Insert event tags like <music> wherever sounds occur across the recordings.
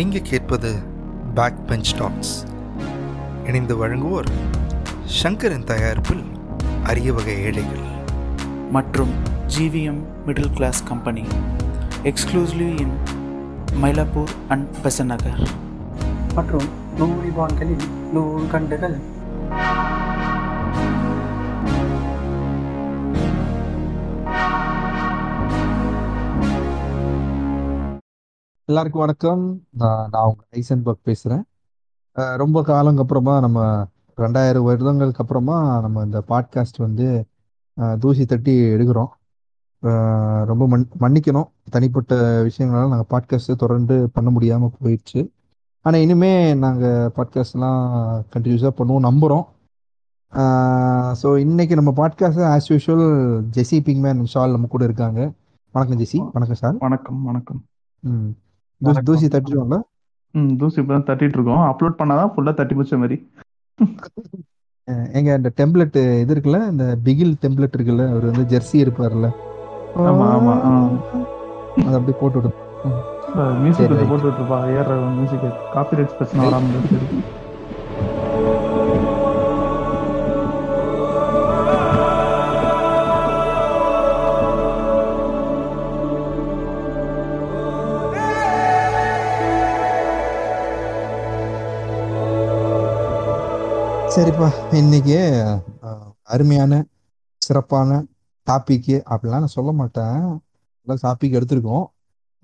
நீங்கள் கேட்பது back bench tax இணைந்து வழங்குவோர் சங்கரின் தயாரிப்பில் அரிய வகை ஏழைகள். மற்றும் GVM middle class company exclusively in Mylapore and Besant Nagar மற்றும் நூறு வான்களில் நூறு கண்டுகள் எல்லாருக்கும் வணக்கம். நான் நான் உங்க ஐசன்பர்க் பேசுகிறேன் ரொம்ப காலங்க அப்புறமா நம்ம ரெண்டாயிரம் வருடங்களுக்கு அப்புறமா நம்ம இந்த பாட்காஸ்ட் வந்து தூசி தட்டி எடுக்கிறோம். ரொம்ப மன் மன்னிக்கணும். தனிப்பட்ட விஷயங்களால நாங்கள் பாட்காஸ்ட்டை தொடர்ந்து பண்ண முடியாமல் போயிடுச்சு. ஆனால் இனிமே நாங்கள் பாட்காஸ்ட்லாம் கண்டினியூஸாக பண்ணுவோம் நம்புகிறோம் ஸோ இன்னைக்கு நம்ம podcast as usual Jesse Pinkman shawl நம்ம கூட இருக்காங்க. வணக்கம் ஜெசி. வணக்கம் ஷால் வணக்கம் வணக்கம். ம். தூசி தூசி தட்டிடுவாங்களா? ம் தூசி இப்பதான் தட்டிட்டு இருக்கோம் அப்லோட் பண்ணாதான் ஃபுல்லா தட்டி முடிச்ச மாதிரி. எங்க இந்த டெம்ப்ளெட் இது இருக்குல்ல இந்த பிகில் டெம்ப்ளெட் இருக்குல்ல அவர் வந்து ஜெர்சி இருப்பார்ல. ஆமா, ஆமா. அது அப்படியே போட்டு விடும் மியூசிக். போட்டு விட்டுருப்பா ஏற மியூசிக் காப்பிரைட்ஸ் பிரச்சனை வராம இருக்கு. சரிப்பா இன்னைக்கு அருமையான சிறப்பான டாபிக் அப்படிலாம் நான் சொல்ல மாட்டேன். டாபிக் எடுத்திருக்கோம்.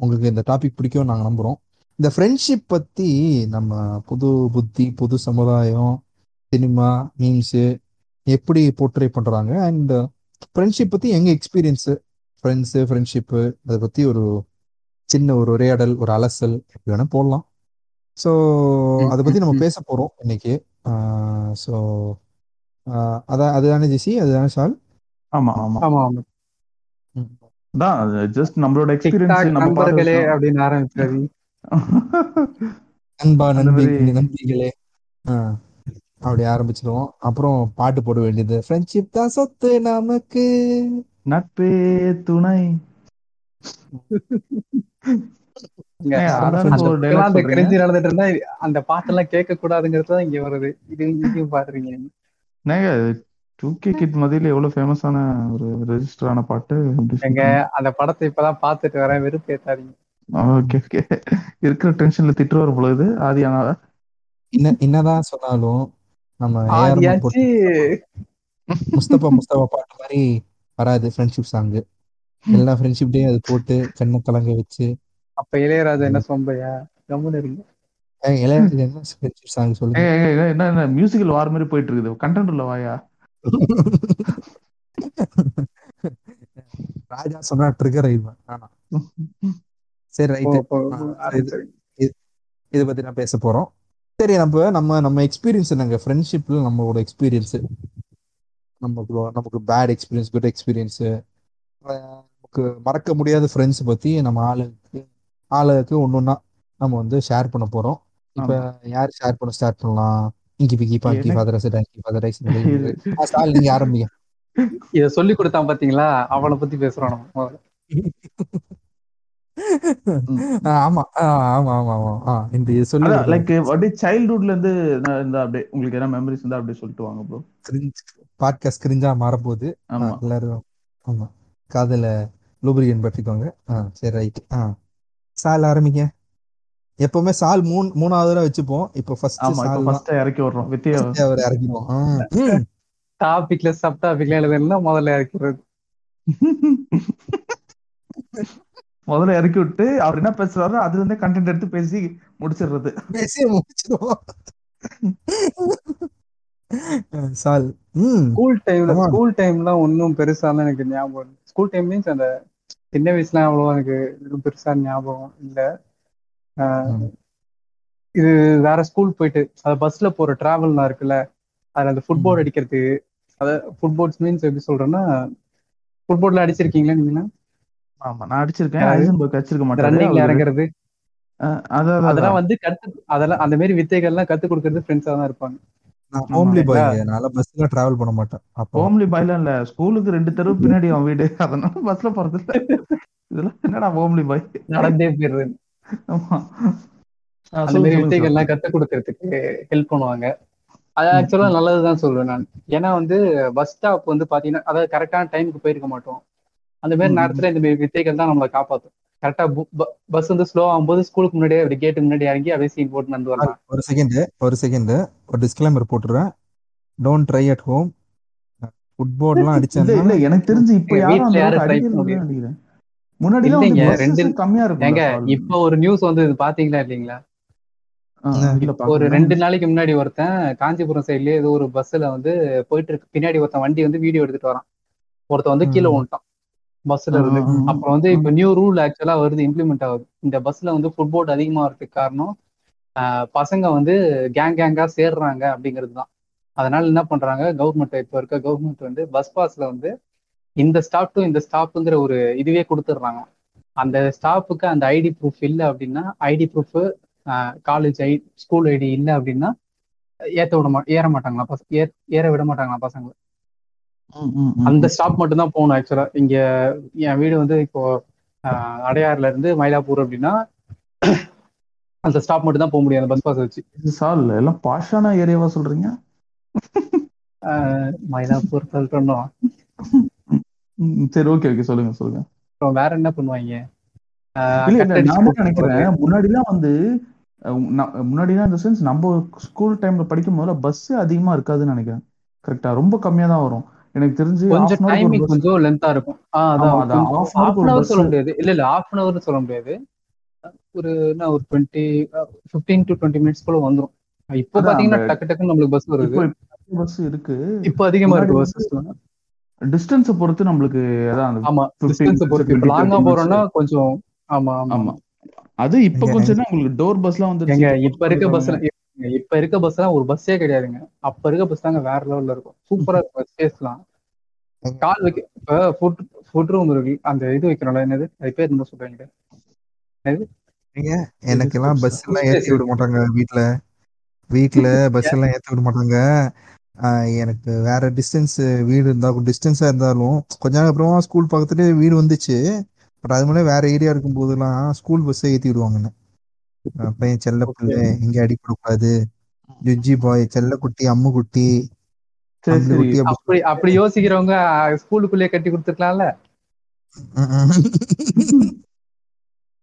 உங்களுக்கு இந்த டாபிக் பிடிக்கும் நாங்கள் நம்புகிறோம் இந்த ஃப்ரெண்ட்ஷிப் பற்றி நம்ம புது புத்தி புது சமுதாயம் சினிமா மீம்ஸு எப்படி போர்ட்ரே பண்ணுறாங்க அண்ட் ஃப்ரெண்ட்ஷிப் பற்றி எங்கள் எக்ஸ்பீரியன்ஸு ஃப்ரெண்ட்ஸு ஃப்ரெண்ட்ஷிப்பு அதை பற்றி ஒரு சின்ன ஒரு உரையாடல் ஒரு அலசல் எப்படி வேணால் போடலாம் ஸோ அதை பற்றி நம்ம பேச போகிறோம் இன்னைக்கு. ஸோ அதான் அதுதானே ஜெசி? அதுதானே சால்? ஆமா ஆமா. ஆமா ஆமா. தான் ஜஸ்ட் நம்மளோட எக்ஸ்பீரியன்ஸ் நம்ம நண்பர்களே அப்படின்னு ஆரம்பிச்சாரு நண்பா நண்பி அப்படி ஆரம்பிச்சிருவோம். அப்புறம் பாட்டு போட வேண்டியது. ஃப்ரெண்ட்ஷிப் தான் சொத்து நமக்கு. நட்பே துணை. <laughs> அந்த. கிரிஞ்சு நடந்துட்டு இருந்தா அந்த பாட்டெல்லாம் கேட்க கூடாதுங்கிறது தான் இங்க வருது. இது இதையும் பாக்குறீங்க நேங்க டூ கே கிட் மதியில எவ்வளவு ஃபேமஸான ஒரு ரெஜிஸ்டர் ஆன பாட்டு? எங்க அந்த படத்தை இப்பதான் பாத்துட்டு வரேன் வெறுப்பு ஏத்தாதீங்க. ஓகே ஓகே இருக்கிற டென்ஷன்ல திட்டு வரும் பொழுது ஆதியானாவ என்ன என்னதான் சொன்னாலும் நம்ம ஆதியாச்சு. முஸ்தபா முஸ்தபா பாட்டு மாதிரி வராது ஃப்ரெண்ட்ஷிப் சாங்கு எல்லா ஃப்ரெண்ட்ஷிப் டேயும் அது போட்டு கண்ணை கலங்க வச்சு அப்ப இளையராஜா என்ன சொம்பையா? கம்முன்னு இருங்க. இளையராஜா என்ன சாங் சொல்லுங்க. ஏய், ஏய், ஏய், என்ன என்ன மியூசிக்கல் வார் மாதிரி போயிட்டு இருக்குது கண்டென்ட் உள்ள வாயா? <laughs> ராஜா சொன்னா ட்ரிகர் ஆயிடுவேன் ஆனா சரி. இது- இதை பத்தி நான் பேச போறோம். சரி நம்ம நம்ம நம்ம எக்ஸ்பீரியன்ஸ் என்னங்க? ஃப்ரெண்ட்ஷிப்ல நம்மளோட எக்ஸ்பீரியன்ஸ் நமக்கு நமக்கு பேட் எக்ஸ்பீரியன்ஸ் குட் எக்ஸ்பீரியன்ஸ் நமக்கு மறக்க முடியாத ஃப்ரெண்ட்ஸ் பத்தி நம்ம ஆளுக்கு ஆளுக்கு ஒன்னொன்னா நம்ம வந்து ஷேர் பண்ண போறோம். இப்ப யார் ஷேர் பண்ண ஸ்டார்ட் பண்ணலாம்? இங்கி பிக்கி பாக்கி ஃபாதர் அசட் அங்கி ஃபாதர் ஐஸ் ஸ்டால் நீங்க ஆரம்பிங்க. இத சொல்லி கொடுத்தான் பாத்தீங்களா? அவனை பத்தி பேசுறோம் நம்ம ஆமா. ஆமா ஆமா ஆமா. இந்த சொல்லி லைக் அப்படியே சைல்ட்ஹுட்ல இருந்து இந்த அப்படியே உங்களுக்கு என்ன மெமரிஸ் இருந்தா அப்படியே சொல்லிட்டு வாங்க ப்ரோ பாட்காஸ்ட் கிரிஞ்சா மாறப்போகுது. எல்லாரும் ஆமா. காதுல லூப்ரியன் பற்றிக்கோங்க. சரி ரைட் ஆ. சால் ஆரம்பிங்க. எப்பவுமே சால் மூணு மூணாவது தடவை வச்சுப்போம். இப்போ ஃபர்ஸ்ட் ஆமா இப்ப சால் தான் ஃபர்ஸ்ட் இறக்கி விடுறோம். வித்தியா? அவர் இறக்கிடுவோம். டாபிக்ல சப் டாபிக்ல எழுதுனா முதல்ல இறக்கிறது முதல்ல இறக்கி விட்டு அவர் என்ன பேசுறாரோ அதுல இருந்தே கண்டென்ட் எடுத்து பேசி முடிச்சிடுறது. பேசி முடிச்சிடுவோம். சால். ம். ஸ்கூல் டைம்ல. ஸ்கூல் டைம்லாம் ஒன்றும் பெருசாலாம் எனக்கு ஞாபகம் ஸ்கூல் டைம் மீன்ஸ் அந்த சின்ன வயசுலாம் அவ்வளோ எனக்கு எதுவும் பெருசா ஞாபகம் இல்ல. இது வேற ஸ்கூல் போயிட்டு அது பஸ்ல போற டிராவல்லாம் இருக்குல்ல அதுல அந்த ஃபுட்போர்ட் அடிக்கிறது அத ஃபுட்போர்ட்ஸ் மீன்ஸ் எப்படி சொல்றேன்னா ஃபுட்போர்ட்ல அடிச்சிருக்கீங்களா நீங்க ஆமா நான் அடிச்சிருக்கேன்? ஐசன்பர்க் அடிச்சிருக்க மாட்டாரு. ரன்னிங்ல இறங்குறது. அதெல்லாம் வந்து கத்து அதெல்லாம் அந்த மாதிரி வித்தைகள்லாம் கத்து கொடுக்கறது ஃப்ரெண்ட்ஸா தான் இருப்பாங்க. நான் ஹோம்லி ஆமா. பாய் அதனால பஸ்ல டிராவல் பண்ண மாட்டேன். அப்போ. ஹோம்லி பாய்லாம் இல்ல ஸ்கூலுக்கு ரெண்டு தெரு பின்னாடி அவன் வீடு. அதனால பஸ்ல போறது இல்ல. இதெல்லாம் என்னடா ஹோம்லி பாய் நடந்தே போயிடுறது ஆமா. அந்த மாதிரி சொல்லுங்க. வித்தைகள் சார். எல்லாம் கத்துக் கொடுக்கறதுக்கு ஹெல்ப் பண்ணுவாங்க. அது ஆக்சுவலா. நல்லதுதான் சொல்லுவேன் நான். ஏன்னா வந்து பஸ் ஸ்டாப் வந்து பாத்தீங்கன்னா அதாவது கரெக்டான டைமுக்கு போயிருக்க மாட்டோம். அந்த மாதிரி. நேரத்துல இந்த மாதிரி வித்தைகள் தான் நம்மளை காப்பாத்தும். கரெக்டா பஸ் வந்து ஸ்லோ ஆகும்போது ஸ்கூலுக்கு முன்னாடியே அப்படி கேட்டு முன்னாடி இறங்கி அப்படியே சீன் போட்டு நடந்து வரலாம். ஒரு செகண்ட் ஒரு செகண்ட் ஒரு டிஸ்க்ளைமர் போட்டுறேன். டோன்ட் ட்ரை அட் ஹோம் ஃபுட்போர்ட்லாம் அடிச்சேன்னா இல்ல எனக்கு தெரிஞ்சு இப்ப யாரும். நினைக்கிறேன். முன்னாடி ரெண்டு- கம்மியா இருக்கும் ஏங்க இப்ப ஒரு நியூஸ் வந்து இது பாத்தீங்களா இல்லீங்களா? இல்ல. ஒரு. ரெண்டு நாளைக்கு முன்னாடி ஒருத்தன் காஞ்சிபுரம் சைட்லயே ஏதோ ஒரு பஸ்ல வந்து போயிட்டு இருக்கு. பின்னாடி ஒருத்தன் வண்டி வந்து வீடியோ எடுத்துட்டு வரான். ஒருத்தன் வந்து கீழே ம். பஸ்ல இருந்து. அப்புறம் வந்து இப்ப நியூ ரூல் ஆக்சுவலா வருது இம்ப்ளிமெண்ட் ஆகுது. இந்த பஸ்ல வந்து ஃபுட்போர்ட் அதிகமா வரதுக்கு காரணம் பசங்க வந்து கேங் கேங்கா சேர்றாங்க அப்படிங்கிறது தான் அதனால என்ன பண்றாங்க கவர்மெண்ட் இப்ப இருக்க கவர்மெண்ட் வந்து பஸ் பாஸ்ல வந்து இந்த ஸ்டாப் டு இந்த ஸ்டாப்புங்கிற ஒரு இதுவே கொடுத்துட்றாங்க. அந்த ஸ்டாப்புக்கு அந்த ஐடி ப்ரூஃப் இல்லை அப்படின்னா ஐடி ப்ரூஃப் காலேஜ் ஐ ஸ்கூல் ஐடி இல்லை அப்படின்னா ஏத்த விட மா ஏற மாட்டாங்களா பச ஏற விட மாட்டாங்களா பசங்க ம், ம், ம். அந்த ஸ்டாப் மட்டும் தான் போகணும் ஆக்சுவலா இங்க என் வீடு வந்து இப்போ அடையாறுல இருந்து மயிலாப்பூர் அப்படின்னா அந்த ஸ்டாப் மட்டும் தான் போக முடியும் அந்த பஸ் பாஸ் வச்சு. சால் எல்லாம் பாஷான ஏரியாவா சொல்றீங்க? மயிலாப்பூர் சொல்லிட்டோம் ம், சரி ஓகே ஓகே சொல்லுங்க சொல்லுங்க. அப்புறம் வேற என்ன பண்ணுவாங்க? ஆஹ், இல்ல cut இல்ல அடிச்சு நான் கூட்டிட்டு நினைக்கிறேன் முன்னாடிலாம் வந்து முன்னாடிலாம் இந்த சென்ஸ் நம்ம ஸ்கூல் டைம்ல படிக்கும் போதுல பஸ் அதிகமா இருக்காதுன்னு நினைக்கிறேன். கரெக்டா ரொம்ப கம்மியா தான் வரும். எனக்கு தெரிஞ்சு கொஞ்சம் டைமிங் bus- கொஞ்சம் லென்த்தா இருக்கும். அதான் க்கு அன் அவர். சொல்ல முடியாது. இல்ல இல்ல half அன் அவர் சொல்ல முடியாது. ஒரு என்ன ஒரு twenty fifteen to twenty minutes போல வந்துரும். இப்போ பாத்தீங்கன்னா டக்கு டக்குன்னு நம்மளுக்கு பஸ் வருது. இப்போ பஸ் இருக்கு. இப்போ அதிகமா இருக்கு பஸ்ஸஸ் டிஸ்டன்ஸ பொறுத்து நம்மளுக்கு அதான் ஆமா 15 டிஸ்டன்ஸ் பொறுத்து. இப்போ 20 லாங்கா. போறோம்னா கொஞ்சம் ஆமா ஆமா. ஆமா. அது இப்ப கொஞ்சம் தான் உங்களுக்கு டோர் பஸ்லாம் வந்து இப்ப இருக்க பஸ்ல இப்ப இருக்க பஸ் எல்லாம் ஒரு பஸ்ஸே கிடையாதுங்க. அப்ப இருக்க பஸ் தாங்க வேற லெவல்ல இருக்கும். சூப்பரா இருக்கும். ஸ்பேஸ்லாம் கால் வைக்க இப்ப ஃபுட் ஃபுட் ரூம் இருக்கு. அந்த இது வைக்கிறோம்ல என்னது? அது பேர் என்ன சொல்றீங்க எனக்கெல்லாம் பஸ் எல்லாம் ஏத்தி விட மாட்டாங்க வீட்ல. வீட்ல பஸ் எல்லாம் ஏத்தி விட மாட்டாங்க. எனக்கு வேற டிஸ்டன்ஸ் வீடு இருந்தா டிஸ்டன்ஸா இருந்தாலும் கொஞ்ச நாள் அப்புறமா ஸ்கூல் பக்கத்துலயே வீடு வந்துச்சு. பட் அது மேலே வேற ஏரியா இருக்கும் போதெல்லாம் ஸ்கூல் பஸ்ஸை ஏத்தி விடுவாங்கன்னு பையன் செல்ல பிள்ளை இங்க அடிப்படக்கூடாது ஜுஜி பாய் அம்முக்குட்டி சரி சரி. அம்புக்குட்டி அப்படி அப்படி யோசிக்கிறவங்க ஸ்கூலுக்குள்ளேயே கட்டி கொடுத்துருக்கலாம்ல? <laughs>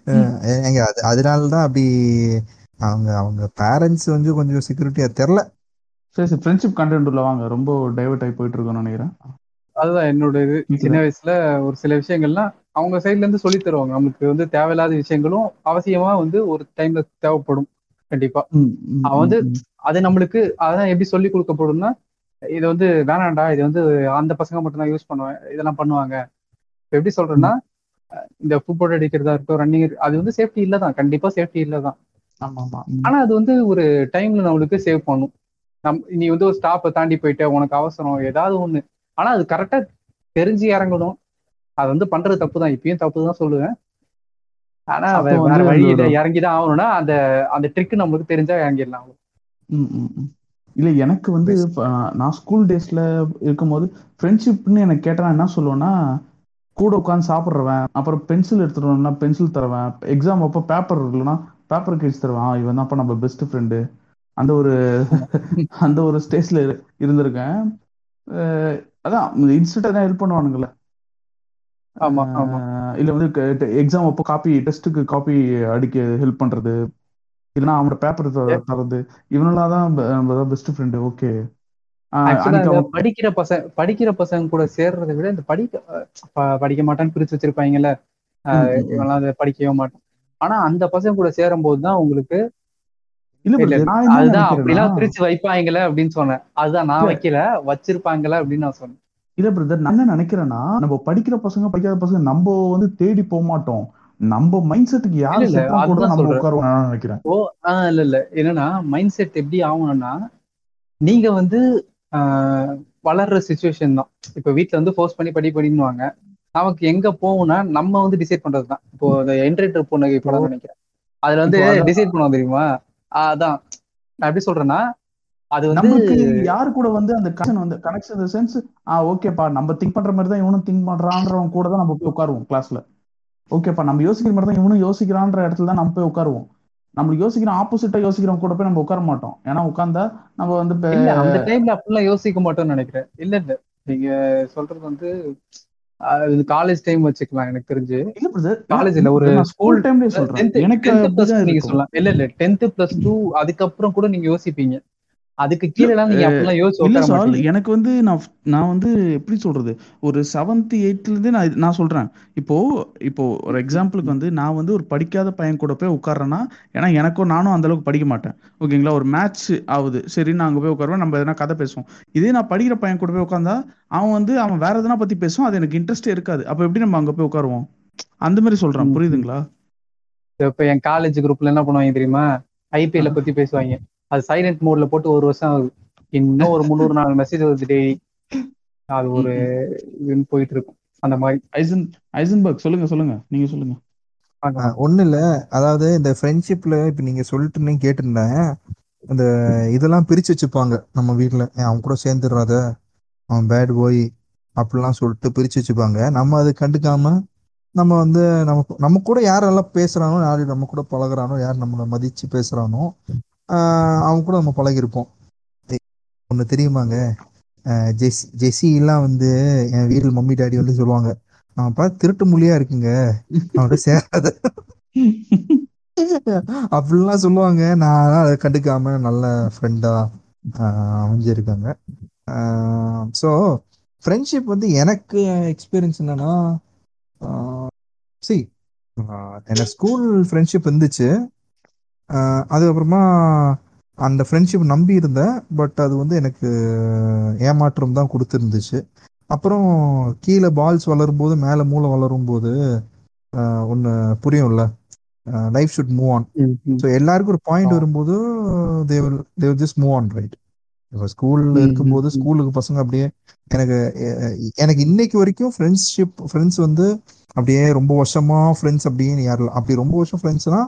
அஹ் ஏங்க அது அதனாலதான் அப்படி அவங்க அவங்க பேரண்ட்ஸ் வந்து கொஞ்சம் செக்யூரிட்டியா தெரில சரி சரி. ஃப்ரெண்ட்ஷிப் கண்டென்ட் உள்ள வாங்க. ரொம்ப டைவர்ட் ஆகி போயிட்டு இருக்கோம்னு நினைக்கிறேன். அதுதான் என்னோட இது? சின்ன வயசுல ஒரு சில விஷயங்கள்லாம் அவங்க சைட்ல இருந்து சொல்லி தருவாங்க. நமக்கு வந்து தேவையில்லாத விஷயங்களும் அவசியமா வந்து ஒரு டைம்ல தேவைப்படும். கண்டிப்பா. அவன் வந்து. அது நம்மளுக்கு அதான் எப்படி சொல்லி கொடுக்கப்படும்னா இது வந்து வேணாம்டா இது வந்து அந்த பசங்க மட்டும் தான் யூஸ் பண்ணுவேன் இதெல்லாம் பண்ணுவாங்க. இப்ப எப்படி சொல்றேன்னா இந்த ஃபுட்பால் அடிக்கிறதா இருக்கட்டும் ரன்னிங் அது வந்து சேஃப்டி இல்ல தான். கண்டிப்பா சேஃப்டி இல்ல தான். ஆமா ஆமா ம். ஆனா அது வந்து ஒரு டைம்ல நம்மளுக்கு சேவ் பண்ணும். நம் நீ வந்து ஒரு ஸ்டாப்பை தாண்டி போயிட்ட உனக்கு அவசரம் ஏதாவது ஒண்ணு. ஆனா அது கரெக்டா தெரிஞ்சு இறங்கணும். அது வந்து பண்றது தப்பு தான் இப்பயும் தப்பு தான் சொல்லுவேன். ஆனா அப்போ வேற அந்த- இறங்கிதான் ஆகணும்னா அந்த அந்த ட்ரிக் நம்மளுக்கு தெரிஞ்சா இறங்கிடலாம். இல்ல எனக்கு வந்து நான் ஸ்கூல் டேஸ்ல இருக்கும்போது ஃப்ரெண்ட்ஷிப்னு எனக்கு கேட்டா என்ன சொல்லுவேன்னா கூட உட்காந்து சாப்பிட்றவன் அப்புறம் பென்சில் எடுத்துட்டு பென்சில் தருவேன். எக்ஸாம் அப்போ பேப்பர் இல்லைன்னா பேப்பர் கிழிச்சு தருவேன். இவன் தான்ப்பா நம்ம பெஸ்ட் ஃப்ரெண்டு அந்த ஒரு <laughs> அந்த ஒரு ஸ்டேஜ்ல இருந்திருக்கேன். அதான் இன்ஸ்டன்டா தான் ஹெல்ப் பண்ணுவானுங்கல்ல ஆமா ஆமா. இல்ல வந்து எக்ஸாம் அப்போ காப்பி டெஸ்ட்டுக்கு காப்பி அடிக்க ஹெல்ப் பண்றது. இல்லைன்னா அவனோட பேப்பர் தரது. இவனெல்லாம் தான் நம்ம தான் பெஸ்ட் ஃப்ரெண்டு ஓகே படிக்கிற பசங்க படிக்கிற பசங்க கூட சேர்றதை விட இந்த படிக்க படிக்க மாட்டான்னு பிரிச்சு வச்சிருப்பாங்கல்ல. ம், அஹ் ம், ம். இவன்லாம் அதை படிக்கவே மாட்டான். ஆனா அந்த பசங்க கூட சேரும் போதுதான் உங்களுக்கு இல்ல இல்ல brother, நான் என்ன அதுதான் அப்படிலாம் பிரிச்சு வைப்பாங்களே அப்படின்னு சொன்னேன். அதுதான் நான். வைக்கல வச்சிருப்பாங்களே அப்படின்னு நான் சொன்னேன். இல்ல பிரதர் நான் என்ன நினைக்கிறேன்னா நம்ம படிக்கிற பசங்க படிக்காத பசங்க நம்ம வந்து தேடி போக மாட்டோம். நம்ம மைண்ட் செட்டுக்கு யார் கூட நம்ம உட்காருவோம் நினைக்கிறேன். ஓ ஆஹ் இல்ல இல்ல. என்னன்னா மைண்ட் செட் எப்படி ஆகணும்னா நீங்க வந்து வளர்ற சுச்சுவேஷன் தான். இப்ப வீட்ல வந்து ஃபோர்ஸ் பண்ணி படி படின்னுவாங்க. நமக்கு எங்க போகும்னா நம்ம வந்து டிசைட் பண்றது தான் இப்போ இந்த என்ட்ரேட்டர் பொண்ணுக்கு இப்பதான் நினைக்கிறேன். அதுல வந்து டிசைட் பண்ணுவோம் தெரியுமா? அதான். நான் எப்படி சொல்றேன்னா அது வந்து நம்மளுக்கு யாரு கூட வந்து அந்த கனெக்ஷன் வந்து கனெக்ஷன் சென்ஸ் ஆ ஓகேப்பா நம்ம திங்க் பண்ற மாதிரி தான் இவனும் திங்க் பண்றான்றவன் கூட தான் நம்ம போய் உட்காருவோம் கிளாஸ்ல ஓகேப்பா நம்ம யோசிக்கிற மாதிரி தான் இவனும் யோசிக்கிறான்ற இடத்துல தான் நம்ம போய் உட்காருவோம். நம்மளுக்கு யோசிக்கிற ஆப்போசிட்டா யோசிக்கிறவங்க கூட போய் நம்ம உட்கார மாட்டோம். ஏன்னா உட்கார்ந்தா நம்ம வந்து அந்த டைம்ல அப்படிலாம் யோசிக்க மாட்டோம்னு நினைக்கிறேன். இல்ல இல்ல. நீங்க சொல்றது வந்து இது காலேஜ் டைம் வச்சுக்கலாம் எனக்கு தெரிஞ்சு. இல்ல பிரதர் காலேஜ் இல்ல ஒரு ஸ்கூல் டைம்லயே சொல்றேன். 10th எனக்கு 10th நீங்க. சொல்லலாம். இல்ல இல்ல டென்த் பிளஸ் டூ அதுக்கப்புறம் கூட நீங்க யோசிப்பீங்க. அதுக்கு கீழே நீங்க அப்படிலாம் யோசிச்சு எனக்கு வந்து நான் நான் வந்து எப்படி சொல்றது? ஒரு செவன்த் எயித்ல இருந்தே நான் நான் சொல்றேன். இப்போ இப்போ ஒரு எக்ஸாம்பிளுக்கு வந்து நான் வந்து ஒரு படிக்காத பையன் கூட போய் உட்கார்றேன்னா ஏன்னா எனக்கும் நானும் அந்த அளவுக்கு படிக்க மாட்டேன். ஓகேங்களா? ஒரு மேட்ச் ஆகுது. சரி நான் அங்க போய் உட்காருவேன் நம்ம எதனா கதை பேசுவோம். இதே நான் படிக்கிற பையன் கூட போய் உட்கார்ந்தா அவன் வந்து அவன் வேற எதனா பத்தி பேசுவான் அது எனக்கு இன்ட்ரெஸ்டே இருக்காது. அப்ப எப்படி நம்ம அங்க போய் உட்காருவோம்? அந்த மாதிரி சொல்றேன். புரியுதுங்களா? இப்ப என் காலேஜ் குரூப்ல என்ன பண்ணுவாங்க தெரியுமா? ஐபிஎல் பத்தி பேசுவாங்க. அது சைலண்ட் மோட்ல போட்டு ஒரு வருஷம் இன்னும் ஒரு முந்நூறு நாலு மெசேஜ் வருது டெய்லி அது ஒரு இதுன்னு போயிட்டு இருக்கும். அந்த மாதிரி. ஐசன் ஐசன்பர்க் சொல்லுங்க சொல்லுங்க. நீங்க சொல்லுங்க. ஒன்றும் இல்லை. அதாவது இந்த ஃப்ரெண்ட்ஷிப்பில் இப்போ நீங்கள் சொல்லிட்டு கேட்டிருந்தேன். அந்த இதெல்லாம் பிரித்து வச்சுப்பாங்க நம்ம வீட்டில் அவன் கூட சேர்ந்துடுறாத. அவன் பேட் போய் அப்படிலாம் சொல்லிட்டு பிரித்து வச்சுப்பாங்க. நம்ம அது கண்டுக்காம நம்ம வந்து நம்ம நம்ம கூட யாரெல்லாம் பேசுகிறானோ யார் நம்ம கூட பழகுறானோ யார் நம்மளை மதித்து பேசுகிறானோ அவங்க கூட நம்ம பழகிருப்போம் ஒன்று தெரியுமாங்க? அஹ் ஜெஸ் ஜெஸ்ஸிலாம் வந்து என் வீட்டில் மம்மி டாடி வந்து சொல்லுவாங்க அவன் பார்த்து திருட்டு மொழியா இருக்குங்க. அவன்கிட்ட சேராத. அப்படிலாம் சொல்லுவாங்க. நான் அதை கண்டுக்காம நல்ல ஃப்ரெண்டா அமைஞ்சிருக்காங்க. ஸோ ஃப்ரெண்ட்ஷிப் வந்து எனக்கு எக்ஸ்பீரியன்ஸ் என்னன்னா சி எனக்கு ஸ்கூல் ஃப்ரெண்ட்ஷிப் இருந்துச்சு அதுக்கப்புறமா அந்த ஃப்ரெண்ட்ஷிப் நம்பி இருந்தேன் பட் அது வந்து எனக்கு ஏமாற்றம் தான் கொடுத்துருந்துச்சு. அப்புறம் கீழே பால்ஸ் வளரும்போது மேலே மூளை வளரும்போது ஒன்று புரியும்ல? Life should move on so எல்லாருக்கும் ஒரு பாயிண்ட். வரும்போது they will they will just move on right இப்போ ஸ்கூல்ல இருக்கும்போது. ஸ்கூலுக்கு பசங்க அப்படியே எனக்கு எனக்கு இன்னைக்கு வரைக்கும் ஃப்ரெண்ட்ஷிப் ஃப்ரெண்ட்ஸ் வந்து அப்படியே ரொம்ப வருஷமா ஃப்ரெண்ட்ஸ் அப்படின்னு யாரும் அப்படி ரொம்ப வருஷம் ஃப்ரெண்ட்ஸ்னா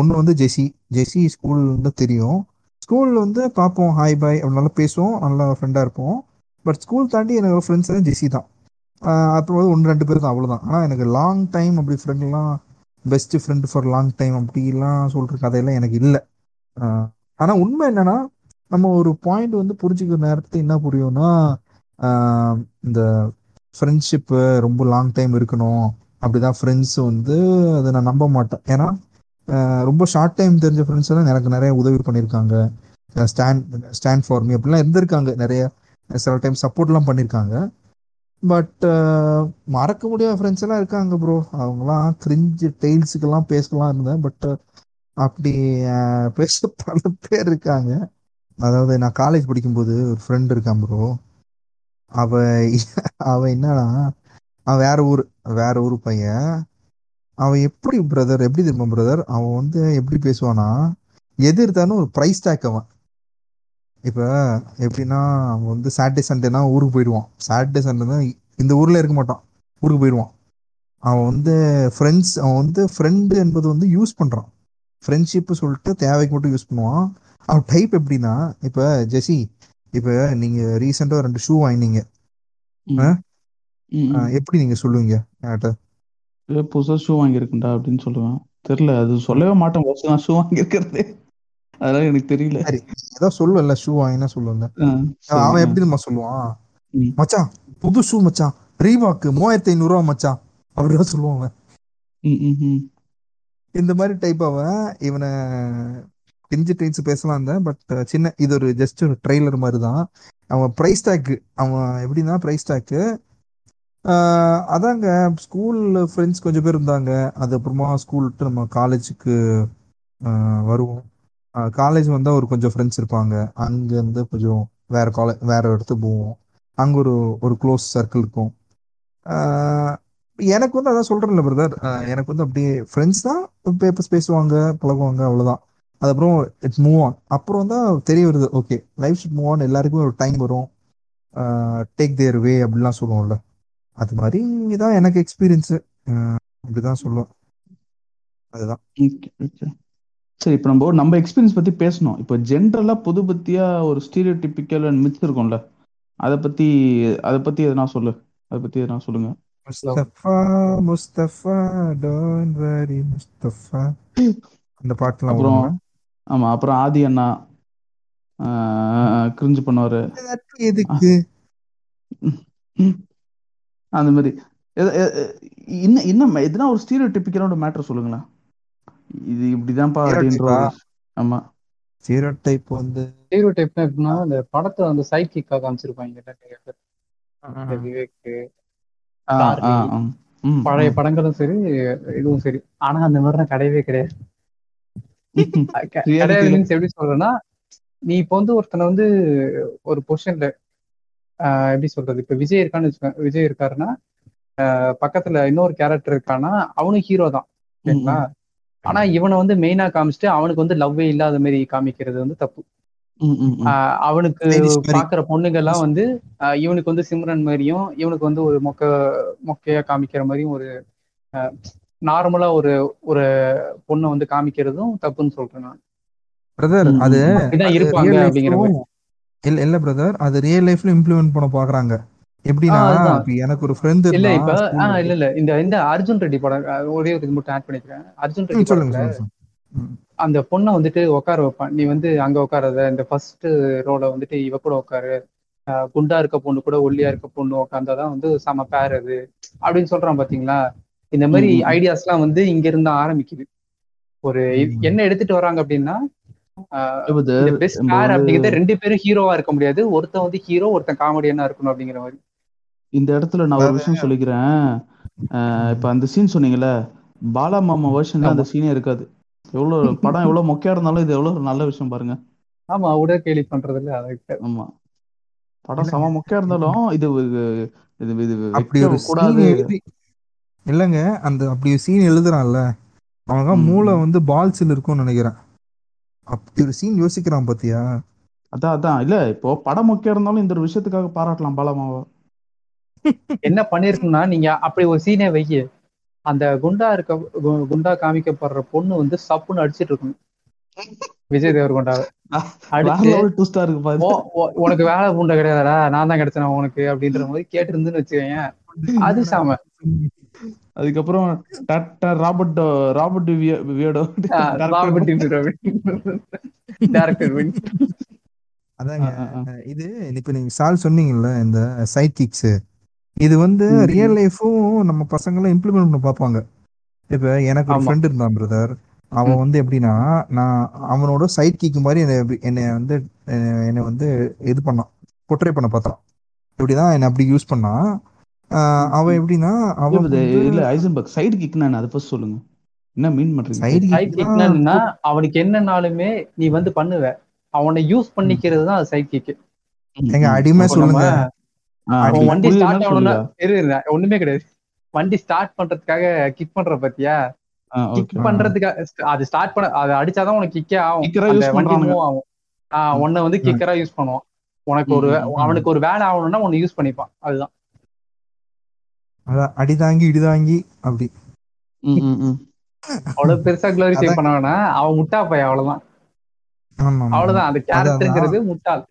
ஒன்று வந்து ஜெசி ஜெசி ஸ்கூல் வந்து தெரியும். ஸ்கூலில் வந்து பார்ப்போம் ஹாய் பாய் அப்படி நல்லா பேசுவோம் நல்லா ஃப்ரெண்டாக இருப்போம். பட் ஸ்கூல் தாண்டி எனக்கு ஃப்ரெண்ட்ஸ் வந்து ஜெசி தான். அப்புறம் வந்து ஒன்று ரெண்டு பேர் தான் அவ்வளோதான் ஆனால் எனக்கு லாங் டைம் அப்படி ஃப்ரெண்ட்லாம் best friend for long time அப்படிலாம் சொல்கிற கதையெல்லாம் எனக்கு இல்லை. ஆனால் உண்மை என்னென்னா நம்ம ஒரு பாயிண்ட் வந்து புரிஞ்சுக்கிற நேரத்தில் என்ன புரியும்னா இந்த ஃப்ரெண்ட்ஷிப்பு ரொம்ப லாங் டைம் இருக்கணும். அப்படிதான் ஃப்ரெண்ட்ஸ் வந்து அதை நான் நம்ப மாட்டேன். ஏன்னா ரொம்ப ஷார்ட் டைம் தெரிஞ்ச ஃப்ரெண்ட்ஸ் எல்லாம் எனக்கு நிறைய உதவி பண்ணியிருக்காங்க. ஸ்டாண்ட் ஸ்டாண்ட் ஃபார் மீ அப்படிலாம் இருந்திருக்காங்க. நிறைய சில டைம் சப்போர்ட்லாம் பண்ணியிருக்காங்க. பட் மறக்க முடியாத ஃப்ரெண்ட்ஸ் எல்லாம் இருக்காங்க ப்ரோ அவங்களாம் கிரிஞ்சு டெய்ல்ஸுக்கெல்லாம் பேசலாம் இருந்தேன். பட் அப்படி பேச பல பேர் இருக்காங்க. அதாவது நான் காலேஜ் படிக்கும்போது ஒரு ஃப்ரெண்ட் இருக்கான் ப்ரோ அவ அவ என்னன்னா அவன் வேற ஊர் வேற ஊர் பையன். அவன் எப்படி பிரதர் எப்படி தெரியுமா பிரதர் அவன் வந்து எப்படி பேசுவானா எது இருந்தாலும் ஒரு ப்ரைஸ் டேக் அவன். இப்போ எப்படின்னா அவன் வந்து சாட்டர்டே சண்டேனா ஊருக்கு போயிடுவான். சாட்டர்டே சண்டேனா இந்த ஊர்ல இருக்க மாட்டான். ஊருக்கு போயிடுவான். அவன் வந்து ஃப்ரெண்ட்ஸ் அவன் வந்து ஃப்ரெண்டு என்பது வந்து யூஸ் பண்றான். ஃப்ரெண்ட்ஷிப் சொல்லிட்டு தேவைக்கு மட்டும் யூஸ் பண்ணுவான். அவன் டைப் எப்படின்னா இப்போ ஜெசி இப்போ நீங்க ரீசெண்டா ரெண்டு ஷூ வாங்கினீங்க. எப்படி நீங்க சொல்லுவீங்க? என்கிட்ட. ஏ, புதுசா ஷூ வாங்கியிருக்கேன்டா அப்படின்னு சொல்லுவேன். தெரியல அது சொல்லவே மாட்டேன். ஃபர்ஸ்ட் நான் ஷூ வாங்கியிருக்கிறதே. அதெல்லாம் எனக்கு தெரியல. சரி ஏதோ சொல்லுவல்ல ஷூ வாங்கினா சொல்லுவல ஆ, சரி, அவன். எப்படி நம்ம சொல்லுவான்? ம். மச்சான் புது ஷூ மச்சான். ரீபாக்கு மூவாயிரத்தி ஐநூறு ரூபா மச்சான் அப்படிதான் சொல்லுவான் அவன். ம், ம், ம். இந்த மாதிரி டைப் அவன் இவனை டிஞ்சு டைன்ஸ் பேசலாம் இருந்தேன் பட் சின்ன இது ஒரு ஜஸ்ட் ஒரு ட்ரெய்லர் மாதிரி தான். அவன் ப்ரைஸ் டேக்கு அவன் எப்படின்னா ப்ரைஸ் டேக்கு அதாங்க ஸ்கூல்ல ஃப்ரெண்ட்ஸ் கொஞ்சம் பேர் இருந்தாங்க. அதுக்கப்புறமா ஸ்கூல் விட்டு நம்ம காலேஜுக்கு வருவோம். காலேஜ் வந்தால் ஒரு கொஞ்சம் ஃப்ரெண்ட்ஸ் இருப்பாங்க. அங்கேருந்து கொஞ்சம் வேற காலேஜ் வேற இடத்துக்கு போவோம். அங்கே ஒரு ஒரு க்ளோஸ் சர்க்கிள் இருக்கும். எனக்கு வந்து அதான் சொல்கிறேன்ல பிரதர் எனக்கு வந்து அப்படியே ஃப்ரெண்ட்ஸ் தான் பேப்பர்ஸ் பேசுவாங்க பழகுவாங்க அவ்வளோதான் அதுக்கப்புறம் இட்ஸ் மூவ் ஆன் அப்புறம் தான் தெரிய வருது okay life should move on எல்லாருக்குமே ஒரு டைம் வரும். டேக் தேர் வே அப்படிலாம் சொல்லுவோம்ல. அது மாதிரி தான் எனக்கு எக்ஸ்பீரியன்ஸு அப்படிதான் சொல்லுவேன் அதுதான். சரி இப்போ நம்ம நம்ம எக்ஸ்பீரியன்ஸ் பத்தி பேசணும். இப்போ ஜென்ரலா பொது பத்தியா ஒரு ஸ்டீரியோ டிப்பிக்கல் அண்ட் மித் இருக்கும்ல. அதை பத்தி அதை பத்தி எதனா சொல்லு. அதை பத்தி எதனா சொல்லுங்க. Mustafa Mustafa don't worry Mustafa. அந்த பாட்டுலாம் அப்புறம் ஆமா அப்புறம் ஆதி அண்ணா கிரிஞ்சு பண்ணுவாரு. எதுக்கு. அந்த மாதிரி. எத- எ- எ- இன்னும் இன்னும் எதுனா ஒரு ஸ்டீரியோ டிப்பிக்கலான ஒரு மேட்ரு சொல்லுங்களேன். இது இப்படிதான்ப்பா அப்படின்ற ஆமா. ஜீரோ டைப் வந்து ஹீரோ டைப்னா எப்படின்னா அந்த படத்தை வந்து சைட் கிக்காக காமிச்சிருப்பாங்க நிறைய பேர் இந்த விவேக் ஆ, சார்லி, ஆ, ஆ. ம், பழைய. படங்களும் சரி இதுவும் சரி. ஆனா அந்த மாதிரிலாம் கிடையவே கிடையாது. <laughs> க- Reality கிடையாது ல- means எப்படி சொல்றேன்னா நீ இப்போ வந்து ஒருத்தனை வந்து ஒரு பொசிஷன்ல எப்படி சொல்றது? இப்ப விஜய் இருக்கான்னு வச்சுக்கோங்க விஜய் இருக்காருன்னா பக்கத்துல இன்னொரு கேரக்டர் இருக்கான்னா அவனும் ஹீரோ தான் சரிங்களா? ஆனா இவனை வந்து மெயினா காமிச்சிட்டு அவனுக்கு வந்து லவ்வே இல்லாத மாதிரி காமிக்கிறது வந்து தப்பு. அவனுக்கு. பாக்குற பொண்ணுங்க எல்லாம் வந்து இவனுக்கு வந்து சிம்ரன் மாதிரியும் இவனுக்கு வந்து ஒரு மொக்க மொக்கையா காமிக்கிற மாதிரியும் ஒரு நார்மலா ஒரு ஒரு பொண்ணை வந்து காமிக்கிறதும் தப்புன்னு சொல்றேன் நான். பிரதர் அது இருப்பாங்க அப்படிங்கிற இல்ல இல்ல பிரதர் அது ரியல் லைஃப்ல இம்ப்ளிமெண்ட் பண்ண பாக்குறாங்க. எப்படின்னா எனக்கு ஒரு ஃப்ரெண்ட் இல்ல இப்ப. இல்ல இல்ல. இந்த இந்த அர்ஜுன் ரெட்டி படம் ஒரே ஒரு இது மட்டும் ஆட் பண்ணிக்கிறேன். அர்ஜுன் ரெட்டி சொல்லுங்க. அந்த பொண்ணை வந்துட்டு உட்கார வைப்பான். நீ வந்து அங்க உட்காராத. இந்த ஃபர்ஸ்ட் ரோல வந்துட்டு இவ கூட உட்காரு. குண்டா இருக்க பொண்ணு கூட ஒல்லியா இருக்க பொண்ணு உட்காந்தாதான் வந்து செம பேர் அது. அப்படின்னு சொல்றான் பாத்தீங்களா? இந்த மாதிரி. ஐடியாஸ் எல்லாம் வந்து இங்க இருந்து ஆரம்பிக்குது. ஒரு. என்ன எடுத்துட்டு வராங்க அப்படின்னா பெஸ்ட் வந்து அப்படிங்கிறது ரெண்டு பேரும் ஹீரோவா இருக்க முடியாது. ஒருத்தன் வந்து ஹீரோ ஒருத்தன் காமெடியனா இருக்கணும் அப்படிங்கிற மாதிரி. இந்த இடத்துல நான் ஒரு விஷயம் சொல்லிக்கிறேன். இப்ப அந்த சீன் சொன்னீங்கல்ல பாலா மாமா வெர்ஷன்ல அந்த சீனே இருக்காது. எவ்வளவு படம் எவ்வளவு மொக்கையா இருந்தாலும் இது எவ்வளவு நல்ல விஷயம் பாருங்க. ஆமா உடற்கேலி பண்றது இல்ல ஆமா. படம் செம மொக்கையா இருந்தாலும் இது இது இது அப்படி ஒரு கூடாது. சீன் எழுதி இல்லங்க அந்த அப்படி ஒரு சீன் எழுதுறான்ல அவங்க மூளை. வந்து பால்ஸ்ல இருக்கும்னு நினைக்கிறேன். அப்படி ஒரு சீன் யோசிக்கிறான் பாத்தியா? அதான் அதான். இல்ல இப்போ படம் மொக்கையா இருந்தாலும் இந்த ஒரு விஷயத்துக்காக பாராட்டலாம் பாலமாவா என்ன பண்ணிருக்குன்னா நீங்க அப்படி ஒரு சீனே வைக்க அந்த குண்டா இருக்க குண்டா காமிக்கப்படுற பொண்ணு வந்து சப்புன்னு அடிச்சிட்டு இருக்கணும். விஜய் தேவர்கொண்டாவை பாரு. "ஓ, ஓ, உனக்கு வேலை பூண்டை கிடையாதுடா நான் தான் கிடைச்சேன் உனக்கு அப்படின்ற மாதிரி கேட்டு இருந்துன்னு வச்சுக்கோங்க அது சாம. <laughs> அதுக்கப்புறம் டாக்டர் ராபர்ட் ராபர்ட் விய- வியடோ டேரக்டர் அதாங்க. இது இப்ப நீங்க சால் சொன்னீங்கல்ல இந்த சைட் கிக்ஸ் இது வந்து. ரியல் லைஃபும் நம்ம பசங்களும் இம்ப்ளிமெண்ட் பண்ண பார்ப்பாங்க. இப்ப எனக்கு ஒரு. ஃப்ரெண்ட் இருந்தான் பிரதர் அவன். வந்து எப்படின்னா நான் அவனோட சைட் கிக் மாதிரி என்னை வந்து என்னை வந்து இது பண்ணான். பொட்ரே பண்ண பார்த்தான். இப்படிதான் என்னை அப்படி யூஸ் பண்ணான். அவன் எப்படின்னா அவன் இல்ல, ஐசன்பர்க் சைடு கிக்னா அதை ஃபர்ஸ்ட் சொல்லுங்க. என்ன மீன் பண்றீங்க? சைடு கிக்னா அவனுக்கு என்னனாலுமே நீ வந்து பண்ணுவ. அவனை யூஸ் பண்ணிக்கிறது தான் சைட் கிக் எங்க அடிமை சொல்லுங்க. வண்டி ஸ்டார்ட் ஆகணும்னா ஒண்ணுமே கிடையாது. வண்டி ஸ்டார்ட் பண்றதுக்காக கிக் பண்ற பத்தியா? கிக். பண்றதுக்காக அது ஸ்டார்ட் பண்ண அது அடிச்சாதான் உனக்கு கிக்கே ஆகும். வண்டி. மூவ் ஆகும். ஆஹ் உன்னை வந்து கிக்கரா யூஸ் பண்ணுவான். உனக்கு ஒரு. அவனுக்கு ஒரு வேலை ஆகணும்னா உன்னை யூஸ் பண்ணிப்பான். அதுதான். அதான் அடி தாங்கி இடி தாங்கி அப்படி. அவ்வளவு பெருசா குளோரிஃபை. பண்ண வேணாம் அவன் முட்டா பையன் அவ்வளவுதான். அவ்வளவுதான் அந்த கேரக்டருங்கிறது முட்டாள்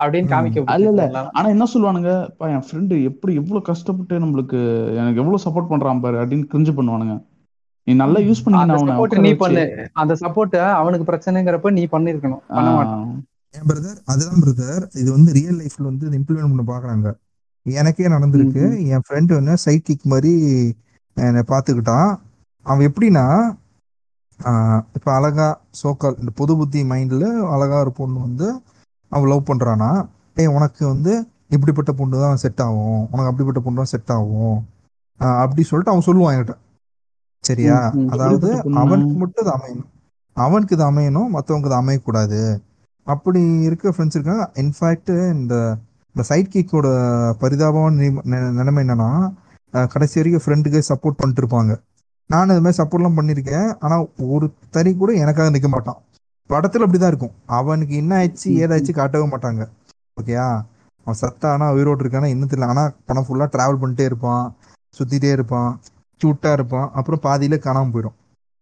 அப்படின்னு. காமிக்க இல்ல. எல்லாரும். ஆனா என்ன சொல்லுவானுங்க "பா, என் ஃப்ரெண்டு எப்படி எவ்வளவு கஷ்டப்பட்டு நம்மளுக்கு எனக்கு எவ்வளவு சப்போர்ட் பண்றான் பாரு அப்படின்னு கிரிஞ்சு பண்ணுவானுங்க நீ நல்லா யூஸ் உட்கார நீ. பண்ணு அந்த சப்போர்ட் அவனுக்கு பிரச்சனைங்கிறப்ப நீ பண்ணிருக்கணும் பண்ண மாட்டான் பிரதர் அதுதான் பிரதர் இது வந்து ரியல் லைஃப்ல வந்து இம்ப்ளிமெண்ட் பண்ண பாக்குறாங்க எனக்கே நடந்திருக்கு. என் ஃப்ரெண்ட் வந்து சைட் கிக் மாதிரி என்னை பார்த்துக்கிட்டான். அவன் எப்படின்னா இப்ப அழகா சோக்கால் இந்த பொது புத்தி மைண்ட்ல அழகா ஒரு பொண்ணு வந்து அவன் லவ் பண்றானா ஏய் உனக்கு வந்து இப்படிப்பட்ட பொண்ணு தான் செட் ஆகும். உனக்கு அப்படிப்பட்ட பொண்ணு தான் செட் ஆகும். அப்படி சொல்லிட்டு அவன் சொல்லுவான் என்கிட்ட. சரியா. அதாவது? அவனுக்கு மட்டும் இது அமையணும். அவனுக்கு இது அமையணும் மற்றவங்க இது அமையக்கூடாது. அப்படி இருக்க ஃப்ரெண்ட்ஸ் இருக்காங்க. இன்ஃபேக்ட் இந்த இந்த சைட் கிக்கோட பரிதாபமான நிலைமை- என்னன்னா கடைசி வரைக்கும் ஃப்ரெண்டுக்கு சப்போர்ட் பண்ணிட்டு இருப்பாங்க. நான் இது மாதிரி சப்போர்ட்லாம் பண்ணியிருக்கேன் ஆனால் ஒரு தறி கூட எனக்காக நிற்க மாட்டான். படத்தில் அப்படிதான் இருக்கும். அவனுக்கு என்ன ஆயிடுச்சு ஏதாச்சு காட்டவே மாட்டாங்க. ஓகேயா? அவன் சத்தானா உயிரோடு இருக்கானா இன்னும் தெரியல. ஆனால் பணம் ஃபுல்லாக ட்ராவல் பண்ணிட்டே இருப்பான். சுற்றிட்டே இருப்பான். க்யூட்டாக இருப்பான். அப்புறம் பாதியில காணாமல் போயிடும்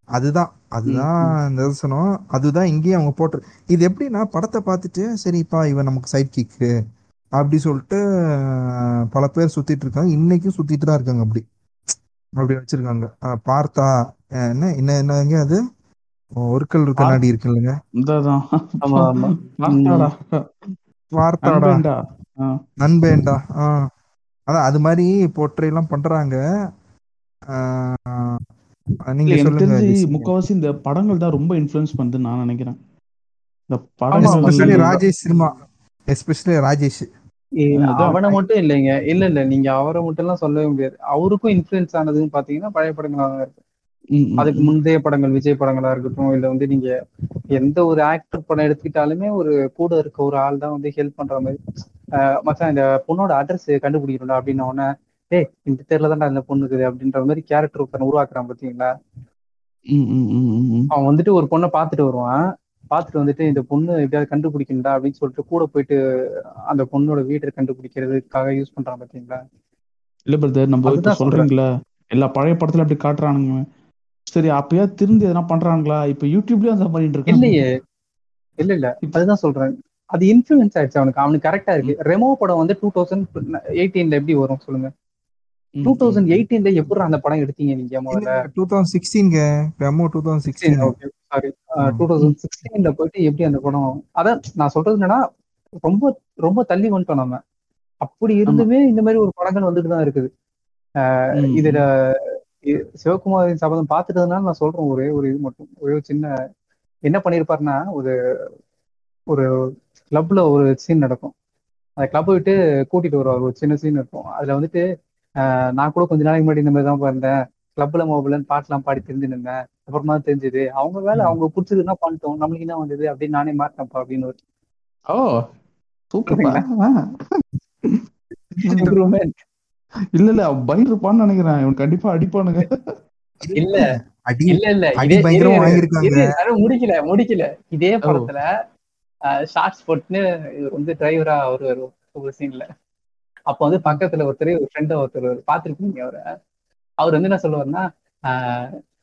அதுதான். அதுதான் இந்த தரிசனம் அதுதான் இங்கேயும் அவங்க போட்டு இது எப்படின்னா படத்தை பார்த்துட்டு சரிப்பா இவன் நமக்கு சைட் கிக்கு அப்படி சொல்லிட்டு பல பேர் சுத்திட்டு இருக்காங்க. இன்னைக்கும் சுத்திட்டு தான் இருக்காங்க அப்படி. அப்படி வச்சிருக்காங்க. பார்த்தா என்ன என்ன என்னங்க அது? ஒரு கல் கண்ணாடி இருக்கு இல்லைங்க. இந்ததான். ஆமா ஆமா. பார்த்தாடா வார்த்தாடா. நண்பேண்டா. ஆ. அதான் அது மாதிரி போர்ட்ரே எல்லாம் பண்றாங்க. ஆஹ் நீங்க சொல்லுங்க. முக்காவாசி இந்த படங்கள் தான் ரொம்ப இன்ஃப்ளூயன்ஸ் பண்ணுதுன்னு நான் நினைக்கிறேன். இந்த படங்கள் ராஜேஷ் சினிமா. எஸ்பெஷலி ராஜேஷ். அவனை மட்டும் இல்லைங்க. இல்ல இல்ல நீங்க அவரை மட்டும் எல்லாம் சொல்லவே முடியாது. அவருக்கும் இன்ஃபுளுன்ஸ் ஆனதுன்னு பாத்தீங்கன்னா பழைய படங்களா தான் இருக்கு. அதுக்கு. முந்தைய படங்கள் விஜய் படங்களா இருக்கட்டும் இல்ல வந்து நீங்க எந்த ஒரு ஆக்டர் படம் எடுத்துக்கிட்டாலுமே ஒரு கூட இருக்க ஒரு ஆள் தான் வந்து ஹெல்ப் பண்ற மாதிரி. மச்சான் இந்த பொண்ணோட அட்ரஸ் கண்டுபிடிக்கணும்டா அப்படின்னு உடனே ஏய் இந்த தெருல தான்டா இந்த பொண்ணு இருக்குது அப்படின்ற மாதிரி கேரக்டர் ஒருத்தன் உருவாக்குறான் பாத்தீங்களா. அவன் வந்துட்டு ஒரு பொண்ணை பார்த்துட்டு வருவான். பார்த்துட்டு வந்துட்டு இந்த பொண்ணு எப்படியாவது கண்டுபிடிக்கணும்டா அப்படின்னு சொல்லிட்டு கூட போயிட்டு அந்த பொண்ணோட வீட்டை கண்டுபிடிக்கிறதுக்காக யூஸ் பண்றான் பாத்தீங்களா? இல்ல பிரதர் நம்ம. சொல்றீங்களா எல்லா பழைய படத்துல அப்படி காட்டுறானுங்க. சரி அப்பயா திருந்தி எதனா பண்றாங்களா? இப்ப யூடியூப்லயும் அந்த பண்ணிட்டு இருக்காங்க. இல்லையே. இல்ல இல்ல. அதுதான் சொல்றேன். அது இன்ஃபுளுன்ஸ் ஆயிடுச்சு அவனுக்கு. அவனுக்கு கரெக்டா இருக்கு. ரெமோ படம் வந்து டூ தௌசண்ட் எயிட்டீன்ல எப்படி வரும் சொல்லுங்க? Two thousand. எயிட்டீன்ல எப்படி அந்த படம் எடுத்தீங்க நீங்க முதல்ல? Two thousand சிக்ஸ்டீன்ங்க Remo two thousand sixteen okay sorry two thousand சிக்ஸ்டீன்ல போயிட்டு எப்படி அந்த படம் அதான் நான் சொல்றது என்னன்னா ரொம்ப ரொம்ப தள்ளி வந்துட்டோம் நம்ம. அப்படி இருந்துமே இந்த மாதிரி ஒரு படங்கள் வந்துட்டு தான் இருக்குது. இதுல சிவகுமாரின் சபதம் பார்த்துட்டதுனால நான் சொல்றேன் ஒரே ஒரு இது மட்டும். ஒரே ஒரு சின்ன என்ன பண்ணிருப்பாருன்னா ஒரு ஒரு கிளப்ல ஒரு சீன் நடக்கும். அந்த கிளப் விட்டு கூட்டிட்டு வருவார். ஒரு சின்ன சீன் இருக்கும். அதுல வந்துட்டு ஆஹ் நான் கூட கொஞ்ச நாளைக்கு முன்னாடி இந்த மாதிரி தான் இருந்தேன் கிளப்ல மொபைல்னு பாட்டுலாம் பாடி தெரிஞ்சு நின்றேன் அப்புறமா தெரிஞ்சது. அவங்க வேலை. அவங்க பிடிச்சதுன்னா பண்ணிட்டோம். நம்மளுக்கு என்ன வந்தது அப்படின்னு நானே மாட்டேன்ப்பா அப்படின்னு ஒரு ஓ சூப்பர். <laughs> இல்ல இல்ல அவன் பயந்துருப்பான்னு நினைக்கிறேன். இவன் கண்டிப்பா அடிப்பானுங்க. இல்ல அடி இல்ல இல்ல முடிக்கல முடிக்கல. இதே படத்துல ஷார்ட்ஸ் போட்டுன்னு வந்து டிரைவரா வருவார் ஒரு சீன்ல அப்ப வந்து பக்கத்துல ஒருத்தர் ஒரு ஃப்ரெண்ட் ஒருத்தர் பாத்துருப்பீங்க அவரை? அவர் வந்து என்ன சொல்லுவாருன்னா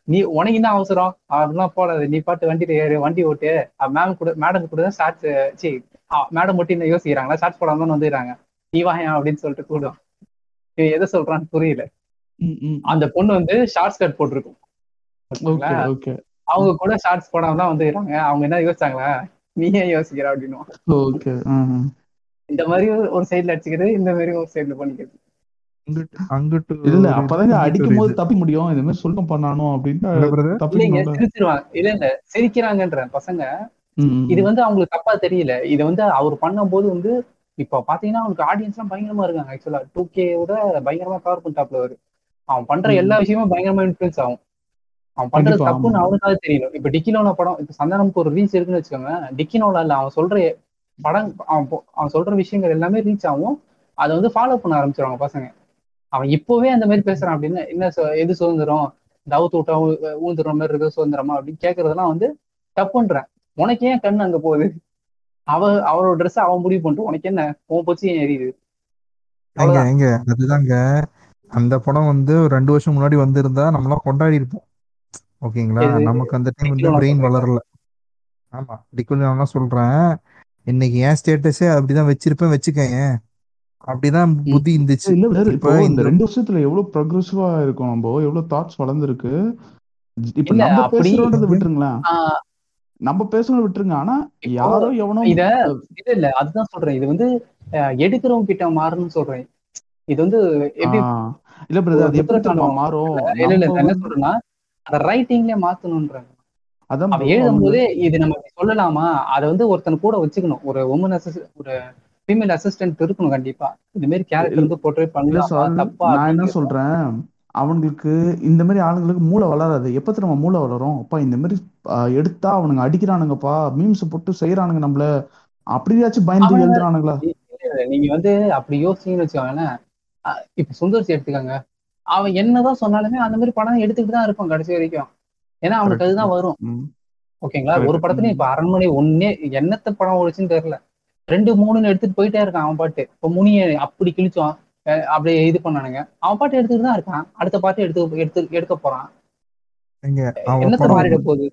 நீ உனக்கு என்ன அவசரம்? அப்படிலாம் போடாது. நீ பாட்டு வண்டியில ஏறு வண்டி ஓட்டு. மேம் கூட மேடம் கூட தான் ஷார்ட்ஸ் சி மேடம் மட்டும் என்ன யோசிக்கிறாங்களா? ஷார்ட்ஸ் போடாம தான் வந்துடுறாங்க நீ வாயா அப்படின்னு சொல்லிட்டு கூடும். எதை சொல்றான்னு புரியல. அந்த பொண்ணு வந்து ஷார்ட்ஸ் கட் போட்டிருக்கும். அவங்க கூட ஷார்ட்ஸ் போடாம தான் வந்துடுறாங்க அவங்க என்ன யோசிச்சாங்களா? நீ ஏன் யோசிக்கிற? அப்படின்னு இந்த மாதிரி ஒரு சைடுல அடிச்சுக்கிறது இந்த மாதிரி ஒரு சைடுல பண்ணிக்கிறது. அங்கிட்டு இல்ல அப்பதாங்க அடிக்கும் போது இது. தப்பி முடியும். இந்த மாதிரி சொல்ல பண்ணானோ என்ன அப்படின்னு சிரிச்சிருவாங்க. இல்ல இல்ல சிரிக்கிறாங்கன்ற பசங்க. இது வந்து அவங்களுக்கு தப்பா தெரியல. இது வந்து அவர் பண்ணும்போது வந்து இப்ப பாத்தீங்கன்னா அவனுக்கு ஆடியன்ஸ் எல்லாம் பயங்கரமா இருக்காங்க. ஆக்சுவலா டூ விட பயங்கரமா கவர் பண்ணிட்டாப்ல அவரு அவன் பண்ற. எல்லா விஷயமும் பயங்கரமா இன்ஃபுளுன்ஸ் ஆகும். அவன் பண்றது தப்புன்னு. அவனுக்காக தெரியணும். இப்ப டிக்கிலோன படம் இப்ப சந்தானமுக்கு ஒரு ரீச் இருக்குன்னு வச்சுக்கோங்க. டிக்கினோல இல்ல அவன் சொல்ற படம் அவன் அவன் சொல்ற விஷயங்கள் எல்லாமே ரீச் ஆகும். அதை வந்து ஃபாலோ பண்ண ஆரம்பிச்சிருவாங்க பசங்க. அவன் இப்பவே அந்த மாதிரி பேசுறான் அப்படின்னு என்ன எது சுதந்திரம்? தவுத்து விட்டா ஊ- ஊந்துற மாதிரி இருக்கு சுதந்திரமா அப்படின்னு கேக்குறதெல்லாம் வந்து தப்புன்றேன். உனக்கு ஏன் கண்ணு அங்க போகுது? அவ அவரோட ட்ரெஸ் அவன் முடிவு பண்ணிட்டு உனக்கு என்ன? உன் போச்சு ஏன் எரியுது? எங்க அதுதாங்க. அந்த படம் வந்து ஒரு ரெண்டு வருஷம் முன்னாடி வந்திருந்தா நம்மளாம் கொண்டாடி இருப்போம். ஓகேங்களா? நமக்கு அந்த டைம் வந்து பிரெயின்? வளரல. ஆமா டிக்குள்ள நான் சொல்றேன். இன்னைக்கு என் ஸ்டேட்டஸே அப்படிதான் வச்சிருப்பேன் வச்சுக்கேன் அப்படிதான் புத்தி இருந்துச்சு. இல்ல இப்ப இந்த ரெண்டு வருஷத்துல எவ்வளவு ப்ரோக்ரஸிவா இருக்கும் நம்ம எவ்வளவு தாட்ஸ் வளர்ந்துருக்கு. இப்ப நம்ம பேசுறோன்றத விட்டுருங்களேன். நம்ம பேசுறத விட்டுருங்க. ஆனா யாரோ எவனோ இத இல்ல இல்ல அதுதான் சொல்றேன். இது வந்து எடுக்கிறவங்க கிட்ட மாறணும்னு சொல்றேன். இது வந்து எப்படி இல்ல பிரதர் அது எப்படி மாறும். இல்ல இல்ல என்ன சொல்றேன்னா அந்த ரைட்டிங்ல மாத்தணும்ன்றாங்க. அதான் எழுதும் போதே இது நம்ம சொல்லலாமா? அதை வந்து ஒருத்தன் கூட வச்சுக்கணும். ஒரு உமன் அசிஸ்ட் ஒரு ஃபீமேல் அசிஸ்டன்ட் இருக்கணும் கண்டிப்பா. இந்த மாதிரி கேரக்டர் வந்து இல்ல பண்ணலாமா தப்பா நான் என்ன. சொல்றேன்? அவங்களுக்கு இந்த மாதிரி ஆளுங்களுக்கு மூளை வளராது. எப்ப நம்ம மூளை வளரும்? அப்பா இந்த மாதிரி எடுத்தா அவனுங்க அடிக்கிறானுங்கப்பா மீம்ஸ் போட்டு செய்யறானுங்க நம்மள. அப்படியாச்சும் பயந்து எழுதுறானுங்களா? நீங்க வந்து அப்படி யோசிச்சீங்கன்னு வச்சுக்கோங்களேன். அஹ் இப்ப சுந்தர்சி எடுத்துக்கோங்க. அவன் என்னதான் சொன்னாலுமே அந்த மாதிரி படம் எடுத்துக்கிட்டு தான் இருப்பான் கடைசி வரைக்கும். ஏன்னா அவனுக்கு அதுதான் வரும். ஓகேங்களா? ஒரு. படத்துலயும் இப்ப அரண்மனை ஒன்னே என்னத்த படம் ஓடுச்சுன்னு தெரியல. ரெண்டு மூணுன்னு எடுத்துட்டு போயிட்டே இருக்கான் அவன் பாட்டு. இப்ப முனிய அப்படி கிழிச்சோம் அப்படியே இது பண்ணானுங்க. அவன் பாட்டு எடுத்துட்டு தான் இருக்கான். அடுத்த பாட்டு எடுத்து எடுத்து எடுக்க போறான். என்னத்த மாறிட போகுது?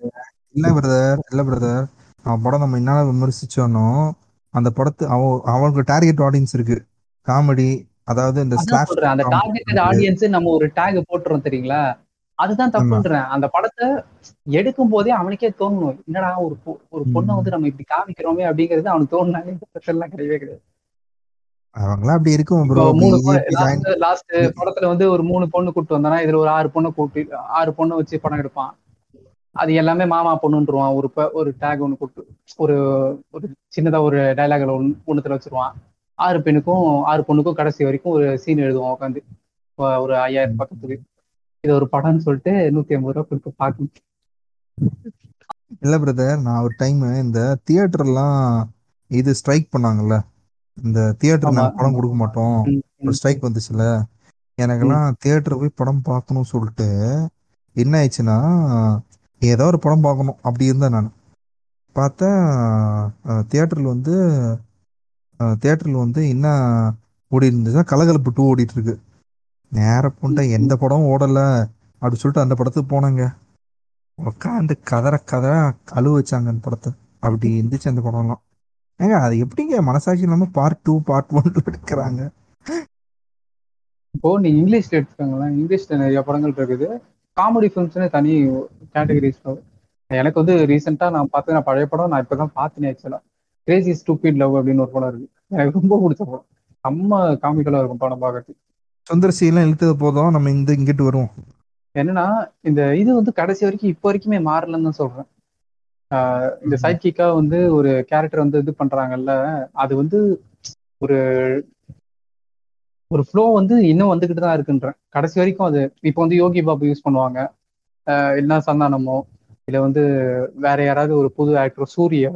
இல்ல பிரதர் இல்ல பிரதர் அவன் படம் நம்ம என்ன விமர்சிச்சோனோ அந்த படத்து அவன் அவனுக்கு டார்கெட் ஆடியன்ஸ் இருக்கு. காமெடி அதாவது இந்த அந்த டார்கெட்டட் ஆடியன்ஸ் நம்ம ஒரு டேக் போட்டுறோம் தெரியுங்களா? அதுதான் தப்புன்றேன். அந்த படத்தை எடுக்கும் போதே அவனுக்கே தோணணும். என்னடா ஒரு ஒரு பொண்ணை வந்து நம்ம இப்படி காமிக்கிறோமே அப்படிங்கிறது அவனுக்கு தோணுனாலே இந்த பிரச்சனை எல்லாம் கிடையவே கிடையாது. அவங்களாம் அப்படி இருக்கும் ப்ரோ மூணு லாஸ்ட் படத்துல வந்து ஒரு மூணு பொண்ணு கூட்டு வந்தானா இதுல ஒரு ஆறு பொண்ணை கூட்டி ஆறு பொண்ணை வச்சு படம் எடுப்பான். அது எல்லாமே மாமா பொண்ணுன்றுவான். ஒரு ஒரு டேக் ஒன்று கூட்டு ஒரு ஒரு சின்னதா ஒரு டைலாக்ல ஒண்ணுத்துல வச்சிருவான். ஆறு பெண்ணுக்கும் ஆறு பொண்ணுக்கும் கடைசி வரைக்கும் ஒரு சீன் எழுதுவான் உட்காந்து ஒரு ஐயாயிரம் பக்கத்துக்கு. இது ஒரு படம்னு சொல்லிட்டு நூத்தி ஐம்பது ரூபா கொடுத்து பார்க்கணும். இல்ல பிரதர் நான் ஒரு டைம் இந்த தியேட்டர்லாம் இது ஸ்ட்ரைக் பண்ணாங்கல்ல. இந்த தியேட்டர் நாங்க படம். கொடுக்க மாட்டோம். ஒரு. ஸ்ட்ரைக் வந்துச்சுல எனக்கெல்லாம் தியேட்டர் போய் படம் பார்க்கணும்னு சொல்லிட்டு என்ன ஆயிடுச்சுன்னா ஏதோ ஒரு படம் பார்க்கணும். அப்படி இருந்தேன் நான். பார்த்தா தியேட்டரில் வந்து தியேட்டரில் வந்து என்ன ஓடி இருந்துச்சுன்னா கலகலப்பு டூ ஓடிட்டு இருக்கு. நேர புண்டை எந்த படம் ஓடலை அப்படி சொல்லிட்டு அந்த படத்துக்கு போனேங்க. உட்காந்து கதற கதற அழுவ வச்சாங்க அந்த படத்தை. அப்படி இருந்துச்சு அந்த படம்லாம். ஏங்க அது எப்படிங்க? மனசாட்சி இல்லாம பார்ட் டூ பார்ட் ஒன் எடுக்கிறாங்க. இப்போ நீ இங்கிலீஷ்ல எடுத்துக்கோங்களேன். இங்கிலீஷ்ல நிறைய படங்கள் இருக்குது. காமெடி ஃபிலிம்ஸ்னு தனி கேட்டகரிஸ் எனக்கு வந்து ரீசெண்டா நான் பார்த்தேன் நான் பழைய படம் நான் இப்பதான் பார்த்தேன் ஆக்சுவலா கிரேசி ஸ்டூபிட் லவ் அப்படின்னு ஒரு படம் இருக்கு. எனக்கு ரொம்ப பிடிச்ச படம். செம்ம காமிக்கலா இருக்கும் படம் பார்க்கறதுக்கு. சுந்தர் சி எல்லாம் இழுத்தது போதும் நம்ம இந்த இங்கிட்டு வருவோம். என்னன்னா இந்த இது வந்து கடைசி வரைக்கும் இப்போ வரைக்குமே மாறலன்னு தான் சொல்றேன். இந்த. சைக்கிக்கா வந்து ஒரு கேரக்டர் வந்து இது பண்றாங்கல்ல அது வந்து ஒரு ஒரு ஃப்ளோ வந்து இன்னும் வந்துகிட்டு தான் இருக்குன்றேன். கடைசி வரைக்கும் அது இப்போ வந்து யோகி பாபு யூஸ் பண்ணுவாங்க. இல்லைன்னா சந்தானமோ இல்லை வந்து வேற யாராவது ஒரு புது ஆக்டர் சூரிய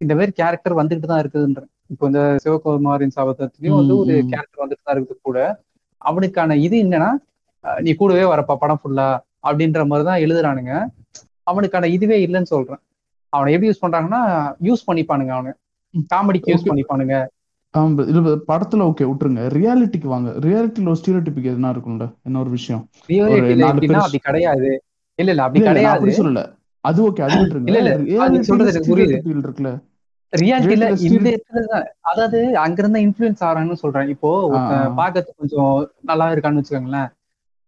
இந்த மாதிரி கேரக்டர் வந்துகிட்டு தான் இருக்குதுன்றேன். இப்போ இந்த சிவகுமாரின் சாபத்திலையும் வந்து ஒரு. கேரக்டர் வந்துட்டு தான் இருக்குது கூட. அவனுக்கான இது என்னன்னா நீ கூடவே வரப்பா படம் ஃபுல்லா அப்படின்ற மாதிரி தான் எழுதுறானுங்க. அவனுக்கான இதுவே இல்லைன்னு சொல்றேன். அவனை எப்படி யூஸ் பண்றாங்கன்னா யூஸ் பண்ணிப்பானுங்க அவனு. காமெடிக்கு யூஸ். பண்ணிப்பானுங்க. படத்துல ஓகே விட்டுருங்க. ரியாலிட்டிக்கு வாங்க. ரியாலிட்டியில ஒரு ஸ்டீரியோடிபிக் எதுனா இருக்கும்ல என்ன ஒரு விஷயம்? அப்படி கிடையாது. இல்ல இல்ல அப்படி கிடையாது. அப்படி சொல்லல. அது ஓகே அது விட்டுருங்க. இல்ல, இல்ல, புரியுது. இருக்குல்ல. ரியாலிட்டியில இந்த stereo- இடத்துல தான் அதாவது அங்கிருந்தா இன்ஃபுளுன்ஸ் ஆகிறான்னு சொல்றேன். இப்போ. பார்க்கறதுக்கு கொஞ்சம் நல்லா இருக்கான்னு வச்சுக்கோங்களேன்.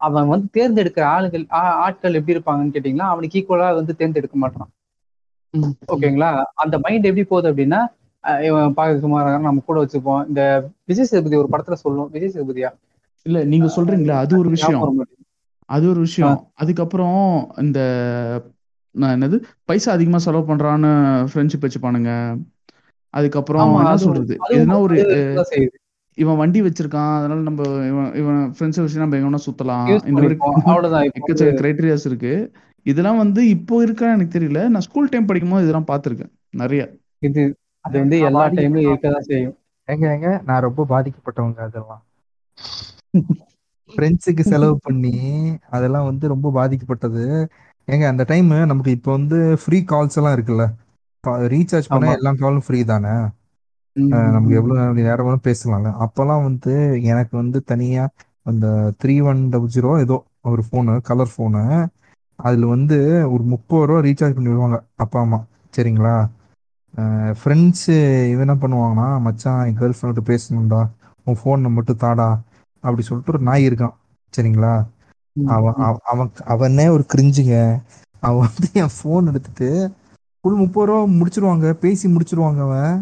அவன் வந்து தேர்ந்தெடுக்கிற ஆளுகள் ஆட்கள் எப்படி இருப்பாங்கன்னு கேட்டீங்கன்னா அவனுக்கு ஈக்குவலா வந்து தேர்ந்தெடுக்க மாட்டான். ஓகேங்களா? அந்த மைண்ட் எப்படி போகுது அப்படின்னா இவன் பார்க்க சுமார் நம்ம கூட வச்சுப்போம். இந்த விஜய் சேதுபதி ஒரு படத்துல சொல்லும் விஜய் சேதுபதியா? இல்ல நீங்க சொல்றீங்களா? அது ஒரு விஷயம். அது ஒரு விஷயம். அதுக்கப்புறம் இந்த என்னது பைசா அதிகமா செலவு பண்றான்னு ஃப்ரெண்ட்ஷிப் வச்சுப்பானுங்க. அதுக்கப்புறம் என்ன சொல்றது? எதுனா ஒரு. இவன் வண்டி வச்சிருக்கான் அதனால நம்ம இவன் இவன் ஃப்ரெண்ட்ஸ் வச்சு நம்ம எங்க வேணா சுத்தலாம் இந்த மாதிரி எக்கச்சக்க கிரைட்டீரியாஸ் இருக்கு. இதெல்லாம் வந்து இப்போ இருக்கா எனக்கு தெரியல. நான் ஸ்கூல் டைம் படிக்கும் போது இதெல்லாம் பார்த்திருக்கேன் நிறைய. இது அது வந்து எல்லா டைம்லயும் இருக்கதான் செய்யும். எங்க எங்க நான் ரொம்ப பாதிக்கப்பட்டவங்க அதெல்லாம். ஃப்ரெண்ட்ஸுக்கு செலவு பண்ணி அதெல்லாம் வந்து ரொம்ப பாதிக்கப்பட்டது. ஏங்க அந்த டைம் நமக்கு இப்போ வந்து ஃப்ரீ கால்ஸ் எல்லாம் இருக்குல்ல. ரீசார்ஜ் பண்ண. எல்லா காலும் ஃப்ரீ தானே? ம், அஹ் நமக்கு ம், எவ்வளவு நேரம் வேணும் பேசலாம்ல அப்பெல்லாம் வந்து எனக்கு வந்து தனியா அந்த த்ரீ ஒன் டபுள் ஜீரோ ஏதோ ஒரு ஃபோனு கலர் ஃபோனு அதுல வந்து ஒரு முப்பது ரூபா ரீசார்ஜ் பண்ணி விடுவாங்க அப்பா அம்மா. சரிங்களா? ஃப்ரெண்ட்ஸு இவன் என்ன பண்ணுவாங்கன்னா மச்சான் என் கேர்ள் ஃப்ரெண்ட் பேசணும்டா. உன் ஃபோன் மட்டும் தாடா. அப்படி சொல்லிட்டு ஒரு நாய் இருக்கான். சரிங்களா? அவன் அவன் அவனே ஒரு கிரிஞ்சுங்க அவன் வந்து என் ஃபோன் எடுத்துட்டு ஃபுல் முப்பது ரூபா முடிச்சிருவாங்க பேசி முடிச்சிருவாங்க அவன்.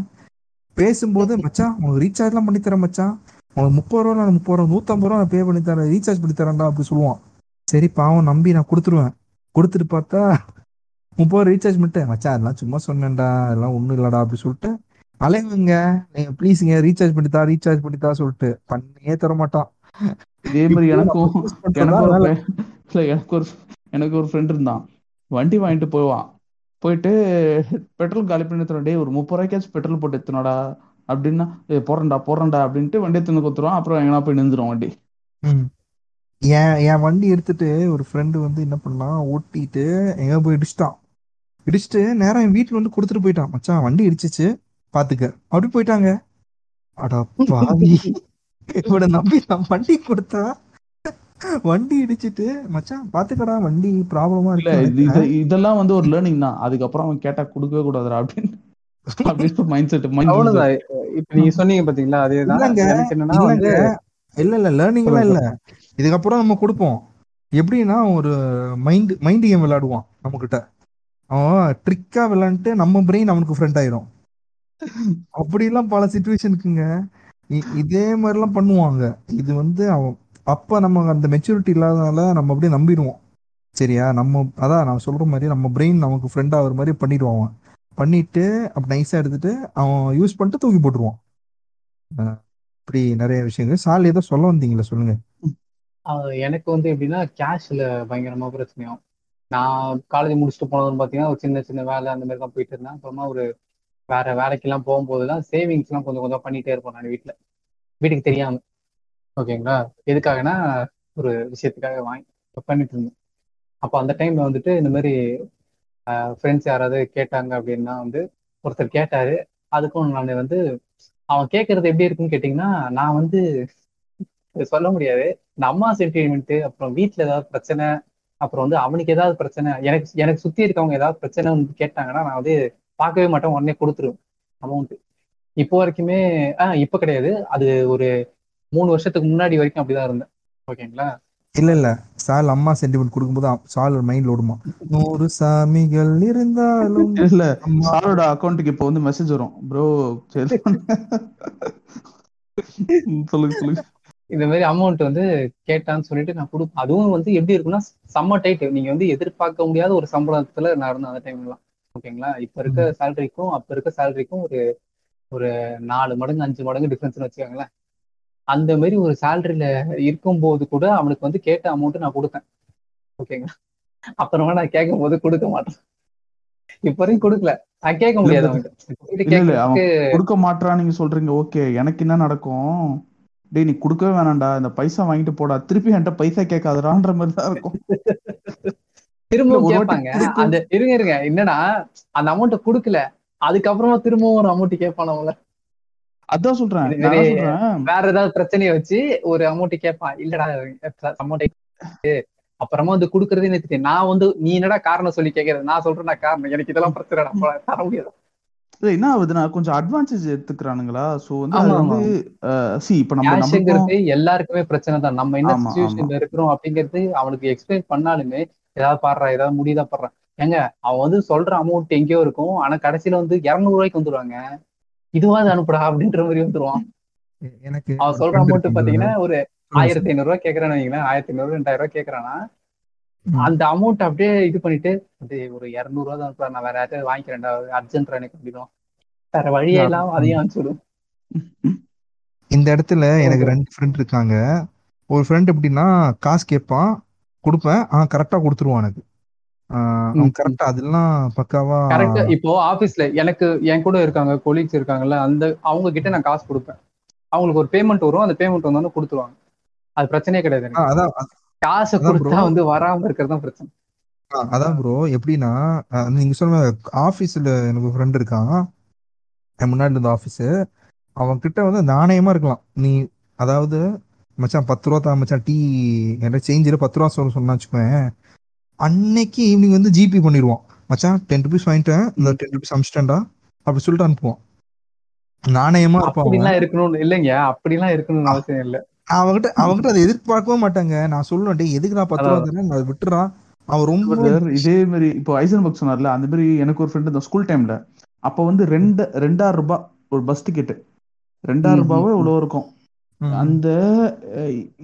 பேசும்போது மச்சான் உனக்கு ரீசார்ஜ்லாம் பண்ணி தரேன் மச்சான். உனக்கு முப்பது ரூபா நான் முப்பது ரூபா நூற்றம்பது ரூபா நான் பே பண்ணி தரேன் ரீசார்ஜ் பண்ணி தரேன்டா அப்படி சொல்லுவான். சரி பாவம் நம்பி நான் கொடுத்துருவேன். கொடுத்துட்டு பார்த்தா முப்பது ரூபா ரீசார்ஜ் பண்ணிட்டேன். மச்சான் அதெல்லாம் சும்மா சொன்னேன்டா அதெல்லாம் ஒன்றும் இல்லடா அப்படி சொல்லிட்டு. அலைவங்க நீங்க ப்ளீஸுங்க ரீசார்ஜ் பண்ணித்தா ரீசார்ஜ் பண்ணித்தா சொல்லிட்டு. பண்ணியே தர மாட்டான். இதே மாதிரி எனக்கும் எனக்கு ஒரு எனக்கு ஒரு ஃப்ரெண்ட் இருந்தான். வண்டி வாங்கிட்டு போவான். போயிட்டு பெட்ரோல் காலி பண்ணி எடுத்துரும் டேய் ஒரு முப்பது ரூபாய்க்காச்சும் பெட்ரோல் போட்டு எடுத்துனடா அப்படின்னா போறேன்டா போறேன்டா அப்படின்ட்டு வண்டி எடுத்து கொடுத்துருவான் அப்புறம் எங்கன்னா போய் நின்றுடும் வண்டி. என் என் வண்டி எடுத்துட்டு ஒரு ஃப்ரெண்டு வந்து என்ன பண்ணான் ஓட்டிட்டு எங்க போய் இடிச்சிட்டான். இடிச்சிட்டு நேரா என் வீட்டுல வந்து கொடுத்துட்டு போயிட்டான். மச்சான் வண்டி இடிச்சிச்சு பாத்துக்க. அப்படி போயிட்டாங்க. அடா பாவி <laughs> இவனை நம்பி நான் வண்டி கொடுத்தா வண்டி இடிச்சிட்டு மச்சான் பாத்துக்கடா வண்டி ப்ராப்ளமா இல்ல இதெல்லாம் வந்து ஒரு லேர்னிங் தான். அதுக்கப்புறம் அவன் கேட்டா கொடுக்கவே கூடாதுடா அப்படின்னு. இல்ல இல்ல லேர்னிங் எல்லாம் இல்ல. இதுக்கப்புறம் நம்ம கொடுப்போம். எப்படின்னா ஒரு மைண்ட் மைண்ட் கேம் விளையாடுவான் நம்மக்கிட்ட அவன் ட்ரிக்கா விளையாண்டுட்டு நம்ம பிரெயின் அவனுக்கு ஃப்ரெண்ட் ஆயிரும். அப்படிலாம் பல சுச்சுவேஷனுக்குங்க இதே மாதிரிலாம் பண்ணுவாங்க. இது வந்து அவன் அப்ப நம்ம அந்த மெச்சூரிட்டி இல்லாதனால நம்ம அப்படியே நம்பிடுவோம். சரியா? நம்ம அதான் நான் சொல்ற மாதிரி நம்ம பிரெயின் நமக்கு ஃப்ரெண்ட் ஆகுற மாதிரி பண்ணிடுவான் அவன். பண்ணிட்டு அப்படி நைஸா எடுத்துட்டு அவன் யூஸ் பண்ணிட்டு தூக்கி போட்டுருவான். இப்படி நிறைய விஷயங்கள். சால் ஏதோ சொல்ல வந்தீங்களா சொல்லுங்க. எனக்கு வந்து எப்படின்னா கேஷ்ல பயங்கரமா பிரச்சனையும் நான் காலேஜ் முடிச்சுட்டு போனதுன்னு பார்த்தீங்கன்னா ஒரு சின்ன சின்ன வேலை அந்த மாதிரி தான் போயிட்டு இருந்தேன். அப்புறமா ஒரு வேற வேலைக்கெல்லாம் போகும்போது தான் சேவிங்ஸ்லாம் கொஞ்சம் கொஞ்சம் பண்ணிட்டே இருப்போம் நான் வீட்டில் வீட்டுக்கு தெரியாம. ஓகேங்களா? எதுக்காகனா ஒரு விஷயத்துக்காக வாங்கி பண்ணிட்டு இருந்தேன் அப்போ அந்த டைம்ல வந்துட்டு இந்த மாதிரி ஃப்ரெண்ட்ஸ் யாராவது கேட்டாங்க அப்படின்னா வந்து ஒருத்தர் கேட்டாரு. அதுக்கும் நான் வந்து அவன் கேட்கறது எப்படி இருக்குன்னு கேட்டீங்கன்னா நான் வந்து சொல்ல முடியாது. இந்த அம்மா சென்டிமெண்ட் அப்புறம் வீட்டுல ஏதாவது பிரச்சனை அப்புறம் வந்து அவனுக்கு ஏதாவது பிரச்சனை எனக்கு எனக்கு சுத்தி இருக்கவங்க ஏதாவது பிரச்சனை வந்து கேட்டாங்கன்னா நான் வந்து பார்க்கவே மாட்டேன். உடனே கொடுத்துருவேன் அமௌண்ட் இப்போ வரைக்குமே ஆஹ் இப்போ கிடையாது. அது ஒரு மூணு வருஷத்துக்கு முன்னாடி வரைக்கும் அப்படிதான் இருந்தேன். ஓகேங்களா? இல்ல இல்ல. சால் அம்மா சென்டிமெண்ட் கொடுக்கும்போது சால் மைண்ட்ல ஓடுமா நூறு சாமிகள் இருந்தாலும் இல்ல சாரோட அக்கௌண்ட்டுக்கு இப்போ வந்து மெசேஜ் வரும். ப்ரோ சரி சொல்லுங்க சொல்லுங்க. இந்த மாதிரி அமௌண்ட் வந்து கேட்டான்னு சொல்லிட்டு நான் கொடுப்பேன் அதுவும் வந்து எப்படி இருக்கும்னா செம்ம டைட் நீங்க வந்து எதிர்பார்க்க முடியாத ஒரு சம்பளத்துல நான் இருந்தேன் அந்த டைம்லாம் ஓகேங்களா? இப்ப இருக்க சேலரிக்கும் அப்ப இருக்க சேலரிக்கும் ஒரு ஒரு நாலு மடங்கு அஞ்சு மடங்கு டிஃபரன்ஸ்னு வச்சுக்கோங்களேன். அந்த மாதிரி ஒரு சேலரியில இருக்கும்போது கூட அவனுக்கு வந்து கேட்ட அமௌண்ட் நான் கொடுத்தேன். ஓகேங்களா அப்புறமா நான் கேட்கும் போது கொடுக்க மாட்டேன். இப்ப வரைக்கும் கொடுக்கல. நான் கேட்க முடியாது கொடுக்க மாட்றான் நீங்க சொல்றீங்க. ஓகே எனக்கு என்ன நடக்கும்? டேய் நீ கொடுக்கவே வேணாம்டா. இந்த பைசா வாங்கிட்டு போடா. திருப்பி என்கிட்ட பைசா கேட்காதடான்ற மாதிரி தான் இருக்கும். திரும்பவும் கேட்பாங்க. அந்த இருங்க இருங்க. என்னன்னா அந்த அமௌண்ட்டை கொடுக்கல. அதுக்கப்புறமா திரும்பவும் ஒரு அமௌண்ட் கேட்பானவங்கள அதான் சொல்றேன் வேற ஏதாவது பிரச்சனையை வச்சு ஒரு அமௌண்ட் கேட்பான். இல்லடா அமௌண்ட் அப்புறமா வந்து கொடுக்கறதே நிறுத்திட்டேன் நான் வந்து நீ என்னடா காரணம் சொல்லி கேட்கறது? நான் சொல்றேன் நான் காரணம். எனக்கு இதெல்லாம் பிரச்சனைடா போடா, தர முடியாது. என்ன ஆகுதுன்னா கொஞ்சம் அட்வான்டேஜ் எடுத்துக்கிறானுங்களா? சோ வந்து அது. வந்து சி இப்ப நம்ம நமக்கும் கேஷ்ங்கிறது எல்லாருக்குமே பிரச்சனை தான். நம்ம என்ன சுச்சுவேஷன்ல இருக்கிறோம் அப்படிங்கிறது அவனுக்கு எக்ஸ்பிளைன் பண்ணாலுமே ஏதாவது பாடுறா ஏதாவது முடியுதா பாடுறான் ஏங்க அவன் வந்து சொல்ற அமௌண்ட் எங்கேயோ இருக்கும். ஆனா கடைசியில வந்து இருநூறு ரூபாய்க்கு வந்துருவாங்க. இதுவாது அனுப்புடா அப்படின்ற மாதிரி வந்துருவான். எனக்கு அவன் சொல்ற அமௌண்ட். பாத்தீங்கன்னா ஒரு ஆயிரத்தி ஐநூறு ரூபாய் கேக்குறான்னு வைங்களேன். ஆயிரத்தி ஐநூறு ரெண்டாயிரம் ரூபாய் கேக்குறானா. அந்த அமௌண்ட் அப்படியே இது பண்ணிட்டு அப்படியே ஒரு இருநூறு ரூபா தான் அனுப்புறா நான் வேற யார்ட்டையாவது வாங்கிக்கிறேன்டா. அர்ஜென்ட் எனக்கு அப்படிதான் வேற வழியே இல்லாம அதையும் அனுப்பிச்சுடும் இந்த இடத்துல எனக்கு ரெண்டு ஃப்ரெண்ட் இருக்காங்க. ஒரு ஃப்ரெண்ட் எப்படின்னா காசு கேட்பான் கொடுப்பேன். அவன் கரெக்டா கொடுத்துருவான் எனக்கு. ம். கரெக்டா அதெல்லாம் பக்காவா கரெக்டா இப்போ ஆபீஸ்ல எனக்கு என் கூட இருக்காங்க கொலீக்ஸ் இருக்காங்கல்ல அந்த அவங்க கிட்ட நான் காசு கொடுப்பேன். அவங்களுக்கு ஒரு பேமெண்ட் வரும் அந்த பேமெண்ட் வந்தோடனே கொடுத்துருவாங்க. அது பிரச்சனையே கிடையாது காசை கொடுத்தா. வந்து வராம இருக்கிறது தான் பிரச்சனை. அதான் ப்ரோ எப்படின்னா நீங்க சொன்ன ஆஃபீஸில் எனக்கு ஃப்ரெண்ட் இருக்கான். முன்னாடி இருந்த ஆஃபீஸு அவன் கிட்ட வந்து நாணயமா இருக்கலாம். நீ அதாவது மச்சான் பத்து ரூபா தான் மச்சான் டீ என்கிட்ட சேஞ்சில் பத்து ரூபா சொல்ல சொன்னா வச்சுக்கோயேன். அன்னைக்கு ஈவினிங் வந்து ஜிபி பண்ணிடுவான் மச்சான் டென் ருபீஸ் வாங்கிட்டேன். இந்த டென் ருபீஸ் அமிச்சிட்டேன்டா. அப்படி சொல்லிட்டு அனுப்புவான் நாணயமா இருப்பான் இருக்கணும்னு இல்லைங்க. அப்படிலாம் இருக்கணும்னு அவசியம் இல்லை. அவன்கிட்ட அவன்கிட்ட அதை எதிர்பார்க்கவே மாட்டாங்க. நான் சொல்லுவேன் டேய் எதுக்கு நான் பத்து ரூபா தரேன்? நான் விட்டுறான் அவன் ரொம்ப இதே மாதிரி இப்போ ஐசன்பர்க் சொன்னார்ல அந்த மாதிரி எனக்கு ஒரு ஃப்ரெண்ட் இந்த ஸ்கூல் டைம்ல அப்ப வந்து ரெண்டு ரெண்டாயிரம் ரூபாய் ஒரு பஸ் டிக்கெட் ரெண்டாயிரம் ரூபாவே ம், இவ்வளவு இருக்கும் அந்த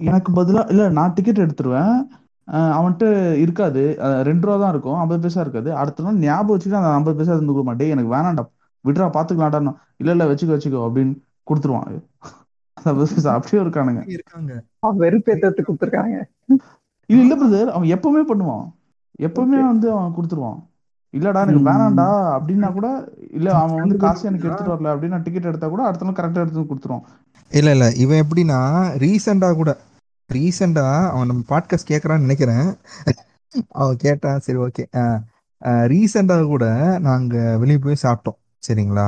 எனக்கு பதிலா இல்ல நான் டிக்கெட் எடுத்துருவேன். அஹ், அவன்கிட்ட இருக்காது. ரெண்டு ரூபா தான் இருக்கும். ஐம்பது பைசா இருக்காது. அடுத்த நாள் ஞாபகம் வச்சுட்டு அந்த ஐம்பது பைசா இருந்து கொடுக்க மாட்டேன். எனக்கு வேணாம்டா. விட்றா பாத்துக்கலாம்டா இல்ல இல்ல வச்சுக்கோ வச்சுக்கோ அப்படின்னு கொடுத்துருவான் அந்த ஐம்பது பைசா அப்படியே இருக்கானுங்க. இருக்காங்க. அவன் வெறுப்பேற்றத்துக்கு கொடுத்துருக்காங்க. இல்ல இல்ல பிரதர் அவன் எப்பவுமே பண்ணுவான். எப்பவுமே வந்து அவன் கொடுத்துருவான். இல்லடா எனக்கு ம். வேணாம்டா அப்படின்னா கூட இல்ல அவன் வந்து காசு எனக்கு? எடுத்துட்டு வரல அப்படின்னு டிக்கெட் எடுத்தா கூட அடுத்த நாள் கரெக்டா எடுத்து கொடுத்துருவான். இல்ல இல்ல. இவன் எப்படின்னா ரீசெண்டா கூட ரீசெண்டா அவன் நம்ம பாட்காஸ்ட் கேட்கறான்னு நினைக்கிறேன். அவன் கேட்டான் சரி ஓகே ரீசெண்டா கூட நாங்க வெளியே போய் சாப்பிட்டோம். சரிங்களா?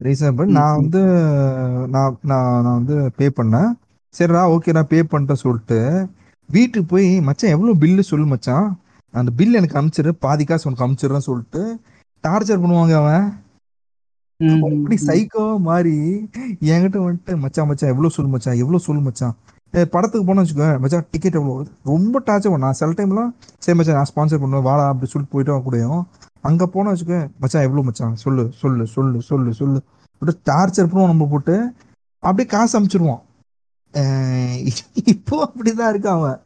ரீசெண்ட் பண்ணி ம், நான். வந்து நான் நான் நான் வந்து பே பண்ணேன். சரிடா ஓகே நான் பே பண்ணிட்டேன் சொல்லிட்டு வீட்டுக்கு போய் மச்சான் எவ்வளோ பில்லு சொல்லு மச்சான். அந்த பில் எனக்கு அனுப்பிச்சிரு. பாதி காசு உனக்கு அனுப்பிச்சிடுறேன்னு சொல்லிட்டு டார்ச்சர் பண்ணுவாங்க அவன். அப்படி. சைக்கோ மாதிரி என்கிட்ட வந்துட்டு மச்சான் மச்சான் எவ்வளவு சொல்லு மச்சான் எவ்வளவு சொல்லு மச்சான். படத்துக்கு போனோம்னு வச்சுக்கோங்க மச்சான் டிக்கெட் எவ்வளோ ரொம்ப டார்ச்சர் பண்ணா நான் சில டைம்லாம் சரி மச்சான் நான் ஸ்பான்சர் பண்ணுவேன் வாடா அப்படி சொல்லிட்டு போயிட்டு கூடயும். அங்கே போனால் வச்சுக்கோ மச்சான் எவ்வளோ மச்சான்? சொல்லு சொல்லு சொல்லு சொல்லு சொல்லு. அப்படியே டார்ச்சர் பண்ணுவோம் நம்ம போட்டு அப்படியே காசு அமுச்சிடுவான் இப்போ அப்படிதான் இருக்கான் அவன்.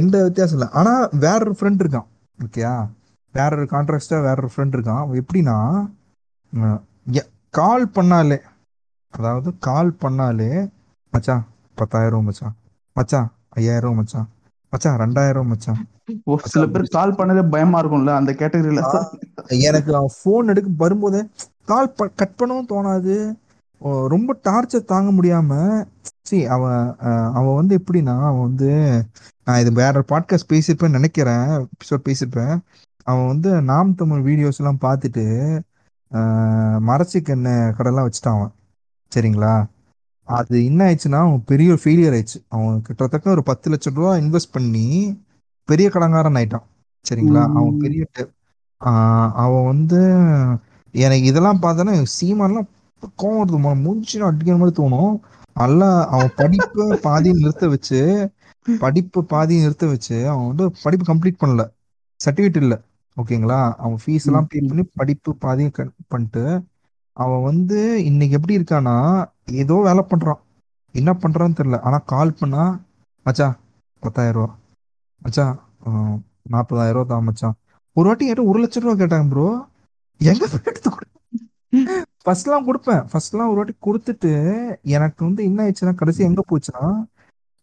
எந்த வித்தியாசம் இல்லை. ஆனால் வேற ஒரு ஃப்ரெண்ட் இருக்கான். ஓகேயா? வேற ஒரு கான்ட்ராக்டாக வேற ஒரு ஃப்ரெண்ட் இருக்கான். அவன் எப்படின்னா கால் பண்ணாலே அதாவது கால் பண்ணாலே மச்சான் பத்தாயிரம் மச்சான். மச்சான் ஐயாயிரம் மச்சான். மச்சான் ரெண்டாயிரம் மச்சான். ஒரு சில பேர் கால் பண்ணதே பயமா இருக்கும்ல அந்த கேட்டகரியில எனக்கு ஃபோன் எடுக்க வரும்போதே கால் கட் பண்ணவும் தோணாது. ரொம்ப டார்ச்சர் தாங்க முடியாம சி அவன் அஹ், அவன் வந்து எப்படின்னா அவன் வந்து நான் இது வேற பாட்காஸ்ட் பேசியிருப்பேன்னு நினைக்கிறேன் எபிசோட் பேசியிருப்பேன். அவன் வந்து நாம் தமிழ் வீடியோஸ் எல்லாம் பார்த்துட்டு மரச்சிக்கெண்ண கடைலாம் வச்சுட்டான் அவன். சரிங்களா? அது என்ன ஆயிடுச்சுன்னா அவன் பெரிய ஒரு ஃபெயிலியர் ஆயிடுச்சு. அவன் கிட்டத்தட்ட ஒரு பத்து லட்சம் ரூபா இன்வெஸ்ட் பண்ணி பெரிய கடங்காரன் ஆயிட்டான். சரிங்களா? அவன். பெரிய அவன் வந்து எனக்கு இதெல்லாம் பார்த்தோன்னா சீமான்லாம் கோவம் வருது. மு- மூஞ்சில அடிக்கிற மாதிரி தோணும். நல்லா அவன் படிப்பை பாதி நிறுத்த வச்சு படிப்பு பாதி நிறுத்த வச்சு அவன் வந்து படிப்பு கம்ப்ளீட் பண்ணல. சர்டிஃபிகேட் இல்லை. ஓகேங்களா? அவன் ஃபீஸ் எல்லாம் பே பண்ணி படிப்பு பாதி பண்ணிட்டு அவன் வந்து இன்னைக்கு எப்படி இருக்கானா ஏதோ வேலை பண்றான். என்ன பண்றான்னு தெரியல. ஆனா கால் பண்ணா மச்சா பத்தாயிரம் ரூபா. மச்சா ஆஹ், நாற்பதாயிரம் ரூபா தான் மச்சான். ஒரு வாட்டி என்கிட்ட ஒரு லட்சம் ரூபா கேட்டாங்க ப்ரோ எங்க எடுத்து கொடு? ஃபர்ஸ்ட்லாம் கொடுப்பேன். ஃபர்ஸ்ட்லாம் ஒரு வாட்டி கொடுத்துட்டு எனக்கு வந்து என்ன ஆயிடுச்சுன்னா கடைசி எங்க போச்சுன்னா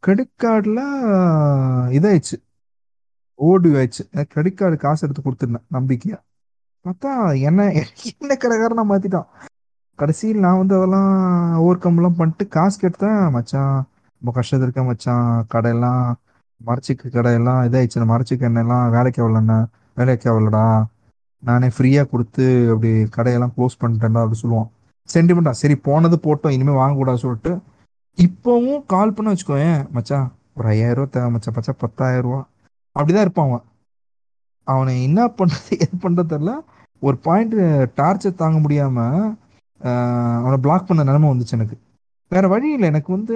கிரெடிட் கார்டில் இதாயிடுச்சு. ஓடி ஆயிடுச்சு. கிரெடிட் கார்டு காசு எடுத்து கொடுத்துருந்தேன் நம்பிக்கையா. பார்த்தா என்ன <laughs> என்ன கடைக்காரனா மாத்திட்டான். கடைசியில் நான் வந்து அதெல்லாம் ஓவர் கம்லாம் பண்ணிட்டு காசு கேட்டேன் மச்சான் ரொம்ப கஷ்டத்தில் இருக்கேன் மச்சான். கடையெல்லாம் மரச்சிக்கு கடையெல்லாம் இதாகிடுச்சு மரச்சிக்கு எண்ணெய்லாம் வேலைக்கு ஆகலண்ணே வேலைக்கு ஆகலடா. நானே ஃப்ரீயாக கொடுத்து அப்படி கடையெல்லாம் க்ளோஸ் பண்ணிட்டேன்டா அப்படி சொல்லுவான். சென்டிமெண்டா சரி போனது போட்டோம் இனிமேல் வாங்கக்கூடாது சொல்லிட்டு இப்போவும் கால் பண்ண வச்சுக்கோயேன். மச்சான் ஒரு ஐயாயிரம் ரூபா தேவை மச்சான் மச்சா பத்தாயிரம் ரூபா அப்படிதான் இருப்பான் அவன். அவனை என்ன பண்ணுறது எது <laughs> பண்ணுறது தெரில ஒரு பாயிண்ட் டார்ச்சர் தாங்க முடியாமல் அவனை பிளாக் பண்ண நிலைமை வந்துச்சு எனக்கு. வேற வழி இல்லை எனக்கு வந்து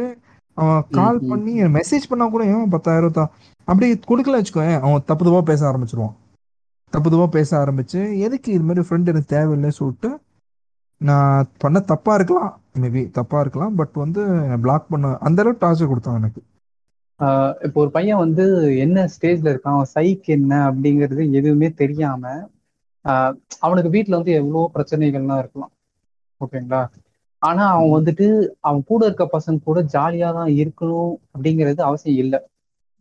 அவன் கால். பண்ணி மெசேஜ் பண்ணா கூட ஏன் பத்தாயிரம் தான் அப்படி கொடுக்கல வச்சுக்கோயேன். அவன் தப்பு தப்பா பேச ஆரம்பிச்சிருவான். தப்பு தப்பா பேச ஆரம்பிச்சு எதுக்கு இது மாதிரி ஃப்ரெண்ட் எனக்கு தேவையில்லை சொல்லிட்டு நான் பண்ண தப்பா இருக்கலாம். மேபி தப்பா இருக்கலாம் பட் வந்து பிளாக் பண்ண அந்த அளவுக்கு டார்ச்சர் கொடுத்தான் எனக்கு. இப்போ ஒரு பையன் வந்து என்ன ஸ்டேஜ்ல இருக்கான் அவன் சைக் என்ன அப்படிங்கிறது எதுவுமே தெரியாம அவனுக்கு வீட்ல வந்து எவ்வளவோ பிரச்சனைகள்லாம் இருக்கலாம். ஓகேங்களா? ஆனா அவன் வந்துட்டு அவன் கூட இருக்க பசங்க கூட ஜாலியா தான் இருக்கணும் அப்படிங்கிறது அவசியம் இல்லை.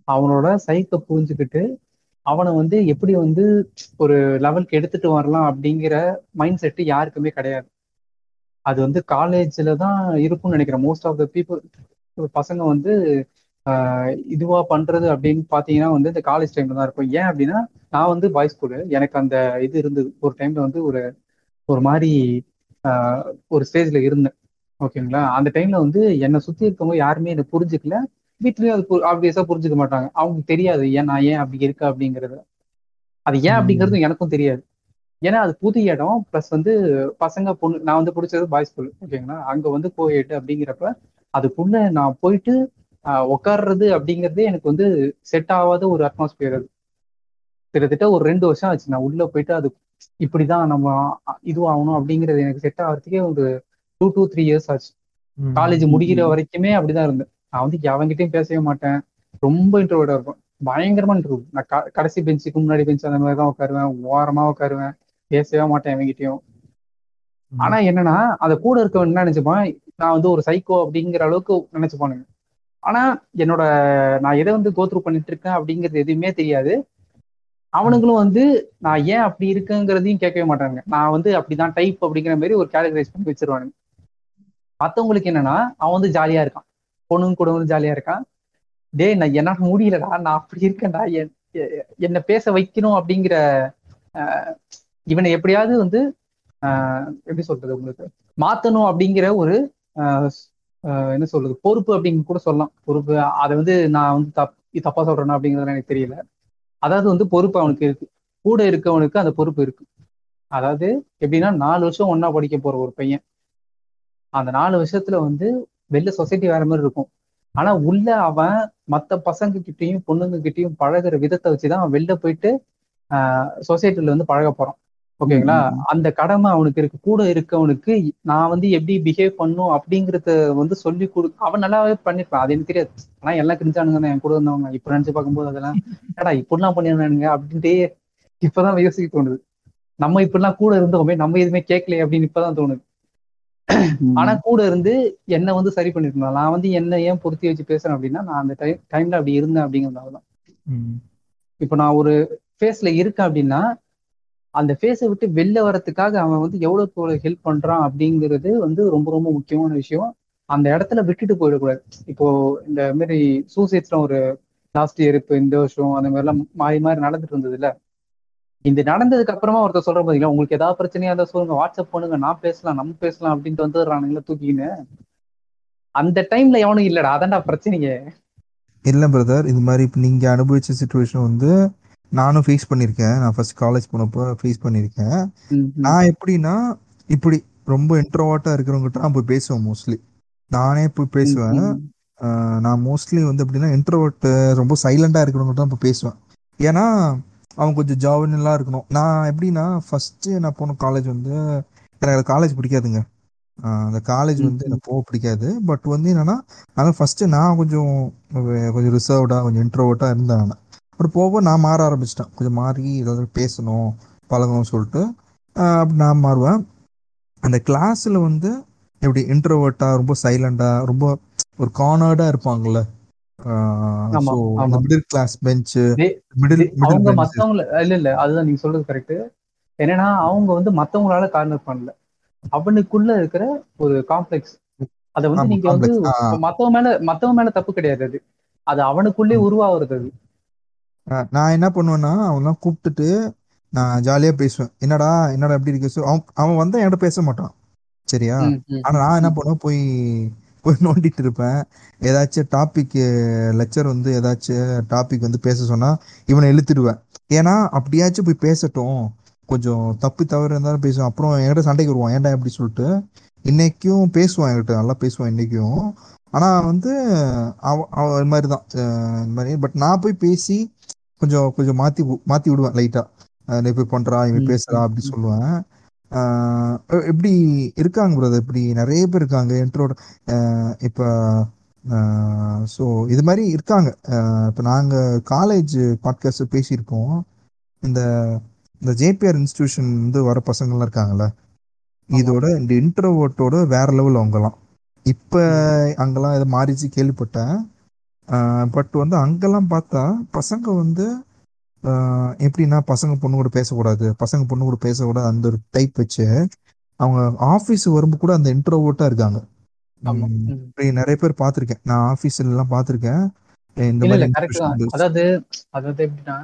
அவனோட சைக்கை புரிஞ்சுக்கிட்டு அவனை வந்து எப்படி வந்து ஒரு லெவலுக்கு எடுத்துட்டு வரலாம் அப்படிங்கிற மைண்ட் செட்டு யாருக்குமே கிடையாது. அது வந்து காலேஜ்ல தான் இருக்கும்னு நினைக்கிறேன். மோஸ்ட் ஆஃப் த பீப்புள் பசங்க வந்து இதுவா பண்றது அப்படின்னு பாத்தீங்கன்னா வந்து இந்த காலேஜ் டைம்ல தான் இருக்கும். ஏன் அப்படின்னா நான் வந்து பாய்ஸ் ஸ்கூலு எனக்கு அந்த இது இருந்தது. ஒரு டைம்ல வந்து ஒரு ஒரு மாதிரி ஒரு ஸ்டேஜ்ல இருந்தேன். ஓகேங்களா அந்த டைம்ல வந்து என்னை சுத்தி இருக்கவங்க யாருமே என்னை புரிஞ்சுக்கல. வீட்லயும் அது ஆப்வியஸா புரிஞ்சுக்க மாட்டாங்க. அவங்களுக்கு தெரியாது ஏன் நான் ஏன் அப்படி இருக்கேன்? அப்படிங்கிறது. அது ஏன் அப்படிங்கிறது எனக்கும் தெரியாது. ஏன்னா அது புது இடம். ப்ளஸ் வந்து பசங்க பொண்ணு நான் வந்து பிடிச்சது பாய்ஸ் ஸ்கூல் ஓகேங்களா அங்க வந்து கோயெட்டு அப்படிங்கிறப்ப அதுக்குள்ள நான் போயிட்டு உட்கார்றது அப்படிங்கிறதே எனக்கு வந்து செட் ஆகாத ஒரு அட்மாஸ்பியர் அது. கிட்டத்தட்ட ஒரு ரெண்டு வருஷம் ஆச்சு. நான் உள்ள போயிட்டு அது இப்படிதான் நம்ம இதுவாகணும் அப்படிங்கிறது எனக்கு செட் ஆகிறதுக்கே ஒரு டூ டூ த்ரீ இயர்ஸ் ஆச்சு. காலேஜ் முடிக்கிற வரைக்குமே அப்படிதான் இருந்தேன். நான் வந்து எவன்கிட்டயும் பேசவே மாட்டேன். ரொம்ப இன்ட்ரோவேர்டா இருப்பேன். பயங்கரமா இன்ட்ரோவ் நான் கடைசி பெஞ்சுக்கு முன்னாடி பெஞ்ச் அந்த மாதிரி தான் உட்காருவேன். ஓரமா உட்காருவேன். பேசவே மாட்டேன் எவன்கிட்டயும். ஆனா என்னன்னா அத கூட இருக்கவன் என்ன நினைச்சுப்பான்? நான் வந்து ஒரு சைக்கோ அப்படிங்கிற அளவுக்கு நினைச்சுப்பானுங்க. ஆனா என்னோட நான் எதை வந்து கோத்ரூ பண்ணிட்டு இருக்கேன் அப்படிங்கிறது எதுவுமே தெரியாது. அவனுங்களும் வந்து நான் ஏன் அப்படி இருக்குங்கிறதையும் கேட்கவே மாட்டாங்க நான் வந்து அப்படிதான் டைப் அப்படிங்கிற மாதிரி ஒரு கேட்டகரைஸ் பண்ணி வச்சிருவானுங்க. மத்தவங்களுக்கு என்னன்னா அவன் வந்து ஜாலியா இருக்கான். பொண்ணுங்க கூட வந்து ஜாலியா இருக்கான். டேய் நான் என்னால முடியலடா நான் அப்படி இருக்கேன்டா என்- என்னை பேச வைக்கணும் அப்படிங்கிற இவனை எப்படியாவது வந்து ஆஹ், எப்படி சொல்றது உங்களுக்கு? மாத்தணும் அப்படிங்கிற ஒரு ஆஹ், என்ன சொல்றது? பொறுப்பு அப்படின்னு கூட சொல்லலாம். பொறுப்பு அதை வந்து நான் வந்து தப் தப்பா சொல்றேன்னா அப்படிங்கிறது எனக்கு தெரியல. அதாவது வந்து பொறுப்பு அவனுக்கு இருக்கு. கூட இருக்கவனுக்கு அந்த பொறுப்பு இருக்கு. அதாவது எப்படின்னா நாலு வருஷம் ஒன்னா படிக்க போற ஒரு பையன். அந்த நாலு வருஷத்துல வந்து வெளில சொசைட்டி வேற மாதிரி இருக்கும். ஆனா உள்ள அவன் மத்த பசங்க கிட்டயும் பொண்ணுங்க கிட்டயும் பழகுற விதத்தை வச்சுதான் அவன் வெளில போயிட்டு சொசைட்டில வந்து பழக போறான். ஓகேங்களா? அந்த கடமை அவனுக்கு இருக்கு. கூட இருக்கவனுக்கு நான் வந்து எப்படி பிஹேவ் பண்ணும் அப்படிங்கறத வந்து சொல்லி கொடு அவன் நல்லாவே பண்ணிருப்பான். அது எனக்கு தெரியாது. ஆனா எல்லாம் கிரிஞ்சானுங்க என் கூட இருந்தவங்க. இப்ப நினைச்சு பார்க்கும்போது அதெல்லாம் ஏடா இப்படிலாம் பண்ணிருந்தானுங்க அப்படின்ட்டே இப்பதான் யோசிக்க தோணுது. நம்ம இப்படிலாம் கூட இருந்தோமே நம்ம எதுவுமே கேட்கலையே அப்படின்னு இப்பதான் தோணுது. ஆனா கூட இருந்து என்ன வந்து சரி பண்ணிருக்கணும். நான் வந்து என்ன ஏன் பொருத்தி வச்சு பேசுறேன் அப்படின்னா நான் அந்த டைம் டைம்ல அப்படி இருந்தேன் அப்படிங்கிறதுனாலதான். இப்ப நான் ஒரு ஃபேஸ்ல இருக்கேன் அப்படின்னா அந்த ஃபேஸை விட்டு வெளில வரத்துக்காக அவன் வந்து எவ்வளோ ஹெல்ப் பண்றான் அப்படிங்கிறது வந்து ரொம்ப ரொம்ப முக்கியமான விஷயம். அந்த இடத்துல விட்டுட்டு போயிடக்கூடாது. இப்போ இந்த மாதிரி சூசைட்ஸ்லாம் ஒரு லாஸ்ட் இயர் இப்போ இந்த வருஷம் அந்த மாதிரிலாம் மாறி மாறி நடந்துட்டு இருந்தது இல்ல இந்த நடந்ததுக்கு அப்புறமா ஒருத்தர் சொல்ற பாத்தீங்களா? உங்களுக்கு ஏதாவது பிரச்சனையா இருந்தா சொல்லுங்க. வாட்ஸ்அப் பண்ணுங்க. நான் பேசலாம். நம்ம பேசலாம். அப்படின்ட்டு வந்துடுறானுங்களா தூக்கின்னு அந்த டைம்ல எவனும் இல்லடா. அதான்டா பிரச்சனையே. இல்ல பிரதர் இது மாதிரி இப்போ நீங்க அனுபவிச்ச சுச்சுவேஷன் வந்து நானும் ஃபேஸ் பண்ணியிருக்கேன். நான் ஃபர்ஸ்ட் காலேஜ் போனப்போ ஃபேஸ் பண்ணியிருக்கேன். நான் எப்படின்னா இப்படி ரொம்ப இன்ட்ரோவாட்டாக இருக்கிறவங்ககிட்ட நான் போய் பேசுவேன் மோஸ்ட்லி நானே போய் பேசுவேன். நான் மோஸ்ட்லி வந்து எப்படின்னா இன்ட்ரோவர்ட் ரொம்ப சைலண்டாக இருக்கிறவங்க தான் இப்போ பேசுவேன். ஏன்னா அவன் கொஞ்சம் ஜாவினெல்லாம் இருக்கணும். நான் எப்படின்னா ஃபஸ்ட்டு நான் போன காலேஜ் வந்து எனக்கு காலேஜ் பிடிக்காதுங்க. அந்த காலேஜ் வந்து எனக்கு போக பிடிக்காது. பட் வந்து என்னன்னா அதனால் ஃபஸ்ட்டு நான் கொஞ்சம் கொஞ்சம் ரிசர்வ்டாக கொஞ்சம் இன்ட்ரோவர்ட்டாக இருந்தேன் நான். அப்புறம் போக நான் மாற ஆரம்பிச்சிட்டேன். கொஞ்சம் மாறி ஏதாவது பேசணும் பழகணும்னு சொல்லிட்டு அப்படி நான் மாறுவேன். அந்த கிளாஸில் வந்து எப்படி இன்ட்ரோவர்ட்டாக ரொம்ப சைலண்டாக ரொம்ப ஒரு கார்னர்டாக இருப்பாங்கல்ல. மிடில் கிளாஸ் பெஞ்சு மிடில் அவங்க மத்தவங்கள இல்ல இல்ல அதுதான் நீங்க சொல்றது கரெக்ட் என்னன்னா அவங்க வந்து மத்தவங்களால கார்னர் பண்ணல. அவனுக்குள்ள இருக்கிற ஒரு காம்ப்ளெக்ஸ் அத வந்து நீங்க வந்து. மத்தவங்க மேல மத்தவங்க மேல தப்பு கிடையாது அது. அது அவனுக்குள்ளே உருவாகுறது அது. நான் என்ன பண்ணுவேன்னா அவன்லாம் கூப்பிட்டுட்டு நான் ஜாலியாக பேசுவேன். என்னடா என்னடா எப்படி இருக்கு? அவன் அவன் வந்தா என்கிட்ட பேச மாட்டான். சரியா? ஆனா நான் என்ன பண்ணுவேன்? போய் போய் நோண்டிட்டு இருப்பேன். ஏதாச்சும் டாபிக் லெக்சர் வந்து ஏதாச்சும் டாபிக் வந்து பேச சொன்னா இவனை இழுத்துடுவேன். ஏன்னா அப்படியாச்சும் போய் பேசட்டும். கொஞ்சம் தப்பு தவறு இருந்தாலும் பேசுவான். அப்புறம் என்கிட்ட சண்டைக்கு வருவான். ஏன்டா எப்படி சொல்லிட்டு? இன்னைக்கும் பேசுவான் என்கிட்ட. நல்லா பேசுவான் இன்னைக்கும். ஆனா வந்து அவ அவ இது மாதிரி தான் இந்த மாதிரி. பட் நான் போய் பேசி கொஞ்சம் கொஞ்சம் மாத்தி மாத்தி விடுவேன் லைட்டா இப்படி பண்றா இவன் பேசுறா அப்படி சொல்லுவேன். எப்படி இருக்காங்க பிரதர் இப்படி நிறைய பேர் இருக்காங்க என்ட்ரோட இப்போ ஸோ இது மாதிரி இருக்காங்க. இப்போ நாங்கள் காலேஜ் பாட்காஸ்ட் பேசியிருக்கோம் இந்த இந்த ஜேபிஆர் இன்ஸ்டிடியூஷன் வந்து வர பசங்கள்லாம் இருக்காங்கல்ல. இதோட இந்த இன்ட்ரோவோட்டோட வேற லெவல் அவங்கலாம். இப்போ அங்கெல்லாம் இது மாறிச்சு கேள்விப்பட்டேன். பட் வந்து அங்கெல்லாம் பார்த்தா பசங்க வந்து எப்படின்னா பசங்க பொண்ணு கூட பேசக்கூடாது. பசங்க பொண்ணு கூட பேசக்கூடாது அந்த ஒரு டைப் வச்சு அவங்க ஆஃபீஸ் வரும்போது கூட அந்த இன்ட்ரோவோட்டா இருக்காங்க. நிறைய பேர் பார்த்துருக்கேன். நான் ஆஃபீஸ்ல எல்லாம் பார்த்துருக்கேன். இந்த மாதிரி அதாவது அதாவது எப்படின்னா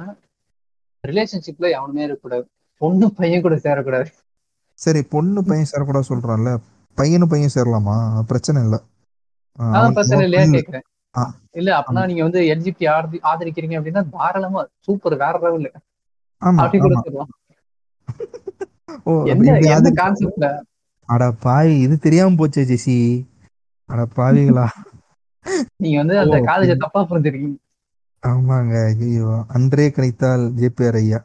ரிலேஷன்ஷிப்ல எவனுமே இருக்கக்கூடாது. பொண்ணு பையன் கூட சேரக்கூடாது. சரி பொண்ணு பையன் சேரக்கூடாது சொல்றான்ல. பையனும் பையன் சேரலாமா? பிரச்சனை இல்லை. பிரச்சனை இல்லையா ஆ. இல்ல அப்படின்னா நீங்க வந்து எல்ஜிபி ஆதரி ஆதரிக்கிறீங்க அப்படின்னா தாராளமா சூப்பர் வேற லெவல் அப்படி கூட சொல்லலாம் ஓ என்ன கான்செப்ட்ல அட பாய் இது தெரியாம போச்சே ஜெசி. அட பாவிகளா. நீங்க வந்து அந்த காலேஜ தப்பா புரிஞ்சிருக்கீங்க. ஆமாங்க ஐயோ அன்றே கணித்தால் ஜேபிஆர் ஐயா.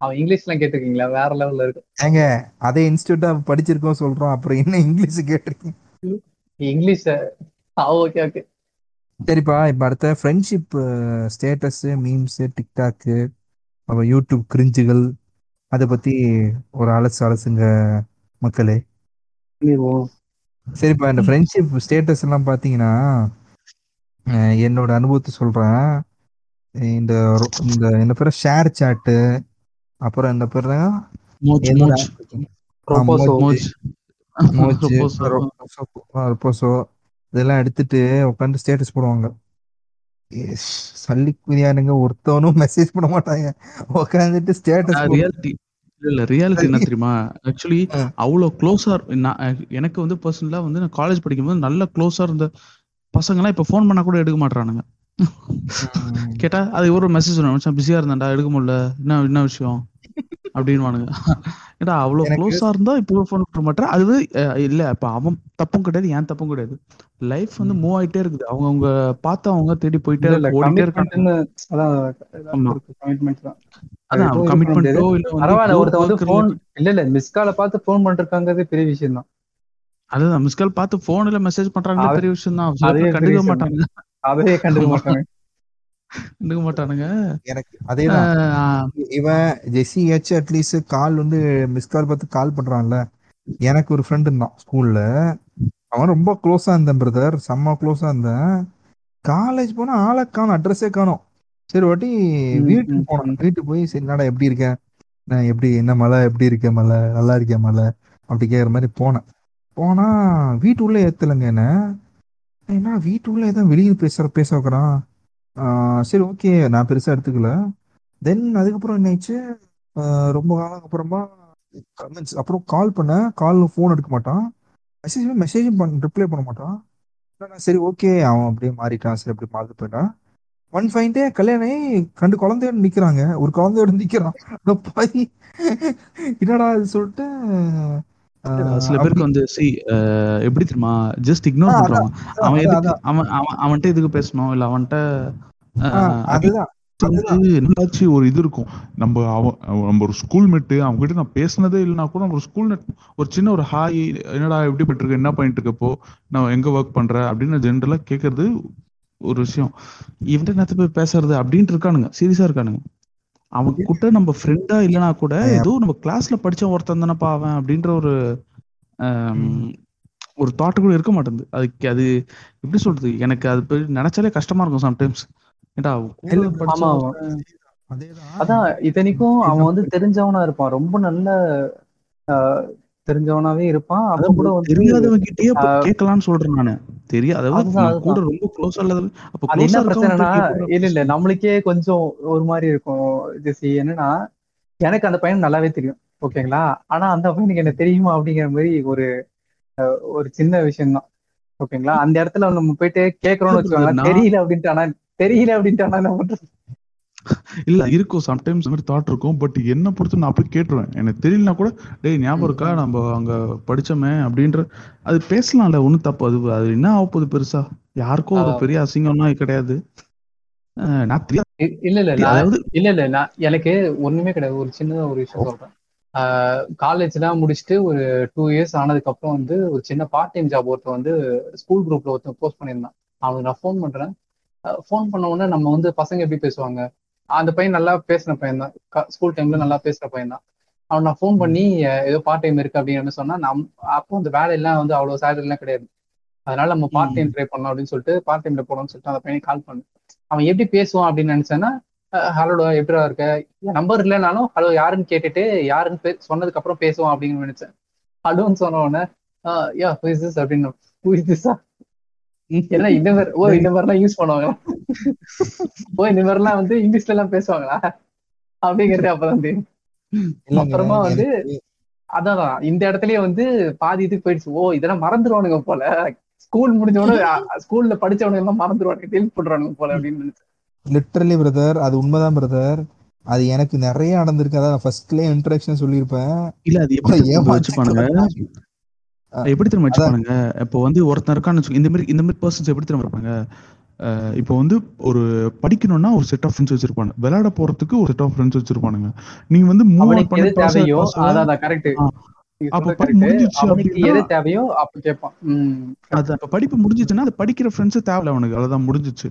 அவன் இங்கிலீஷ்லாம் கேட்டிருக்கீங்களா? வேற லெவல்ல இருக்கு. ஏங்க அதே இன்ஸ்டியூட்டா படிச்சிருக்கோம் சொல்றோம் அப்புறம் என்ன இங்கிலீஷ் கேட்டிருக்கீங்க? இங்கிலீஷ்? Okay okay. சரிப்பா இப்ப அடுத்த ஃப்ரெண்ட்ஷிப் ஸ்டேட்டஸ் மீம்ஸ் டிக்டாக்கு அப்புறம் யூடியூப் கிரிஞ்சுகள் அதை பத்தி ஒரு அலசு அலசுங்க மக்களே. சரிப்பா இந்த ஃப்ரெண்ட்ஷிப் ஸ்டேட்டஸ் எல்லாம் பாத்தீங்கன்னா என்னோட அனுபவத்தை சொல்றேன். இந்த இந்த என்ன பேர் ஷேர் சாட்டு அப்புறம் என்ன பேர் மோச் இதெல்லாம் எடுத்துட்டு உட்காந்து ஸ்டேட்டஸ் போடுவாங்க. ஏஸ், சல்லி குதியானுங்க ஒருத்தவனும் மெசேஜ் பண்ண மாட்டாங்க. உட்காந்துட்டு ஸ்டேட்டஸ் ரியாலிட்டி இல்ல ரியாலிட்டி என்ன தெரியுமா? ஆக்சுவலி ஆ. அவ்வளோ க்ளோஸா எனக்கு வந்து பர்சனலா வந்து நான் காலேஜ் படிக்கும்போது நல்ல க்ளோஸா இருந்த பசங்கலாம் இப்ப ஃபோன் பண்ணா கூட எடுக்க மாட்டானுங்க கேட்டா அது ஒரு மெசேஜ் பிஸியா இருந்தான்டா எடுக்க முடியல. என்ன என்ன விஷயம்? அப்படின்னுவானுங்க. ஏடா அவ்வளவு க்ளோஸா இருந்தா இப்போ ஃபோன் பண்ண மாட்டேன் அது இல்ல இப்ப அவன் தப்பும் கிடையாது ஏன் தப்பும் கிடையாது. லைஃப் வந்து மூவ் ஆயிட்டே இருக்குது. அவங்க அவங்க பார்த்து அவங்க தேடி போயிட்டே ஓடிட்டே இருக்காங்க. அதான் கமிட்மெண்ட்டோ இல்ல வந்து பரவாயில்ல ஒருத்தன் இல்ல இல்ல மிஸ் கால பார்த்து போன் பண்ணிருக்காங்கிறது பெரிய விஷயம் தான். அதுதான் மிஸ் கால் பார்த்து போன்ல மெசேஜ் பண்றாங்களே அது- பெரிய விஷயம் தான். கண்டுக்க மாட்டாங்க அதையே கண்டுக்க. மாட்டாங்க கண்டுக்க மாட்டானுங்க எனக்கு அதேதான். இவன் ஜெஸ்ஸி ஏச்சு அட்லீஸ்ட் கால் வந்து மிஸ் கால் பார்த்து கால் பண்றான்ல. எனக்கு ஒரு ஃப்ரெண்ட் இருந்தான் ஸ்கூல்ல அவன் ரொம்ப க்ளோஸா இருந்தேன் பிரதர் செம்ம க்ளோஸா இருந்தேன். காலேஜ் போனா ஆளை காணும் அட்ரஸே காணும். சரி வாட்டி வீட்டுக்கு ம், போனேன். ம். வீட்டுக்கு போய் சரி என்னடா எப்படி இருக்க? நான் எப்படி என்ன மலை எப்படி இருக்க மலை நல்லா இருக்கேன் மலை அப்படி கேட்குற மாதிரி போனேன். போனா வீட்டு உள்ள ஏத்தலைங்க என்ன. என்ன வீட்டு உள்ள ஏதோ வெளியே பேசுற பேச வைக்கிறான். சரி ஓகே. நான் பெருசா எடுத்துக்கல. தென் அதுக்கப்புறம் என்ன ஆயிடுச்சு? ஆஹ் ரொம்ப காலம் அப்புறமா comments அப்புறம் கால் பண்ணேன் கால் ஃபோன் எடுக்க மாட்டான். மெசேஜ் மெசேஜும் பண்ண ரிப்ளை பண்ண மாட்டான். நான் சரி ஓகே. அவன் அப்படியே மாறிட்டான். சரி அப்படி மாறி போயிட்டான். ஒன் ஃபைன் டே கல்யாணம் ரெண்டு குழந்தையோட நிக்கிறாங்க. ஒரு குழந்தையோட நிக்கிறான். அந்த பாய் என்னடா இது சொல்லிட்டு சில பேருக்கு வந்து சி எப்படி தெரியுமா? ஜஸ்ட் இக்னோர் பண்றான் அவன் எதுக்கு. அவன் அவன் அவன்கிட்ட எதுக்கு பேசணும்? இல்ல அவன்கிட்ட அதுதான் என்னாச்சு ஒரு இது இருக்கும். நம்ம அவன் நம்ம ஒரு ஸ்கூல் மேட்டு அவங்க கிட்ட நான் பேசினதே இல்லைனா கூட ஒரு ஸ்கூல் ஒரு சின்ன ஒரு ஹாய் என்னடா எப்படி பண்ணிட்டு இருக்க என்ன பண்ணிட்டு இருக்கப்போ நான் எங்க ஒர்க் பண்ற அப்படின்னு ஜென்ரலா கேக்குறது ஒரு விஷயம். இவன்ட்ட நேரத்து போய் பேசுறது அப்படின்ட்டு இருக்கானுங்க சீரியஸா இருக்கானுங்க. அவன் கிட்ட நம்ம ஃப்ரெண்டா இல்லைனா கூட ஏதோ நம்ம கிளாஸ்ல படிச்ச ஒருத்தன் தானப்பா அவன் அப்படின்ற ஒரு ஒரு தாட் கூட இருக்க மாட்டேங்குது. அதுக்கு அது எப்படி சொல்றது எனக்கு அது நினைச்சாலே கஷ்டமா இருக்கும் சம்டைம்ஸ் அதான் இத்தனைக்கும் அவன் வந்து தெரிஞ்சவனா இருப்பான். ரொம்ப நல்ல தெரிஞ்சவனாவே இருப்பான். அதான் கூட தெரியாதவங்க கிட்டயே கேட்கலாம்னு சொல்றேன் நானு. தெரியா அதாவது கூட. ரொம்ப க்ளோஸ் இல்லாத அப்ப அது என்ன பிரச்சனைனா இல்ல இல்ல நம்மளுக்கே கொஞ்சம் ஒரு மாதிரி இருக்கும். ஜெசி என்னன்னா எனக்கு அந்த பையன் நல்லாவே தெரியும். ஓகேங்களா? ஆனா அந்த பையனுக்கு என்ன தெரியுமா அப்படிங்கிற மாதிரி ஒரு ஒரு சின்ன விஷயம் தான் ஓகேங்களா? அந்த இடத்துல நம்ம போயிட்டு கேக்குறோம்னு நான்- தெரியல அப்படின்ட்டு ஆனா தெரியல அப்படின்ட்டு இல்ல இருக்கும். சம்டைம்ஸ் மாதிரி தாட் இருக்கும். பட் என்ன பொறுத்து நான் போய் கேட்டுருவேன். எனக்கு தெரியலனா கூட டேய் ஞாபகம் இருக்கா? நம்ம அங்க படிச்சோமே அப்படின்ற அது பேசலாம்ல. ஒண்ணும் தப்பு. அது அது என்ன ஆக போகுது பெருசா? யாருக்கும் ஒரு. பெரிய அசிங்கம்லாம் கிடையாது. நான் இல்ல இல்ல. அதாவது இல்ல இல்ல. நான் எனக்கு ஒண்ணுமே கிடையாது. ஒரு சின்னதா ஒரு விஷயம் சொல்றேன். காலேஜ்லாம் முடிச்சுட்டு ஒரு டூ இயர்ஸ் ஆனதுக்கு அப்புறம் வந்து ஒரு சின்ன பார்ட் டைம் ஜாப் ஒருத்தன் வந்து ஸ்கூல் குரூப்ல ஒருத்தன் போஸ்ட் பண்ணியிருந்தான். அவனுக்கு நான் ஃபோன் பண்றேன். ஃபோன் பண்ண உடனே நம்ம வந்து பசங்க எப்படி பேசுவாங்க? அந்த பையன் நல்லா பேசின பையன் தான். ஸ்கூல் டைம்ல நல்லா பேசுற பையன் தான். அவன் நான் ஃபோன் பண்ணி ஏதோ பார்ட் டைம் இருக்கு அப்படின்னு சொன்னா நம் அப்போ அந்த வேலையெல்லாம் வந்து அவ்வளவு சேலரி எல்லாம் கிடையாது. அதனால நம்ம பார்ட் டைம் ட்ரை பண்ணலாம் அப்படின்னு சொல்லிட்டு பார்ட் டைம்ல போனோம்னு சொல்லிட்டு அந்த பையனை கால் பண்ணேன். அவன் எப்படி பேசுவான் அப்படின்னு நினைச்சேன்னா ஹலோடா எப்படிடா இருக்க? நம்பர் இல்லைனாலும் ஹலோ யாருன்னு கேட்டுட்டு யாருன்னு பே சொன்னதுக்கு அப்புறம் பேசுவான் அப்படின்னு நினைச்சேன். ஹலோன்னு சொன்ன உடனே யா ஹூ இஸ் திஸ் அப்படின்னு ஹூ இஸ் திஸ்ஸா ஏன்னா இந்த மாதிரி ஓ இந்த மாதிரிலாம் யூஸ் பண்ணுவாங்க ஓ இந்த மாதிரிலாம் வந்து இங்கிலீஷ்ல எல்லாம் பேசுவாங்களா? அப்படிங்கிறது அப்பதான் தெரியும். அப்புறமா வந்து அதான் இந்த இடத்துலயே வந்து பாதி இதுக்கு போயிடுச்சு. ஓ இதெல்லாம் மறந்துடுவானுங்க போல. ஸ்கூல் முடிஞ்சவன ஸ்கூல்ல படிச்சவனுங்க எல்லாம் மறந்துடுவானுங்க டெலிட் பண்றானுங்க போல அப்படின்னு நினைச்சேன். லிட்டரலி பிரதர் அது உண்மைதான் பிரதர் அது எனக்கு நிறைய நடந்திருக்கு. அதான் ஃபர்ஸ்ட்லயே இன்ட்ரடக்ஷன் சொல்லியிருப்பேன். இல்ல அது எப்படி வச்சுப்பானுங்க? எப்படி தெரியுமா வச்சுப்பானுங்க இப்போ வந்து ஒருத்தன் இருக்கான்னு இந்த மாதிரி இந்த மாதிரி பர்சன்ஸ் எப்படி தெரியுமா இருப்பாங்க? இப்போ வந்து ஒரு படிக்கணும்னா ஒரு செட் ஆஃப் ஃப்ரெண்ட்ஸ் வச்சிருப்பாங்க. விளையாட போறதுக்கு ஒரு செட் ஆஃப் ஃப்ரெண்ட்ஸ் வச்சிருப்பானுங்க. நீங்க வந்து மூவ் அவனுக்கு பண்ணி எது தேவையோ. அப்ப அப்ப கேட்பான். உம் அதான் இப்ப படிப்பு முடிஞ்சிச்சுன்னா அது படிக்கிற ஃப்ரெண்ட்ஸ் தேவையில்ல அவனுக்கு. அவ்வளவுதான் முடிஞ்சிச்சு.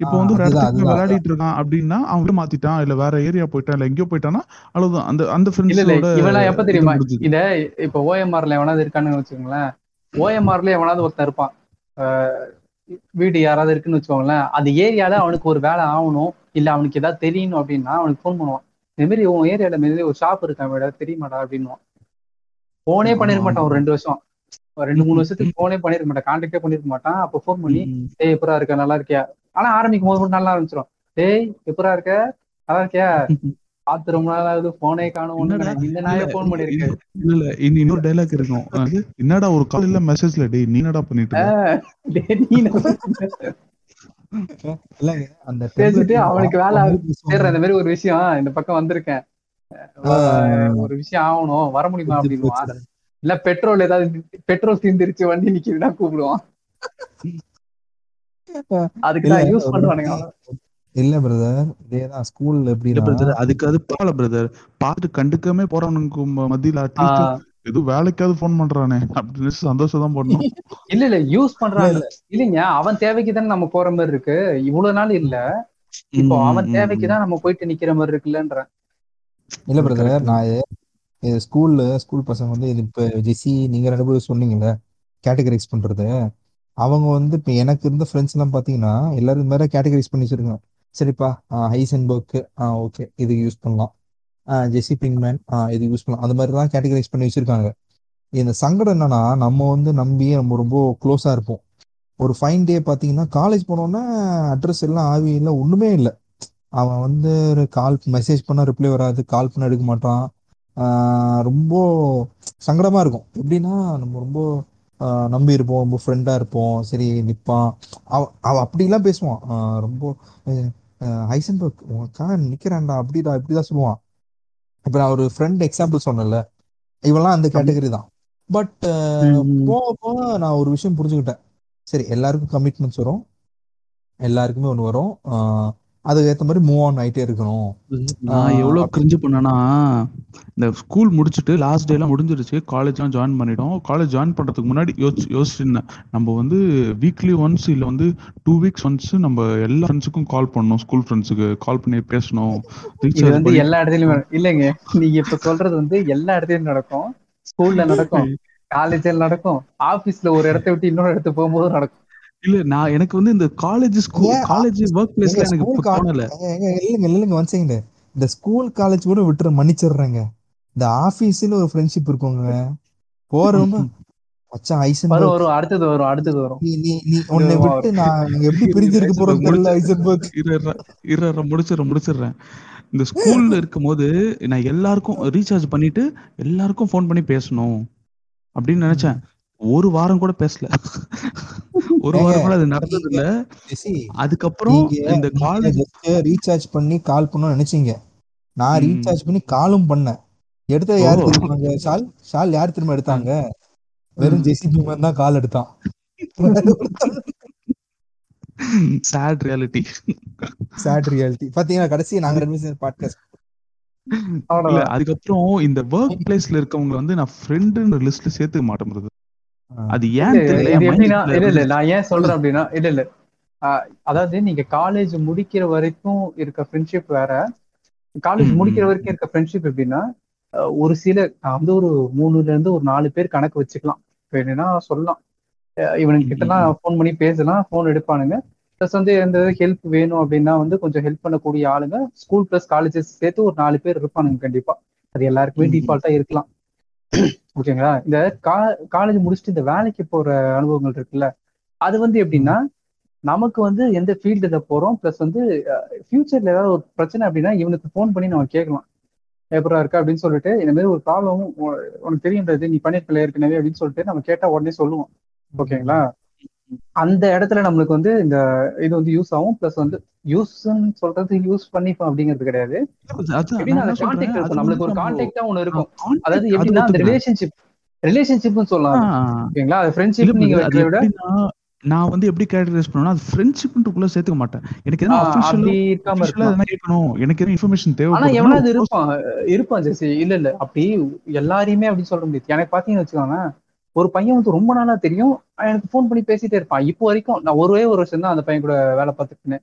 இப்போ வந்து ஒரு இடத்துக்கு. விளையாடிட்டு இருக்கான் அப்படின்னா அவன் வீடு மாத்திட்டான் இல்ல வேற ஏரியா போயிட்டான் இல்ல எங்கேயோ போயிட்டானா அவ்வளவுதான். அந்த அந்த ஃப்ரெண்ட்ஸோட இவெல்லாம் எப்ப தெரியுமா? இத இப்ப ஓஎம்ஆர்ல எவனாவது இருக்கான்னு வச்சுக்கோங்களேன். ஓஎம்ஆர்ல எவனாவது ஒருத்தன் இருப்பான். வீடு யாராவது இருக்குன்னு வச்சுக்கோங்களேன். அந்த ஏரியால அவனுக்கு ஒரு வேலை ஆகணும் இல்ல அவனுக்கு ஏதாவது தெரியணும் அப்படின்னா அவனுக்கு ஃபோன் பண்ணுவான். இந்த மாதிரி உன் ஏரியால ஒரு ஷாப் இருக்கான் வீட தெரியுமாடா அப்படின்னுவான். போனே பண்ணிருக்க மாட்டான் ஒரு ரெண்டு வருஷம். ஒரு ரெண்டு மூணு வருஷத்துக்கு போனே பண்ணிருக்க மாட்டான் கான்டாக்டே பண்ணிருக்க மாட்டான். அப்ப ஃபோன் பண்ணி டேய் எப்பரா இருக்க? நல்லா இருக்கியா? ஆனா ஆரம்பிக்கும் போது மட்டும் நல்லா ஆரம்பிச்சிடும் டேய் எப்பரா இருக்க? நல்லா இருக்கியா? <laughs> பார்த்து ரொம்ப நாள் ஆகுது போனே காணும். இந்த நாயே போன் பண்ணிருக்கு இல்ல இல்ல இனி இன்னொரு டைலாக் இருக்கும். அது, என்னடா ஒரு கால் இல்ல மெசேஜ்ல டேய் நீ என்னடா பண்ணிட்டு இருக்க? டேய், நீ என்ன- இல்லைங்க அந்த பேசிட்டு அவனுக்கு வேலை ஆகுது. இந்த மாதிரி ஒரு விஷயம் இந்த பக்கம் வந்திருக்கேன். ஒரு விஷயம் ஆகணும். வர முடியுமா அப்படின்னுவான் இல்ல பெட்ரோல் ஏதாவது பெட்ரோல் தீர்ந்துருச்சு வண்டி நிக்குதுன்னா கூப்பிடுவான் அதுக்குதான் இல்ல, யூஸ் பண்ணுவானுங்க இல்ல பிரதர் இதேதான் ஸ்கூல்ல இல்ல எப்படின்னா பிரதர் அதுக்கு அது பரவாயில்ல பிரதர் பார்த்து கண்டுக்காம போறவனுக்கு மத்தியில அட்லீஸ்ட் ஏதோ வேலைக்காவது ஃபோன் பண்றானே. அப்படின்னு சந்தோஷம் தான் படணும். <laughs> இல்ல இல்ல யூஸ் பண்றாங்க இல்லைங்க அவன் தேவைக்கு தானே நம்ம போற மாதிரி இருக்கு. இவ்வளவு நாள் இல்ல. இப்போ அவன் தேவைக்கு தான் நம்ம போயிட்டு நிக்கிற மாதிரி இருக்குல்லன்ற இல்ல அது பிரதர் நான் இது- ஸ்கூல்ல ஸ்கூல் பசங்க வந்து இது இப்ப ஜெசி நீங்க ரெண்டு பேரும் சொன்னீங்கல்ல கேட்டகரைஸ் பண்றது. அவங்க வந்து இப்ப எனக்கு இருந்த ஃப்ரெண்ட்ஸ் எல்லாம் பாத்தீங்கன்னா எல்லாரும் மாதிரி கேட்டகரைஸ் பண்ணி வச்சிருக்காங்க. சரிப்பா ஹைசன்பர்க் ஆ ஓகே இது யூஸ் பண்ணலாம். ஜெசி பிங்மேன் ஆ இது யூஸ் பண்ணலாம். அந்த மாதிரி தான் கேட்டகரைஸ் பண்ணி வச்சிருக்காங்க. இந்த சங்கடம் என்னன்னா நம்ம வந்து நம்பி நம்ம ரொம்ப க்ளோஸா இருப்போம். ஒரு ஃபைன் டே பாத்தீங்கன்னா காலேஜ் போனோன்னா அட்ரஸ் எல்லாம் ஆவி இல்லை ஒண்ணுமே இல்லை. அவன் வந்து கால் மெசேஜ் பண்ணா ரிப்ளை வராது கால் பண்ண எடுக்க மாட்டான். ரொம்ப சங்கடமா இருக்கும். எப்படின்னா நம்ம ரொம்ப நம்பி இருப்போம் ரொம்ப ஃப்ரெண்டா இருப்போம். சரி நிப்பான். அவ அவ அப்படிலாம் பேசுவான். ரொம்ப ஹைசன்பர்க் உனக்காக நிக்கிறான்டா அப்படிடா இப்படிதான் சொல்லுவான். இப்ப நான் ஒரு ஃப்ரெண்ட் எக்ஸாம்பிள் சொன்னேன்ல. இவெல்லாம் அந்த கேட்டகரி தான். பட் போக போக நான் ஒரு விஷயம் புரிஞ்சுக்கிட்டேன். சரி எல்லாருக்கும் கமிட்மெண்ட்ஸ் வரும். எல்லாருக்குமே ஒன்று வரும். அதுக்கு ஏற்ற மாதிரி மூவ் ஆன் ஆயிட்டே இருக்கணும். நான் எவ்வளவு கிரிஞ்சு பண்ணேன்னா இந்த ஸ்கூல் முடிச்சுட்டு லாஸ்ட் டே எல்லாம் முடிஞ்சிருச்சு காலேஜ்லாம் ஜாயின் பண்ணிட்டோம். காலேஜ் ஜாயின் பண்றதுக்கு முன்னாடி யோசிச்சு யோசிச்சிருந்தேன். நம்ம வந்து வீக்லி ஒன்ஸ் இல்ல வந்து டூ வீக்ஸ் ஒன்ஸ் நம்ம எல்லா ஃப்ரெண்ட்ஸுக்கும் கால் பண்ணணும் ஸ்கூல் ஃப்ரெண்ட்ஸுக்கு கால் பண்ணி பேசணும். இது வந்து எல்லா இடத்துலயும் இல்லைங்க. நீங்க இப்ப சொல்றது வந்து எல்லா இடத்துலயும் நடக்கும். ஸ்கூல்ல நடக்கும். <laughs> காலேஜ்ல நடக்கும். ஆபீஸ்ல ஒரு இடத்த விட்டு இன்னொரு இடத்துக்கு போகும்போது நடக்கும். இல்ல நான் எனக்கு வந்து இந்த காலேஜ் ஸ்கூல் காலேஜ் ஒர்க் பிளேஸ்ல எனக்கு தோணல இல்லைங்க இல்லைங்க ஒன் செகண்ட் இந்த ஸ்கூல் காலேஜ் கூட விட்டுற மன்னிச்சிடுறேங்க. இந்த ஆபீஸ்ல ஒரு ஃப்ரெண்ட்ஷிப் இருக்குங்க. போறவங்க மச்சான் ஐசன்பர்க். வரும் அடுத்தது வரும் அடுத்தது வரும். நீ நீ நீ உன்னை விட்டு நான் நாங்க எப்படி பிரிஞ்சிருக்க போறோம் தெரியல ஐசன்பர்க். இரு இரு இரு முடிச்சிடுறேன் முடிச்சிடுறேன். இந்த ஸ்கூல்ல இருக்கும்போது நான் எல்லாருக்கும் ரீசார்ஜ் பண்ணிட்டு எல்லாருக்கும் ஃபோன் பண்ணி பேசணும் அப்படின்னு நினைச்சேன். ஒரு வாரம் கூட பேசல. ஒரு வாரம் கூட அது நடந்தது இல்ல அதுக்கப்புறம் இந்த காலேஜ் ரீசார்ஜ் பண்ணி கால் பண்ணணும்னு நினைச்சீங்க. நான். ரீசார்ஜ் பண்ணி காலும் பண்ணேன். எடுத்தது யார். தெரியுமாங்க ஷால்? ஷால் யார் திரும்ப எடுத்தாங்க? வெறும் ஜெசி பீமன் தான் கால் எடுத்தான். சேட் ரியாலிட்டி சேட் ரியாலிட்டி பாத்தீங்களா கடைசி நாங்க ரெண்டு பேரும் பாட்காஸ்ட் அதுக்கப்புறம் இந்த ஒர்க் பிளேஸ்ல இருக்கவங்க வந்து நான் ஃப்ரெண்டுன்ற லிஸ்ட்ல சேர்த்துக்க மாட்டேன். அது ஏன் இல்ல இல்ல. நான் ஏன் சொல்றேன் அப்படின்னா இல்ல இல்ல. ஆஹ் அதாவது நீங்க காலேஜ் முடிக்கிற வரைக்கும் இருக்க ஃப்ரெண்ட்ஷிப் வேற. காலேஜ் முடிக்கிற. வரைக்கும் இருக்க ஃப்ரெண்ட்ஷிப் எப்படின்னா ஒரு சில நான் வந்து ஒரு மூணுல இருந்து ஒரு நாலு பேர் கணக்கு வச்சுக்கலாம். என்னன்னா சொல்லலாம். ஆஹ் இவனுங்க கிட்டலாம் ஃபோன் பண்ணி பேசலாம் ஃபோன் எடுப்பானுங்க. ப்ளஸ் வந்து எந்த ஹெல்ப் வேணும் அப்படின்னா வந்து கொஞ்சம் ஹெல்ப் பண்ணக்கூடிய ஆளுங்க ஸ்கூல் ப்ளஸ் காலேஜஸ் சேர்த்து ஒரு நாலு பேர் இருப்பானுங்க கண்டிப்பா. அது எல்லாருக்குமே. டிஃபால்ட்டா இருக்கலாம். ஓகேங்களா? இந்த கா காலேஜ் முடிச்சுட்டு இந்த வேலைக்கு போற அனுபவங்கள் இருக்குல்ல அது வந்து எப்படின்னா நமக்கு வந்து எந்த ஃபீல்டுல போறோம் ப்ளஸ் வந்து ஃபியூச்சர்ல ஏதாவது ஒரு பிரச்சனை அப்படின்னா இவனுக்கு ஃபோன் பண்ணி நம்ம கேட்கலாம். எப்படா இருக்கா அப்படின்னு சொல்லிட்டு இந்த மாதிரி ஒரு ப்ராப்ளம் உனக்கு தெரியுன்றது நீ பண்ணிருக்கல ஏற்கனவே அப்படின்னு சொல்லிட்டு நம்ம கேட்டா உடனே சொல்லுவோம். ஓகேங்களா? அந்த இடத்துல நம்மளுக்கு வந்து இந்த இது வந்து யூஸ் ஆகும். ப்ளஸ் வந்து யூஸ்ன்னு சொல்றது யூஸ் பண்ணிப்போம் அப்படிங்கிறது கிடையாது. கான்டாக்ட் அது இருக்கும். நம்மளுக்கு ஒரு கான்டாக்டா ஒண்ணு இருக்கும். அதாவது அது எப்படின்னா அந்த. ரிலேஷன்ஷிப் ரிலேஷன்ஷிப்னு சொல்லலாம் அது. ஓகேங்களா? அது ஃப்ரெண்ட்ஷிப் நீங்க அது வைக்கிறத விட நான் வந்து எப்படி கேரக்டரைஸ் பண்ணுவேன்னா அது ஃப்ரெண்ட்ஷிப்ன்றக்குள்ள சேர்த்துக்க மாட்டேன். எனக்கு ஆஹ் அஃபிஷியலா இருக்கலாம். எதனா இருக்கணும். எனக்கு எதனா இன்ஃபர்மேஷன் ஆனா தேவைப்படுதுன்னா எவனாவது இருப்பான். இருப்பான் ஜெசி. இல்ல இல்ல. அப்படி எல்லாரையுமே அப்படி சொல்ல முடியாது. எனக்கு பாத்தீங்கன்னு வச்சுக்கோங்க ஒரு பையன் வந்து ரொம்ப நாளா தெரியும். எனக்கு ஃபோன் பண்ணி பேசிட்டே இருப்பான். இப்போ வரைக்கும் நான் ஒரே ஒரு வருஷம் தான் அந்த பையன் கூட வேலை பார்த்துட்டு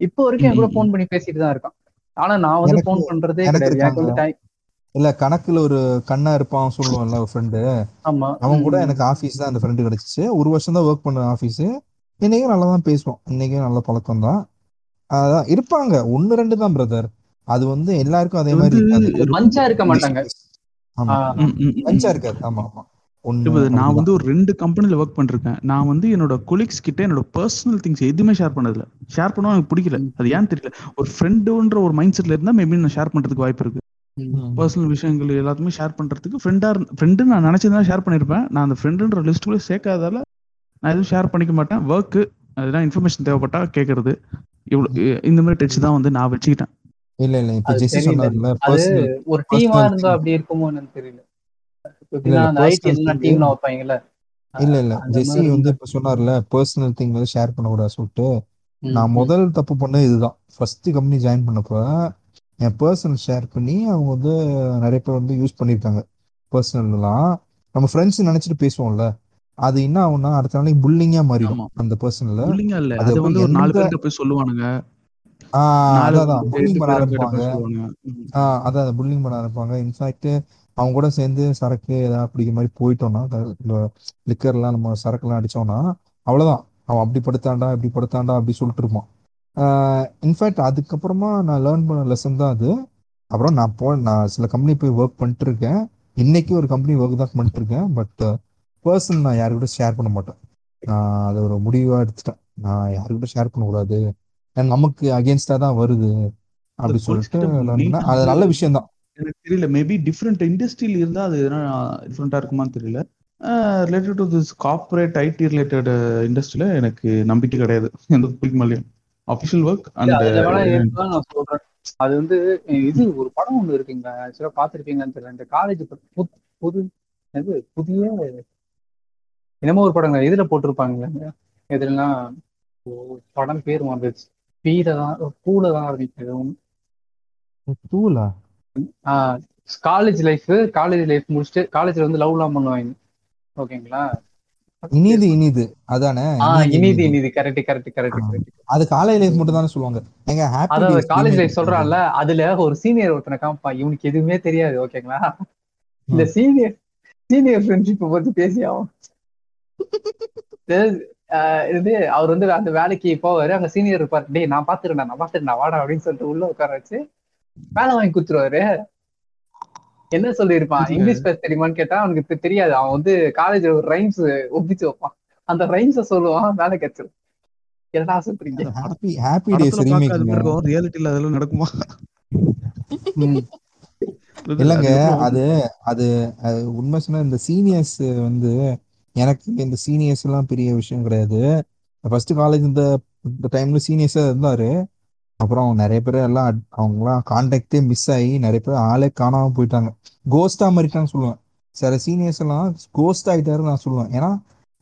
இப்போ வரைக்கும் என் கூட ஃபோன் பண்ணி பேசிட்டு தான் இருக்கான். ஆனா நான் வந்து ஃபோன் பண்றதே எனக்கு கிடையாது. எனக்கு வந்து இருக்காங்க. டைம் இல்ல கணக்குல ஒரு கண்ணா இருப்பான் சொல்லுவான்ல ஒரு ஃப்ரெண்டு ஆமா. அவன் கூட. எனக்கு ஆபீஸ் தான் அந்த ஃப்ரெண்டு கிடைச்சிச்சு. ஒரு வருஷம் தான் ஒர்க் பண்ண ஆபீஸ் இன்னைக்கும் நல்லா தான் பேசுவோம் இன்னைக்கும் நல்ல பழக்கம் தான். அதான் இருப்பாங்க. ஒன்னு ரெண்டு தான் பிரதர் அது வந்து எல்லாருக்கும் அதே மாதிரி மஞ்சா இருக்க மாட்டாங்க. மஞ்சா. இருக்காது. ஆமா ஆமா. Brother, நான். வந்து ஒரு ரெண்டு கம்பெனில ஒர்க் பண்ணிருக்கேன். நான் வந்து என்னோட கொலீக்ஸ் கிட்ட என்னோட பர்சனல் திங்ஸ் எதுவுமே ஷேர் பண்ணதில்ல. ஷேர் பண்ணவும் எனக்கு பிடிக்கல. அது ஏன் தெரியல. ஒரு ஃப்ரெண்டுன்ற ஒரு மைண்ட் செட்ல இருந்தா மேபி நான் ஷேர் பண்றதுக்கு வாய்ப்பு இருக்கு. பர்சனல் விஷயங்கள் எல்லாத்தையுமே ஷேர் பண்றதுக்கு ஃப்ரெண்டா ஃப்ரெண்டு நான் நினைச்சதுனா ஷேர் பண்ணிருப்பேன். நான் அந்த ஃப்ரெண்டுன்ற லிஸ்ட்டுக்குள்ள சேர்க்காதால நான் எதுவும் ஷேர் பண்ணிக்க மாட்டேன். ஒர்க்கு அதெல்லாம் இன்ஃபர்மேஷன் தேவைப்பட்டா கேட்கறது இவ்வளோ இந்த மாதிரி டச் தான் வந்து நான் வச்சுக்கிட்டேன். இல்ல இல்ல இப்ப தெரியல சொன்னார்ல ஒரு டீமா இருந்தா. அப்படி இருக்குமோ என்னன்னு தெரியல. இல்ல இல்ல ஜெஸ்ஸி வந்து இப்ப சொன்னார்ல பர்சனல் திங் வந்து ஷேர் பண்ணக்கூடாது சொல்லிட்டு ம், நான். முதல் தப்பு பண்ணது இதுதான். ஃபர்ஸ்ட் கம்பெனி ஜாயின் பண்ணப்ப என் பர்சனல் ஷேர் பண்ணி அவங்க வந்து நிறைய பேர் வந்து யூஸ் பண்ணியிருக்காங்க. பர்சனல்லாம் நம்ம ஃப்ரெண்ட்ஸ் நினைச்சிட்டு பேசுவோம்ல அது என்ன ஆகும்னா அடுத்த நாளைக்கு புல்லிங்கா மாறிடும் அந்த பர்சனல்ல அது வந்து ஒரு நாலு பேர்கிட்ட போய் சொல்லுவானுங்க. அதான் புல்லிங் பண்ண ஆரம்பிப்பாங்க. ஆஹ் அதான் புல்லிங் பண்ண ஆரம்பிப்பாங்க. இன்ஃபேக்ட் அவங்க கூட சேர்ந்து சரக்கு ஏதாவது பிடிக்கிற மாதிரி போயிட்டோம்னா லிக்கர்லாம் நம்ம சரக்குலாம் அடிச்சோம்னா அவ்வளவுதான். அவன் அப்படி படுத்தாண்டா இப்படி படுத்தாண்டா அப்படி சொல்லிட்டு இருப்பான். இன்ஃபேக்ட் அதுக்கப்புறமா நான் லேர்ன் பண்ண லெசன் தான் அது. அப்புறம் நான் போ நான் சில கம்பெனி போய் ஒர்க் பண்ணிட்டு இருக்கேன். இன்னைக்கு ஒரு கம்பெனி ஒர்க் தான் பண்ணிட்டு இருக்கேன். பட் பர்சன் நான் யாருக்கிட்ட ஷேர் பண்ண மாட்டேன். நான் அதை ஒரு முடிவாக எடுத்துட்டேன். நான் யாருக்கிட்ட ஷேர் பண்ணக்கூடாது ஏன்னா நமக்கு அகேன்ஸ்டா தான் வருது. அப்படி சொல்லிட்டு அது நல்ல விஷயம் தான் எனக்கு தெரியல. மேபி டிஃப்ரெண்ட் இண்டஸ்ட்ரியில் இருந்தா அது எதனா டிஃப்ரெண்டா இருக்குமான்னு தெரியல. Related to this corporate IT related இண்டஸ்ட்ரியில எனக்கு நம்பிக்கை கிடையாது. எந்த மாட்டேன் அஃபிஷியல் ஒர்க் அண்ட் அது வந்து இது ஒரு படம் ஒண்ணு இருக்குங்க. ஆக்சுவலா பாத்திருப்பீங்கன்னு தெரியல. இந்த காலேஜ் புது இது புதிய என்னமோ ஒரு படங்க. இதுல போட்டிருப்பாங்க எதுலாம் படம் பேர் வந்துச்சு பீல தான் பூல தான் ஆரம்பிக்குது டூலா காலேஜ் லைஃப் காலேஜ் லைஃப் முடிச்சுட்டு காலேஜ்ல வந்து லவ்லாம் பண்ணுவாங்க. ஓகேங்களா? இனிது இனிது. அதானே? இனிது இனிது கரெக்ட் கரெக்ட் கரெக்ட். கரெக்ட் அது காலை லைஃப் மட்டும் தானே சொல்லுவாங்க. எங்க ஹாப்பி அதாவது காலேஜ் லைஃப் சொல்றான்ல அதுல ஒரு சீனியர் ஒருத்தனை காமிப்பா. இவனுக்கு எதுவுமே தெரியாது ஓகேங்களா? இந்த சீனியர் சீனியர் ஃப்ரெண்ட்ஷிப் பத்தி பேசி ஆகும் இது அவர் வந்து அந்த வேலைக்கு போவாரு. அங்க சீனியர் இருப்பாரு. டேய் நான் பாத்துறேன் நான் பாத்துறேன் வாடா அப்படின்னு சொல்லிட்டு உள்ள உட்கார வச்சு வேலை வாங்கி கொடுத்துருவாரு. என்ன சொல்லியிருப்பான்? இங்கிலீஷ் பேச தெரியுமான்னு கேட்டா அவனுக்கு தெரியாது. அவன் வந்து காலேஜ்ல ஒரு ரைம்ஸ் ஒப்பிச்சு வைப்பான். அந்த ரைம்ஸ சொல்லுவான் வேலை கிடைச்சிடும் என்னடா சொல்றீங்க? ஹாப்பி ஹாப்பி டேஸ் ரீமேக்குங்க இருக்கும் ரியாலிட்டியில அதெல்லாம் நடக்குமா. இல்லைங்க அது அது அது உண்மை சொன்னா இந்த சீனியர்ஸ் வந்து எனக்கு இந்த சீனியர்ஸ் எல்லாம் பெரிய விஷயம் கிடையாது. ஃபர்ஸ்ட் காலேஜ் இந்த இந்த டைம்ல சீனியர்ஸா இருந்தாரு. அப்புறம் நிறைய பேர் எல்லாம் அவங்கலாம் கான்டாக்டே மிஸ் ஆகி நிறைய பேர் ஆளே காணாம போயிட்டாங்க. கோஸ்டா மாறிட்டான்னு சொல்லுவேன். சில சீனியர்ஸ் எல்லாம் கோஸ்ட் ஆயிட்டாரு நான் சொல்லுவேன். ஏன்னா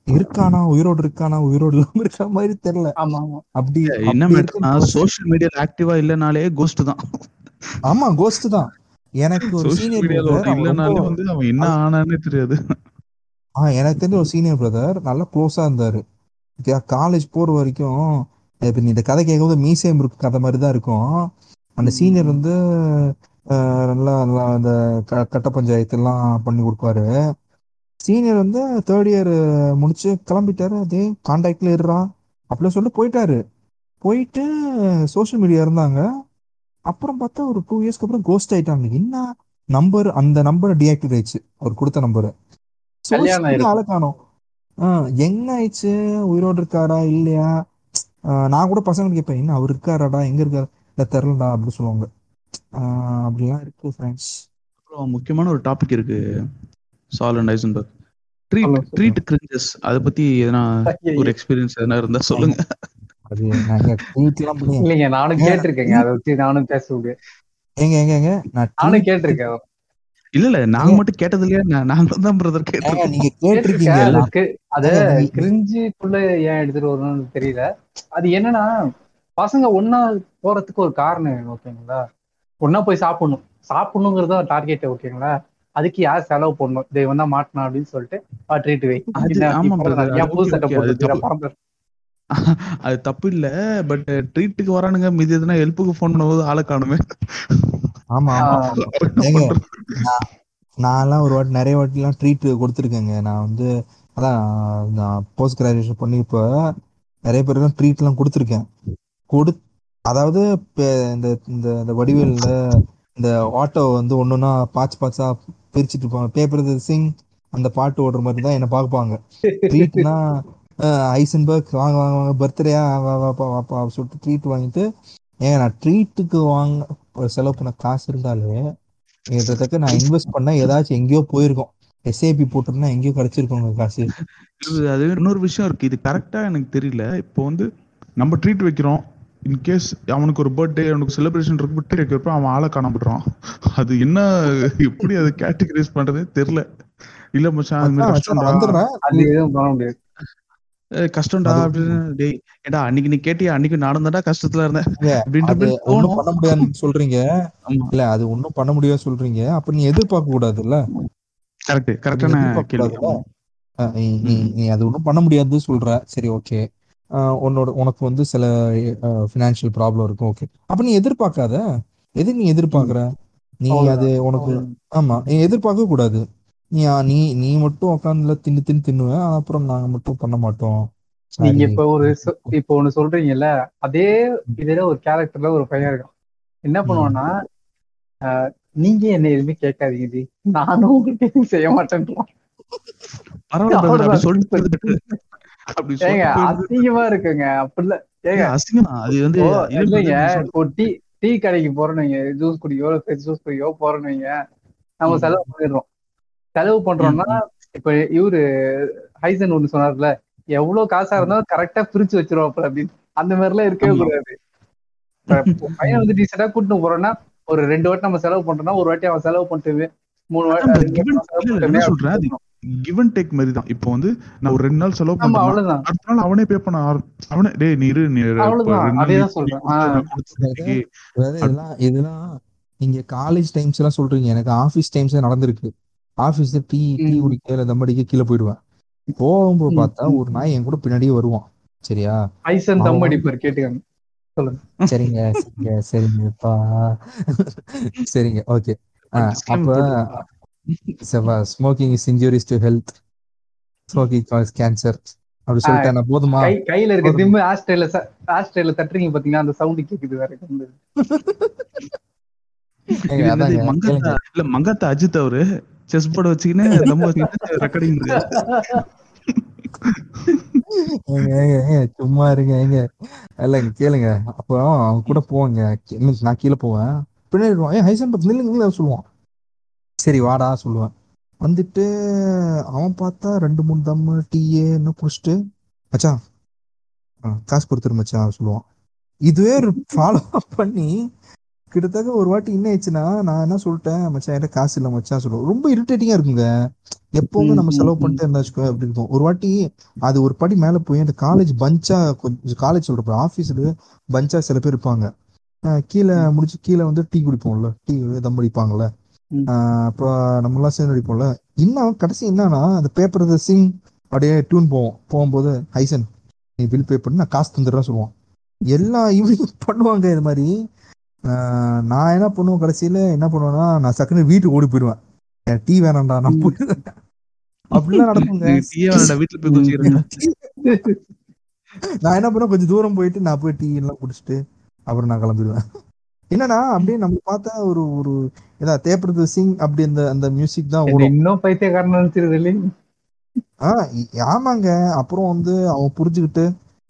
இருக்கானா உயிரோடு இருக்கானா உயிரோடு இல்லாம இருக்கிற மாதிரி தெரியல. அப்படி என்ன சோஷியல் மீடியால ஆக்டிவா இல்லனாலே கோஸ்ட் தான். ஆமா கோஸ்ட் தான். எனக்கு ஒரு சீனியர் இல்லனாலே வந்து அவன் என்ன ஆனானே தெரியாது. ஆ எனக்கு தெரிஞ்ச ஒரு சீனியர் பிரதர் நல்லா க்ளோஸா இருந்தாரு. காலேஜ் போற வரைக்கும் இப்ப இந்த கதை கேட்கும்போது மீசேம் இருக்கு கதை மாதிரி தான் இருக்கும். அந்த சீனியர் வந்து நல்லா நல்லா அந்த கட்ட பஞ்சாயத்து எல்லாம் பண்ணி கொடுப்பாரு. சீனியர் வந்து தேர்ட் இயர் முடிச்சு கிளம்பிட்டாரு. அதே கான்டாக்ட்ல இருறான். அப்படின்னு சொல்லிட்டு போயிட்டாரு. போயிட்டு சோஷியல் மீடியா இருந்தாங்க. அப்புறம் பார்த்தா ஒரு டூ இயர்ஸ்க்கு அப்புறம் கோஸ்ட் ஆயிட்டாங்க என்ன நம்பர் அந்த நம்பர் டீஆக்டிவேட் ஆயிடுச்சு. அவர் கொடுத்த நம்பர். ஆளை காணோம். ஆஹ் என்ன ஆயிடுச்சு? உயிரோடு இருக்காரா? இல்லையா? நான் கூட பசங்க கேட்பேன் என்ன அவர் இருக்காராடா எங்க இருக்காரு? இல்ல தெரிலடா அப்படி சொல்லுவாங்க. ஆஹ் அப்படிலாம் இருக்கு ஃப்ரெண்ட்ஸ் அப்புறம் முக்கியமான ஒரு டாபிக் இருக்கு Saul and Heisenberg treat. Treat cringes அதை பத்தி எதனா ஒரு எக்ஸ்பீரியன்ஸ் எதனா இருந்தா சொல்லுங்க. இல்லைங்க நானும்? கேட்டிருக்கேங்க அதை வச்சு நானும் பேச முடியும் எங்க எங்க எங்க நான் நானும் கேட்டிருக்கேன். இல்ல இல்ல நாங்க மட்டும் கேட்டது இல்லையா? நாங்க தான் பிரதர் கேட்டிருக்கோம் நீங்க கேட்டிருக்கீங்க. அதுக்கு அத கிரிஞ்சுக்குள்ள ஏன் எடுத்துட்டு வரணும்னு தெரியல. அது என்னன்னா பசங்க ஒன்னா போறதுக்கு ஒரு காரணம் ஓகேங்களா? ஒன்னா போய் சாப்பிடணும். சாப்பிடணுங்கிறத டார்கெட் ஓகேங்களா? அதுக்கு யார் செலவு பண்ணணும்? இதை வந்தா மாட்டணும் அப்படின்னு சொல்லிட்டு ட்ரீட் வை. புது சட்டை போட்டு அது தப்பு. இல்ல பட் ட்ரீட்டுக்கு வரானுங்க மீதி எதுனா ஹெல்ப்புக்கு ஃபோன் பண்ணும்போது ஆளை காணுமே. ஆமா ஆமா. <laughs> நான்லாம் ஒரு வாட்டி நிறைய வாட்டிலாம் ட்ரீட் கொடுத்துருக்கேங்க. நான் வந்து அதான் நான் போஸ்ட் கிராஜுவேஷன் பண்ணி இப்போ நிறைய பேருக்குலாம் ட்ரீட்லாம் கொடுத்துருக்கேன். கொடு அதாவது இந்த இந்த இந்த வடிவேல்ல இந்த ஆட்டோ வந்து ஒன்னொன்னா பாச்சு பாச்சா பிரிச்சுட்டு இருப்பாங்க. பேப்பர் சிங் அந்த பாட்டு ஓடுற மாதிரி தான் என்னை பார்ப்பாங்க. ட்ரீட்னா ஐசன்பர்க் வாங்க வாங்க வாங்க பர்த்டேயா அப்படின்னு சொல்லிட்டு ட்ரீட் வாங்கிட்டு ஏங்க நான் ட்ரீட்டுக்கு வாங்க செலவு பண்ண காசு இருந்தாலே கிட்டத்தட்ட நான் இன்வெஸ்ட் பண்ண ஏதாச்சும் எங்கேயோ போயிருக்கோம். எஸ்ஏபி போட்டிருந்தா எங்கேயோ கிடைச்சிருக்கோங்க காசு. அது இன்னொரு விஷயம் இருக்கு. இது கரெக்டா எனக்கு தெரியல. இப்போ வந்து நம்ம ட்ரீட் வைக்கிறோம். இன்கேஸ் அவனுக்கு ஒரு பர்த்டே அவனுக்கு செலிப்ரேஷன் இருக்கு பர்த்டே இருக்கிறப்ப அவன் ஆளை காணப்படுறான் அது என்ன எப்படி அதை கேட்டகரைஸ் பண்றதே தெரியல. இல்ல மச்சான் அது மாதிரி வந்துடுறேன். அது எதுவும் பண்ண முடியாது. கஷ்டம்டா அப்படின்னு. டேய் ஏடா அன்னைக்கு நீ கேட்டியா? அன்னைக்கு நானும் தான்டா கஷ்டத்துல இருந்தேன். அப்படின்ற ஒண்ணும் பண்ண முடியாதுன்னு சொல்றீங்க. இல்ல அது ஒண்ணும் பண்ண முடியாது சொல்றீங்க. அப்ப நீ எதிர்பார்க்க கூடாதுல்ல? கரெக்ட் கரெக்டான நீ நீ அது ஒன்றும் பண்ண முடியாது சொல்ற. சரி ஓகே. உன்னோட உனக்கு வந்து சில ஃபினான்ஷியல் ப்ராப்ளம் இருக்கும். ஓகே. அப்ப நீ எதிர்பார்க்காத? எது நீ எதிர்பார்க்கற? நீ. அது உனக்கு ஆமா நீ எதிர்பார்க்க கூடாது நீ நீ மட்டும் உட்காந்துல தின்னு தின்னு தின்னுவ. அப்புறம் நாங்க மட்டும் பண்ண மாட்டோம். நீங்க இப்ப ஒரு இப்ப ஒண்ணு சொல்றீங்கல்ல அதே இதுல ஒரு கேரக்டர்ல ஒரு பையன் இருக்கான். என்ன பண்ணுவான்னா நீங்க என்ன எதுவுமே கேட்காதீங்க ஜி நானும் உங்களுக்கு எதுவும் செய்ய மாட்டேன்றான். அசிங்கமா இருக்குங்க. அப்படில ஏங்க. இல்லைங்க. இப்போ டீ டீ கடைக்கு போறோம் நீங்க ஜூஸ் குடிக்கோ ஜூஸ் குடிக்கோ போறோம் நீங்க நம்ம. செலவு பண்ணிடுறோம். செலவு பண்றோம்னா இப்ப இவரு ஹைசன் ஒண்ணு சொன்னார்ல எவ்வளவு காசா இருந்தாலும் கரெக்டா பிரிச்சு வச்சிருவாப்ல அப்படின்னு. அந்த மாதிரி எல்லாம் இருக்கவே. கூடாது. பையன் வந்து டீசெண்டா கூட்டிட்டு போறோம்னா ஒரு ரெண்டு வாட்டி நம்ம செலவு பண்றோம்னா ஒரு வாட்டி அவன் செலவு பண்ணிட்டு மூணு வாட்டி சொல்றேன், give and take மாதிரி தான். இப்போ வந்து நான் ஒரு ரெண்டு நாள் செலவு அவ்வளவுதான். அடுத்த நாள் அவனே பே பண்ண அவனே டேய் நீ இரு நீ இதெல்லாம் இதெல்லாம் நீங்க காலேஜ் டைம்ஸ் எல்லாம் சொல்றீங்க. எனக்கு ஆபீஸ் டைம்ஸ் நடந்திருக்கு. ஆபீஸ்ல டீ டீ. குடிக்க இல்ல தம் அடிக்க கீழே போயிடுவேன். போகும்போது பார்த்தா. ஒரு நாய் என் கூட பின்னாடியே வருவான். சரியா? ஹைசன் தம் அடிப்பார் கேட்டுக்காங்க. சரிங்க சரிங்க சரிங்கப்பா. சரிங்க ஓகே. அப்ப? Smoking is injurious to health smoking causes cancer அப்படி சொல்லிட்டேன் நான் போதுமா? கையில இருக்க? திம்பு ஆஸ்ட்ரேல ஆஸ்ட்ரேல தட்டுறீங்க பாத்தீங்கன்னா அந்த சவுண்ட் கேக்குது வேற மங்காத்தா இல்ல மங்காத்தா அஜித் அவரு? செஸ் போர்டு வச்சுக்கின்னு வச்சுக்கிட்டு ரெக்கார்டிங் ஏங்க சும்மா இருங்க ஏங்க. இல்லைங்க கேளுங்க. அப்புறம் அவன் கூட போவாங்க. நான் கீழே போவேன். பின்னாடி ஏன் ஏய் ஹைசன் நில்லுங்க சொல்லுவான். சரி வாடா சொல்லுவேன். வந்துட்டு அவன் பார்த்தா ரெண்டு மூணு தம்மு டீயே என்ன குடிச்சிட்டு மச்சான் காசு கொடுத்துரு மச்சான் சொல்லுவான். இதுவே ஃபாலோ ஃபாலோ பண்ணி கிட்டத்தட்ட ஒரு வாட்டி என்ன ஆயிடுச்சுன்னா நான் என்ன சொல்லிட்டேன் மச்சான் என்கிட்ட காசு இல்லை மச்சான் சொல்லுவோம் ரொம்ப இரிட்டேட்டிங்கா இருக்குங்க. எப்பவுமே நம்ம செலவு. பண்ணிட்டே இருந்தா வச்சுக்கோ அப்படி இருக்கும். ஒரு வாட்டி அது ஒரு படி மேல போய் அந்த காலேஜ் பஞ்சா கொஞ்சம் காலேஜ் சொல்றப்ப ஆஃபீஸில் பஞ்சா சில பேர் இருப்பாங்க. கீழே முடிச்சு கீழே வந்து டீ குடிப்போம்ல டீ தம் அடிப்பாங்கல்ல. ம். அஹ் அப்போ நம்ம எல்லாம் சேர்ந்து அடிப்போம்ல. இன்னும் கடைசி என்னன்னா அந்த பேப்பர் சிங் அப்படியே டியூன் போவோம். போகும்போது ஹைசன் நீ பில் பே பண்ணி நான் காசு தந்துடுறேன் சொல்லுவான். எல்லா இவங்களும் பண்ணுவாங்க இது மாதிரி. நான் என்ன பண்ணுவேன் கடைசியில? என்ன பண்ணுவேன்னா நான் சக்குன்னு வீட்டுக்கு ஓடி போயிடுவேன். டீ வேணாம்டா நான் போயிடுவேன் அப்படிலாம் நடக்குங்க. வீட்டுல போய் நான் என்ன பண்ணுவேன் கொஞ்சம் தூரம் போயிட்டு நான் போய் டீ எல்லாம் குடிச்சிட்டு அப்புறம் நான் கிளம்பிடுவேன். என்னன்னா அப்படியே நம்ம பார்த்தா ஒரு ஒரு ஏதா தேப்பறது சிங் அப்படி அந்த அந்த மியூசிக் தான் ஓடும். இன்னும் பைத்தியக்காரன் நினைச்சிருது இல்லைங்க ஆ இ- ஆமாங்க. அப்புறம் வந்து அவன் புரிஞ்சுக்கிட்டு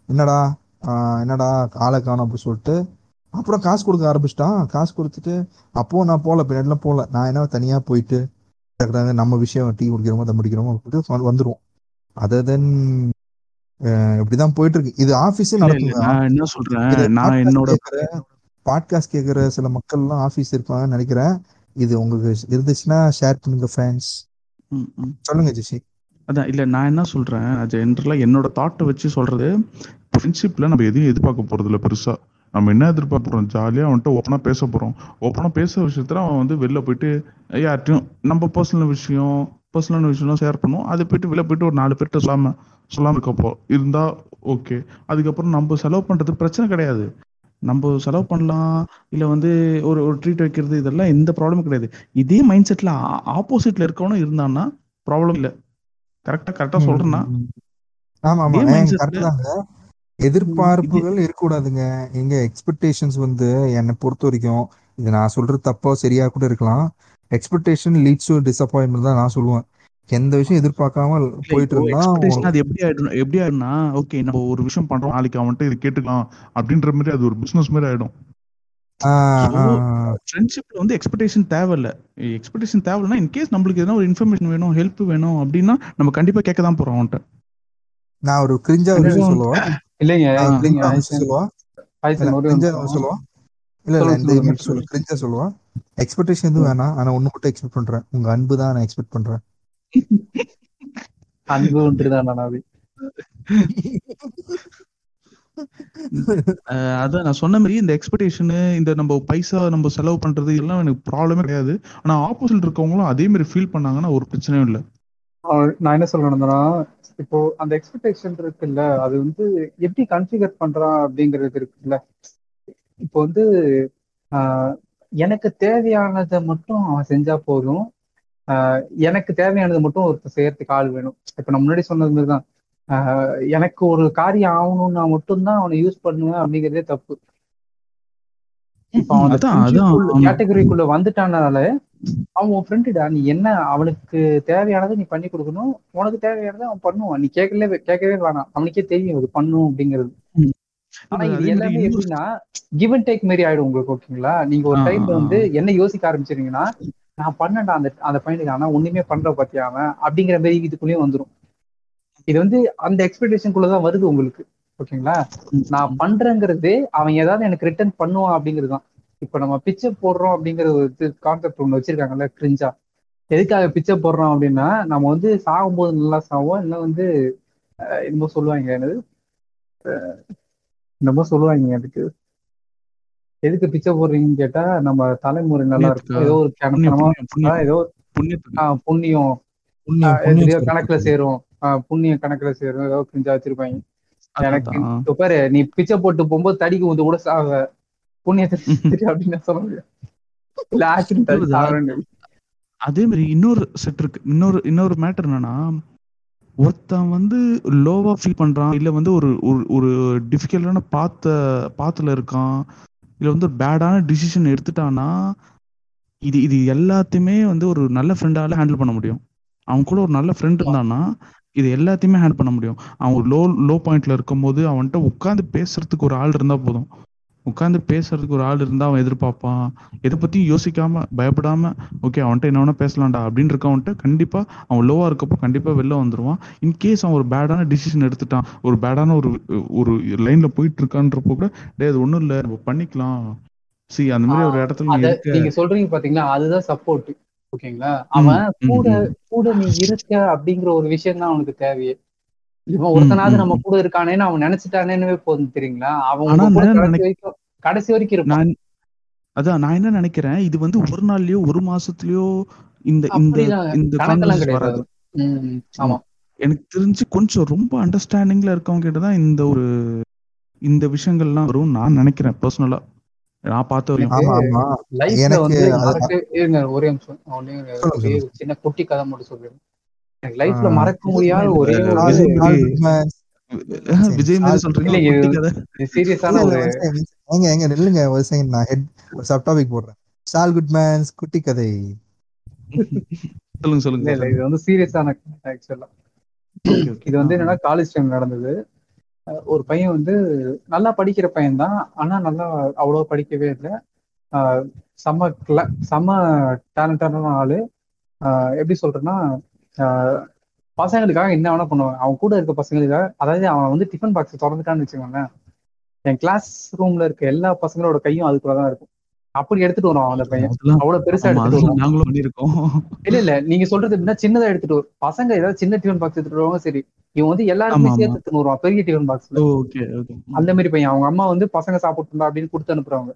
என்னடா ஆஹ் என்னடா ஆளை காணோம் அப்படி சொல்லிட்டு அப்புறம் காசு கொடுக்க ஆரம்பிச்சிட்டான். காசு கொடுத்துட்டு அப்போ நான் போகல பின்னாடிலாம் போகல நான் என்ன தனியா போயிட்டு நம்ம விஷயம் டீ குடிக்கிறோமோ தம் அடிக்கிறோமோ அப்படின்ட்டு வந்து- வந்துருவோம் அதை தென் இப்படிதான் போயிட்டு இருக்கு இது ஆபீஸே என்னோட பாட்காஸ்ட் கேட்குற சில மக்கள்லாம் ஆஃபீஸ் இருப்பாங்கன்னு நினைக்கிறேன். இது உங்களுக்கு இருந்துச்சுன்னா ஷேர் பண்ணுங்க ம். சொல்லுங்க ஜெஷி அதான் இல்ல நான் என்ன சொல்றேன் ஜென்ரலா என்னோட தாட்டை வச்சு சொல்றது ஃப்ரெண்ட்ஷிப்ல நம்ம எதையும் எதிர்பார்க்க போறது இல்ல பெருசா. நம்ம என்ன எதிர்பார்க்க போறோம்? ஜாலியா அவன்கிட்ட ஓப்பனா பேச போறோம். ஓப்பனா பேசுற விஷயத்துல அவன் வந்து வெளில போயிட்டு யார்ட்டையும் நம்ம பர்சனல் விஷயம் பர்சனல் விஷயம்லாம் ஷேர் பண்ணுவோம். அது போயிட்டு வெளில போயிட்டு ஒரு நாலு பேர்கிட்ட சொல்லாம சொல்லாம இருக்கப்போ இருந்தா ஓகே அதுக்கப்புறம் நம்ம செலவு பண்றது பிரச்சனை கிடையாது. நம்ம செலவு பண்ணலாம் இல்ல வந்து ஒரு ஒரு ட்ரீட் வைக்கிறது இதெல்லாம் எந்த ப்ராப்ளமும் கிடையாது. இதே மைண்ட் செட்ல ஆப்போசிட்ல இருக்கவனும் இருந்தான்னா ப்ராப்ளம் இல்ல. கரெக்டா கரெக்டா சொல்றேன்னா ம். எதிர்பார்ப்புகள் இருக்கக்கூடாதுங்க. எங்க எக்ஸ்பெக்டேஷன்ஸ் வந்து என்னை பொறுத்த வரைக்கும் இது நான் சொல்றது தப்போ சரியா கூட இருக்கலாம். எக்ஸ்பெக்டேஷன் லீட்ஸ் டு டிசப்பாயின்மெண்ட் தான் நான் சொல்லுவேன். எந்த விஷயம் எதிர்பார்க்காம போயிட்டு இருந்தா அது எப்படி ஆயிடும் எப்படி ஆயிடும்னா ஓகே நம்ம ஒரு விஷயம் பண்றோம் நாளைக்கு அவன்கிட்ட இது கேட்டுக்கலாம் அப்படின்ற மாதிரி அது ஒரு பிசினஸ் மாதிரி ஆயிடும். ஃப்ரெண்ட்ஷிப்ல வந்து எக்ஸ்பெக்டேஷன் தேவையில்ல. எக்ஸ்பெக்டேஷன் தேவையில்லைனா இன்கேஸ் நம்மளுக்கு எதனா ஒரு இன்ஃபர்மேஷன் வேணும் ஹெல்ப் வேணும் அப்படின்னா நம்ம கண்டிப்பா கேட்க தான் போறோம் அவன்கிட்ட. நான் ஒரு கிரிஞ்சா விஷயம் அதுவும் சொல்லுவா இல்லைங்க சொல்லுவா. இல்ல இல்ல இந்த சொல்லு. கிரிஞ்சா எக்ஸ்பெக்டேஷன் எதுவும் வேணாம். ஆனா ஒண்ணு மட்டும் எக்ஸ்பெக்ட் பண்றேன். உங்க அன்பு தான் நான் எக்ஸ்பெக்ட் பண்றேன். <laughs> அன்பு ஒன்றுதான் நான் அது அஹ் அதான் நான் சொன்ன மாதிரி இந்த எக்ஸ்பெக்டேஷனு இந்த நம்ம பைசா நம்ம செலவு பண்றது இதெல்லாம் எனக்கு ப்ராப்ளமே கிடையாது. ஆனா ஆப்போசிட் இருக்கவங்களும் அதே மாதிரி ஃபீல் பண்ணாங்கன்னா ஒரு பிரச்சனையும் இல்லை. நான் என்ன சொல்லணும்னா இப்போ அந்த எக்ஸ்பெக்டேஷன் இருக்குல்ல அது வந்து எப்படி கன்ஃபிகர் பண்றான் அப்படிங்கிறது இருக்குல்ல. இப்போ வந்து ஆஹ், எனக்கு தேவையானதை மட்டும் அவன் செஞ்சா போதும். ஆஹ், எனக்கு தேவையானது மட்டும் ஒருத்தர் செய்யறதுக்கு ஆள் வேணும். இப்போ நான் முன்னாடி சொன்னது மாதிரி தான் ஆஹ், எனக்கு ஒரு காரியம் ஆகணும்னா மட்டும்தான் அவனை யூஸ் பண்ணுவேன் அப்படிங்கிறதே தப்பு. இப்போ அவன். கேட்டகரிக்குள்ள வந்துட்டானால அவன் உன் ஃப்ரெண்டுடா நீ என்ன அவனுக்கு தேவையானதை நீ பண்ணி கொடுக்கணும். உனக்கு தேவையானதை அவன் பண்ணுவான். நீ கேட்கல கேட்கவே வேணாம். அவனுக்கே தெரியும் இது பண்ணும் அப்படிங்கிறது. ஆனா இது எல்லாமே எப்படின்னா கிவ் அண்ட் டேக் மாரி ஆயிடும் உங்களுக்கு ஓகேங்களா? நீங்க ஒரு டைம்ல வந்து என்ன யோசிக்க ஆரம்பிச்சிருங்கன்னா நான் பண்ணேன்டா அந்த அந்த பையனுக்கு ஆனா ஒண்ணுமே பண்ற பத்தியா அவன்? அப்படிங்கிற மாதிரி இதுக்குள்ளேயும் வந்துரும். இது வந்து அந்த எக்ஸ்பெக்டேஷனுக்குள்ளதான் வருது உங்களுக்கு. ஓகேங்களா? நான் பண்றேங்கிறது அவன் ஏதாவது எனக்கு ரிட்டர்ன் பண்ணுவான் அப்படிங்கிறது தான் இப்ப நம்ம பிச்சை போடுறோம் அப்படிங்கிற ஒரு கான்செப்ட் ஒண்ணு வச்சிருக்காங்கல்ல கிரிஞ்சா எதுக்காக பிச்சை போடுறோம் அப்படின்னா நம்ம வந்து சாகும்போது நல்லா சாவோம் இல்லை வந்து என்னமோ சொல்லுவாங்க என்னது? என்னமோ சொல்லுவாங்க அதுக்கு எதுக்கு பிச்சை போடுறீங்கன்னு கேட்டா நம்ம தலைமுறை நல்லா இருக்கும். ஏதோ ஒரு புண்ணியம். ஏதோ புண்ணியம். புண்ணியம். கணக்குல சேரும். புண்ணியம் கணக்குல சேரும். ஏதோ கிரிஞ்சா வச்சிருப்பாங்க. எனக்கு பாரு நீ பிச்சை போட்டு போகும்போது தடிக்கு வந்து கூட சாவ. புண்ணியத்தை அப்படின்னு சொல்ல? <laughs> சாவறேன்னு அதே மாதிரி இன்னொரு செட் இருக்கு. இன்னொரு இன்னொரு மேட்டர் என்னன்னா ஒருத்தன் வந்து லோவா ஃபீல் பண்றான் இல்ல வந்து ஒரு ஒரு ஒரு டிஃபிகல்ட்டான பாத்த பாத்துல இருக்கான் இல்ல வந்து ஒரு பேடான டிசிஷன் எடுத்துட்டான்னா இது இது எல்லாத்தையுமே வந்து ஒரு நல்ல ஃப்ரெண்டால ஹேண்டில் பண்ண முடியும். அவன் கூட ஒரு நல்ல ஃப்ரெண்ட் இருந்தான்னா இது எல்லாத்தையுமே ஹேண்டில் பண்ண முடியும். அவன் லோ லோ பாயிண்ட்ல இருக்கும்போது அவன்கிட்ட உட்காந்து பேசுறதுக்கு ஒரு ஆள் இருந்தா போதும். உட்காந்து பேசுறதுக்கு ஒரு ஆள் இருந்தா அவன் எதிர்பார்ப்பான். எதை பத்தியும் யோசிக்காம பயப்படாம ஓகே அவன்கிட்ட என்ன வேணா பேசலாம்டா அப்படின்னு இருக்கவன்ட்ட கண்டிப்பா அவன் லோவா இருக்கப்போ கண்டிப்பா வெளில வந்துருவான். இன்கேஸ் அவன் ஒரு பேடான டிசிஷன் எடுத்துட்டான் ஒரு பேடான ஒரு ஒரு லைன்ல போயிட்டு இருக்கான்றப்போ கூட டேய் அது ஒண்ணும் இல்ல நம்ம பண்ணிக்கலாம். சி அந்த மாதிரி ஒரு இடத்துல நீங்க சொல்றீங்க பாத்தீங்களா? அதுதான் சப்போர்ட் ஓகேங்களா? அவன் கூட. கூட நீ இருக்க அப்படிங்கிற ஒரு விஷயம் தான் அவனுக்கு தேவையே. இவன் ஒருத்தனாவது நம்ம கூட இருக்கானேன்னு அவன் நினைச்சிட்டானே போதும் தெரியுங்களா? அவன் கடைசி வரைக்கும் இருப்பான். அதான் நான் என்ன நினைக்கிறேன் இது வந்து ஒரு நாள்லயோ ஒரு மாசத்துலயோ இந்த இந்த இந்த வராது. ஆமா. எனக்கு தெரிஞ்சு கொஞ்சம் ரொம்ப அண்டர்ஸ்டாண்டிங்ல இருக்கவங்க கிட்ட தான் இந்த ஒரு இந்த விஷயங்கள்லாம் வரும் நான் நினைக்கிறேன் பர்சனலா நான் பார்த்த ஒரே நிமிஷம். சின்ன குட்டி கதை மட்டும் சொல்றேன். எனக்கு லைஃப்ல. மறக்க முடியாத ஒரே. விஜய் சொல்றீங்க சீரியஸான ஒரு. எங்க எங்க நில்லுங்க ஒரு செகண்ட் நான் ஹெட் ஒரு சப் டாபிக் போடுறேன். சால் குட் மேன்ஸ் குட்டி கதை. சொல்லுங்க சொல்லுங்க இது வந்து சீரியஸான ஆக்சுவலா. இது வந்து என்னன்னா காலேஜ் டைம் நடந்தது. ஒரு பையன் வந்து நல்லா படிக்கிற பையன் தான். ஆனா நல்லா அவ்வளோ படிக்கவே இல்லை. ஆஹ் செம்ம கிள- செம்ம டேலண்டான ஆளு. எப்படி சொல்றேன்னா பசங்களுக்காக என்ன வேணா பண்ணுவான். அவன் கூட இருக்க பசங்களுக்காக அதாவது அவன் வந்து டிஃபன் பாக்ஸ் திறந்துட்டான்னு வச்சுக்கோங்களேன். என் கிளாஸ் ரூம்ல இருக்க எல்லா பசங்களோட கையும் அதுக்குள்ளதான் இருக்கும். அப்படி எடுத்துட்டு வருவான் அந்த பையன். அவ்வளவு பெருசா எடுத்துட்டு நாங்களும் பண்ணிருக்கோம் இல்ல இல்ல நீங்க சொல்றது எப்படின்னா சின்னதா எடுத்துட்டு வரும் பசங்க ஏதாவது சின்ன டிஃபன் பாக்ஸ் எடுத்துட்டு வருவாங்க சரி. இவன் வந்து ஆமா. சேர்த்து எடுத்துட்டு வருவான் பெரிய டிஃபன் பாக்ஸ்ல அந்த மாதிரி பையன். அவங்க அம்மா வந்து பசங்க சாப்பிட்டுண்டா அப்படின்னு கொடுத்து அனுப்புறாங்க.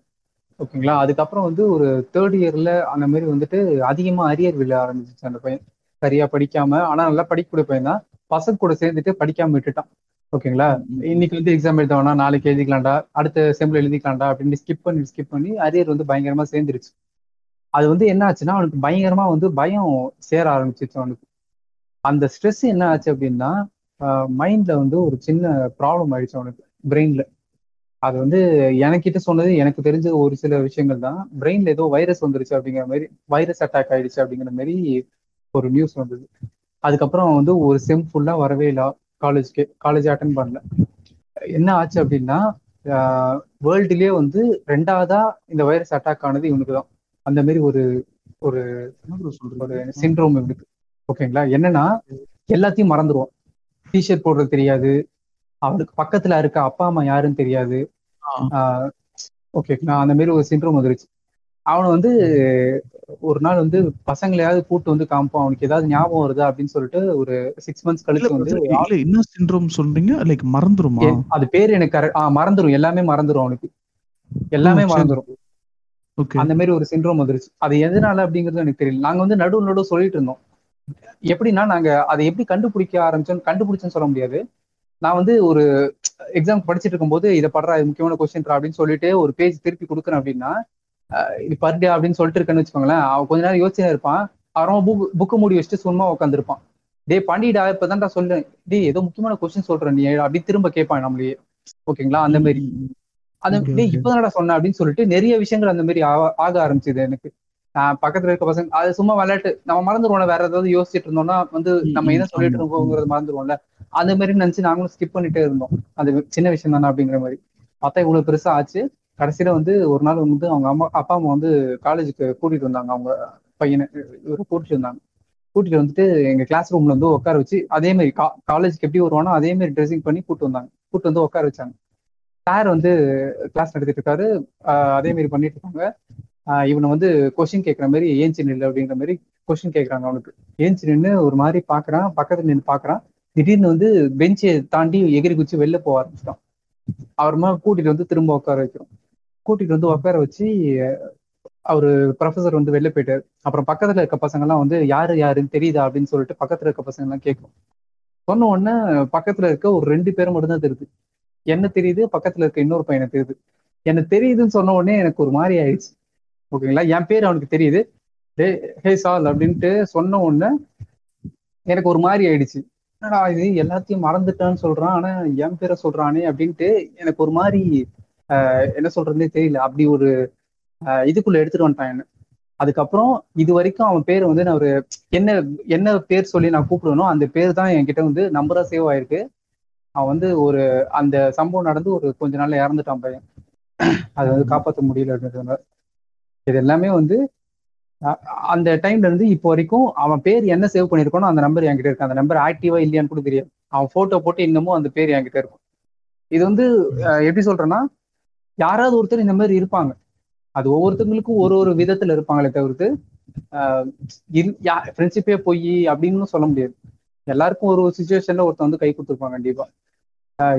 ஓகேங்களா? அதுக்கப்புறம் வந்து ஒரு தேர்ட் இயர்ல அந்த மாதிரி வந்துட்டு அதிகமா அரியர் விழ ஆரம்பிச்சிச்சு அந்த பையன். சரியா படிக்காம ஆனா நல்லா படிக்கக்கூடிய பையன் தான். பசங்க கூட சேர்ந்துட்டு படிக்காம விட்டுட்டான். ஓகேங்களா? இன்னைக்கு வந்து எக்ஸாம் எழுதவனா நாளைக்கு எழுதிக்கலாம்டா அடுத்த செம்ல எழுதிக்கலாம்டா அப்படின்னு ஸ்கிப் பண்ணி ஸ்கிப் பண்ணி அரியர் வந்து பயங்கரமா சேர்ந்துருச்சு. அது வந்து என்ன ஆச்சுன்னா அவனுக்கு பயங்கரமா வந்து பயம் சேர ஆரம்பிச்சிச்சு அவனுக்கு. அந்த ஸ்ட்ரெஸ் என்ன ஆச்சு அப்படின்னா மைண்ட்ல வந்து ஒரு சின்ன ப்ராப்ளம் ஆயிடுச்சு அவனுக்கு பிரெயின்ல அது வந்து எனக்கிட்ட சொன்னது எனக்கு தெரிஞ்ச ஒரு சில விஷயங்கள் தான். பிரெயின்ல ஏதோ வைரஸ் வந்துருச்சு அப்படிங்கிற மாதிரி வைரஸ் அட்டாக் ஆயிடுச்சு அப்படிங்கிற மாதிரி ஒரு நியூஸ் வந்தது. அதுக்கப்புறம் வந்து ஒரு செம் ஃபுல்லா வரவே இல்லை. காலேஜ்க்கு காலேஜ் அட்டன் பண்ணல. என்ன ஆச்சு அப்படின்னா வேர்ல்டுலயே வந்து ரெண்டாவதா இந்த வைரஸ் அட்டாக் ஆனது இவனுக்கு தான் அந்த மாதிரி ஒரு ஒரு ஒரு சிண்ட்ரோம் இருக்கு ஓகேங்களா என்னன்னா எல்லாத்தையும் மறந்துடுவான் டிஷர்ட் போடுறது தெரியாது. அவனுக்கு பக்கத்துல இருக்க அப்பா அம்மா யாருன்னு தெரியாது. ஓகே நான் அந்த மாதிரி ஒரு சிண்ட்ரோம் வந்துருச்சு. அவனை வந்து ஒரு நாள் வந்து பசங்களையாவது கூட்டு வந்து காமிப்பான் அவனுக்கு ஏதாவது ஞாபகம் வருதா அப்படின்னு சொல்லிட்டு ஒரு சிக்ஸ் மந்த்ஸ் கழிச்சு வந்து என்ன சிண்ட்ரோம் சொல்றீங்க? லைக் மறந்துருமா? அது பேர் எனக்கு மறந்துரும். எல்லாமே மறந்துரும் அவனுக்கு. எல்லாமே சரி. மறந்துரும் அந்த மாதிரி ஒரு சிண்ட்ரோம் வந்துருச்சு. அது எதனால அப்படிங்கிறது எனக்கு தெரியல. நாங்க வந்து நடுவு நடுவு சொல்லிட்டு இருந்தோம். எப்படின்னா நாங்க அதை எப்படி கண்டுபிடிக்க ஆரம்பிச்சோம் கண்டுபிடிச்சோன்னு சொல்ல முடியாது. நான் வந்து ஒரு எக்ஸாம் படிச்சுட்டு இருக்கும்போது இதை படுறா இது முக்கியமான கொஸ்டின் அப்படின்னு சொல்லிட்டு ஒரு பேஜ் திருப்பி கொடுக்குறேன் அப்படின்னா இது பர்டே அப்படின்னு சொல்லிட்டு இருக்கேன்னு வச்சுக்கோங்களேன். அவன் கொஞ்ச நேரம் யோசனை இருப்பான். அவன் புக் புக்கு மூடி வச்சுட்டு சும்மா உட்காந்துருப்பான் டேய் பண்ணிடா இப்பதான் நான் சொல்றேன் டேய் ஏதோ முக்கியமான கொஸ்டின் சொல்றேன் நீ. அப்படி திரும்ப கேட்பான் நம்மளையே. ஓகேங்களா? அந்த மாதிரி. அந்த. இப்பதானடா சொன்ன அப்படின்னு சொல்லிட்டு நிறைய விஷயங்கள் அந்த மாதிரி ஆக- ஆக ஆரம்பிச்சது எனக்கு. ஆஹ் பக்கத்துல இருக்க பசங்க அது சும்மா விளையாட்டு. நம்ம மறந்துடுவோம்ல வேற ஏதாவது யோசிச்சுட்டு இருந்தோம்னா வந்து நம்ம என்ன சொல்லிட்டு இருக்கோங்கிறது மறந்துடுவோம்ல அந்த மாதிரி நினைச்சு நாங்களும் ஸ்கிப் பண்ணிட்டே இருந்தோம். அது சின்ன விஷயம் தானே அப்படிங்கிற மாதிரி. பார்த்தா இவ்வளவு பெருசா ஆச்சு. கடைசியில வந்து ஒரு நாள் வந்து அவங்க அம்மா அப்பா அம்மா வந்து காலேஜுக்கு கூட்டிட்டு வந்தாங்க. அவங்க பையனை இவரை கூட்டிட்டு வந்தாங்க. கூட்டிட்டு வந்துட்டு எங்க கிளாஸ் ரூம்ல வந்து உட்கார வச்சு அதே மாதிரி காலேஜுக்கு எப்படி வருவானோ அதே மாதிரி ட்ரெஸ்ஸிங் பண்ணி கூட்டு வந்தாங்க. கூட்டு வந்து உட்கார வச்சாங்க. சார் வந்து கிளாஸ் நடத்திட்டு இருக்காரு. ஆஹ் அதே மாதிரி பண்ணிட்டு இருக்காங்க. ஆஹ் இவனை வந்து கொஸ்டின் கேட்குற மாதிரி ஏஞ்சி நில்லு அப்படிங்கிற மாதிரி கொஸ்டின் கேட்குறாங்க அவனுக்கு. ஏஞ்சி நின்று ஒரு மாதிரி பாக்குறான். பக்கத்துல நின்று பாக்குறான். திடீர்னு வந்து பெஞ்சை தாண்டி எகிரி குச்சி வெளில போக ஆரம்பிச்சிட்டான். அப்புறமா கூட்டிட்டு வந்து திரும்ப உட்கார வைக்கிறோம். கூட்டிட்டு வந்து உட்கார வச்சு அவரு ப்ரொஃபசர் வந்து வெளில போயிட்டாரு. அப்புறம் பக்கத்துல இருக்க பசங்க எல்லாம் வந்து யாரு யாருன்னு தெரியுதா? அப்படின்னு சொல்லிட்டு பக்கத்துல இருக்க பசங்க எல்லாம் கேட்கும். சொன்ன உடனே பக்கத்துல இருக்க ஒரு ரெண்டு பேரும் மட்டும்தான் தெரியுது. என்ன தெரியுது? பக்கத்துல இருக்க இன்னொரு பையனை தெரியுது. என்ன தெரியுதுன்னு சொன்ன உடனே எனக்கு ஒரு மாதிரி ஆயிடுச்சு. ஓகேங்களா? என் பேர் அவனுக்கு தெரியுது. டே ஹே சால் அப்படின்ட்டு சொன்ன உடனே எனக்கு ஒரு மாதிரி ஆயிடுச்சு. என்னடா இது? எல்லாத்தையும் மறந்துட்டான்னு சொல்றான். ஆனா என் பேரை சொல்றானே அப்படின்ட்டு எனக்கு ஒரு மாதிரி என்ன சொல்றதுனே தெரியல. அப்படி ஒரு இதுக்குள்ள எடுத்துட்டு வந்துட்டான் என்ன. அதுக்கப்புறம் இது வரைக்கும் அவன் பேர் வந்து நான் ஒரு என்ன என்ன பேர் சொல்லி நான் கூப்பிடுவேனோ அந்த பேர் தான் என்கிட்ட வந்து நம்பரா சேவ் ஆயிருக்கு. அவன் வந்து ஒரு அந்த சம்பவம் நடந்து ஒரு கொஞ்ச நாள்ல இறந்துட்டான் பையன். அதை வந்து காப்பாற்ற முடியல அப்படின்றதுனால. இது எல்லாமே வந்து அந்த டைம்ல இருந்து இப்போ வரைக்கும் அவன் பேர் என்ன சேவ் பண்ணிருக்கானோ அந்த நம்பர் என்கிட்ட இருக்கு. அந்த நம்பர் ஆக்டிவா இல்லையான்னு கூட தெரியாது. அவன் போட்டோ போட்டு இன்னமும் அந்த பேர் என்கிட்ட இருக்கும். இது வந்து எப்படி சொல்றேன்னா யாராவது ஒருத்தர் இந்த மாதிரி இருப்பாங்க. அது ஒவ்வொருத்தவங்களுக்கும் ஒரு ஒரு விதத்துல இருப்பாங்களே தவிர்த்து ஃப்ரெண்ட்ஷிப்பே போய் அப்படின்னு சொல்ல முடியாது. எல்லாருக்கும் ஒரு ஒரு சுச்சுவேஷன்ல ஒருத்தன் வந்து கை கொடுத்துருப்பாங்க கண்டிப்பா.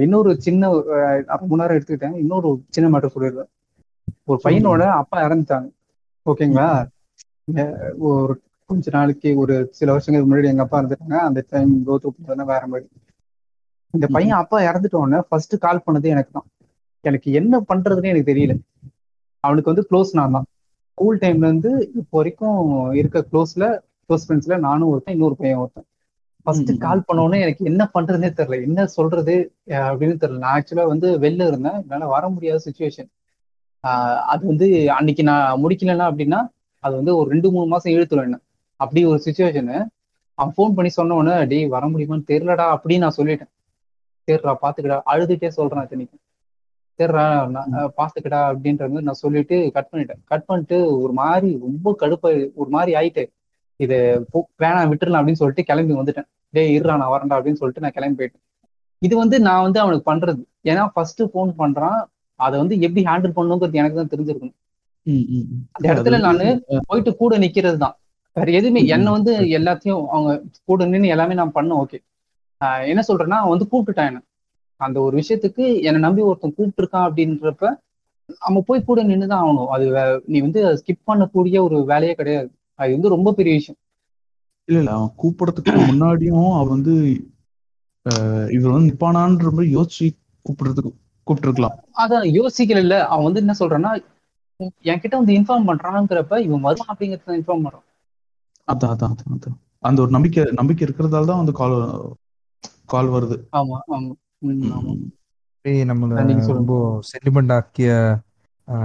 இன்னொரு சின்ன முன்னாடி எடுத்துக்கிட்டேன். இன்னொரு சின்ன மேட்டர் சொல்லிடுறேன். ஒரு பையனோட அப்பா இறந்துட்டாங்க. ஓகேங்களா? ஒரு கொஞ்ச நாளைக்கு ஒரு சில வருஷங்களுக்கு முன்னாடி எங்க அப்பா இருந்துட்டாங்க அந்த டைம் கோத் பண்ணா வேற மாதிரி. இந்த பையன் அப்பா இறந்துட்ட உடனே ஃபர்ஸ்ட் கால் பண்ணது எனக்கு தான். எனக்கு என்ன பண்றதுன்னு எனக்கு தெரியல. அவனுக்கு வந்து க்ளோஸ் நான் தான். ஸ்கூல் டைம்ல இருந்து இப்போ வரைக்கும் இருக்க க்ளோஸ்ல க்ளோஸ் ஃப்ரெண்ட்ஸ்ல நானும் ஒருத்தன் இன்னொரு பையன் ஒருத்தன். ஃபர்ஸ்ட் கால் பண்ண உடனே எனக்கு என்ன பண்றதுனே தெரியல. என்ன சொல்றது அப்படின்னு தெரியல. நான் ஆக்சுவலா வந்து வெளில இருந்தேன். என்னால வர முடியாத சுச்சுவேஷன் அது வந்து அன்னைக்கு நான் முடிக்கலன்னா அப்படின்னா அது வந்து ஒரு ரெண்டு மூணு மாசம் இழுத்துடும் என்ன. அப்படி ஒரு சுச்சுவேஷனு அவன் ஃபோன் பண்ணி சொன்ன உடனே டேய் வர முடியுமான்னு தெரியலடா அப்படின்னு நான் சொல்லிட்டேன். சரிடா பாத்துக்கடா அழுதுட்டே சொல்றேன் இத்தனைக்கு அஹ், பாத்துக்கடா அப்படின்ற மாதிரி நான் சொல்லிட்டு கட் பண்ணிட்டேன். கட் பண்ணிட்டு ஒரு மாதிரி ரொம்ப கடுப்பா ஒரு மாதிரி ஆயிட்டு இது வேணாம் விட்டுறலாம் அப்படின்னு சொல்லிட்டு கிளம்பி வந்துட்டேன். டேய் இருடா நான் வரேன்டா அப்படின்னு சொல்லிட்டு நான் கிளம்பி போயிட்டேன். இது வந்து நான் வந்து அவனுக்கு பண்றது. ஏன்னா ஃபர்ஸ்ட் ஃபோன் பண்றான். அதை வந்து எப்படி ஹேண்டில் பண்ணணுங்கிறது எனக்கு தான் தெரிஞ்சிருக்கணும். அந்த இடத்துல நானு போயிட்டு கூட நிக்கிறது தான். வேற எதுவுமே என்ன. வந்து எல்லாத்தையும் அவங்க கூட நின்று எல்லாமே நான் பண்ணேன். ஓகே. என்ன சொல்றேன்னா அவன் வந்து கூப்பிட்டுட்டான் என்ன. அந்த ஒரு விஷயத்துக்கு என்னை நம்பி ஒருத்தன் கூப்பிட்டுருக்கான் அப்படின்றப்ப நம்ம போய் கூட நின்று தான் ஆகணும். அது நீ வந்து ஸ்கிப் பண்ணக்கூடிய ஒரு வேலையே கிடையாது. அது வந்து ரொம்ப பெரிய விஷயம். இல்ல இல்ல. அவன் கூப்பிடறதுக்கு முன்னாடியும் அவன் வந்து இவர் வந்து நிப்பானான்ற மாதிரி யோசிச்சு கூப்பிடுறதுக்கு கூப்பிட்டுருக்கலாம். அதான் யோசிக்கல அவன் வந்து என்ன சொல்றான்னா என்கிட்ட வந்து இன்ஃபார்ம் பண்றாங்கிறப்ப இவன் வருவான் அப்படிங்கறத இன்ஃபார்ம் பண்றான் அதான் அதான் அதான் அந்த ஒரு நம்பிக்கை நம்பிக்கை இருக்கிறதால தான் வந்து கால் கால் வருது. ஆமா ஆமா. நம்மள. ரொம்ப சென்டிமெண்ட் ஆக்கிய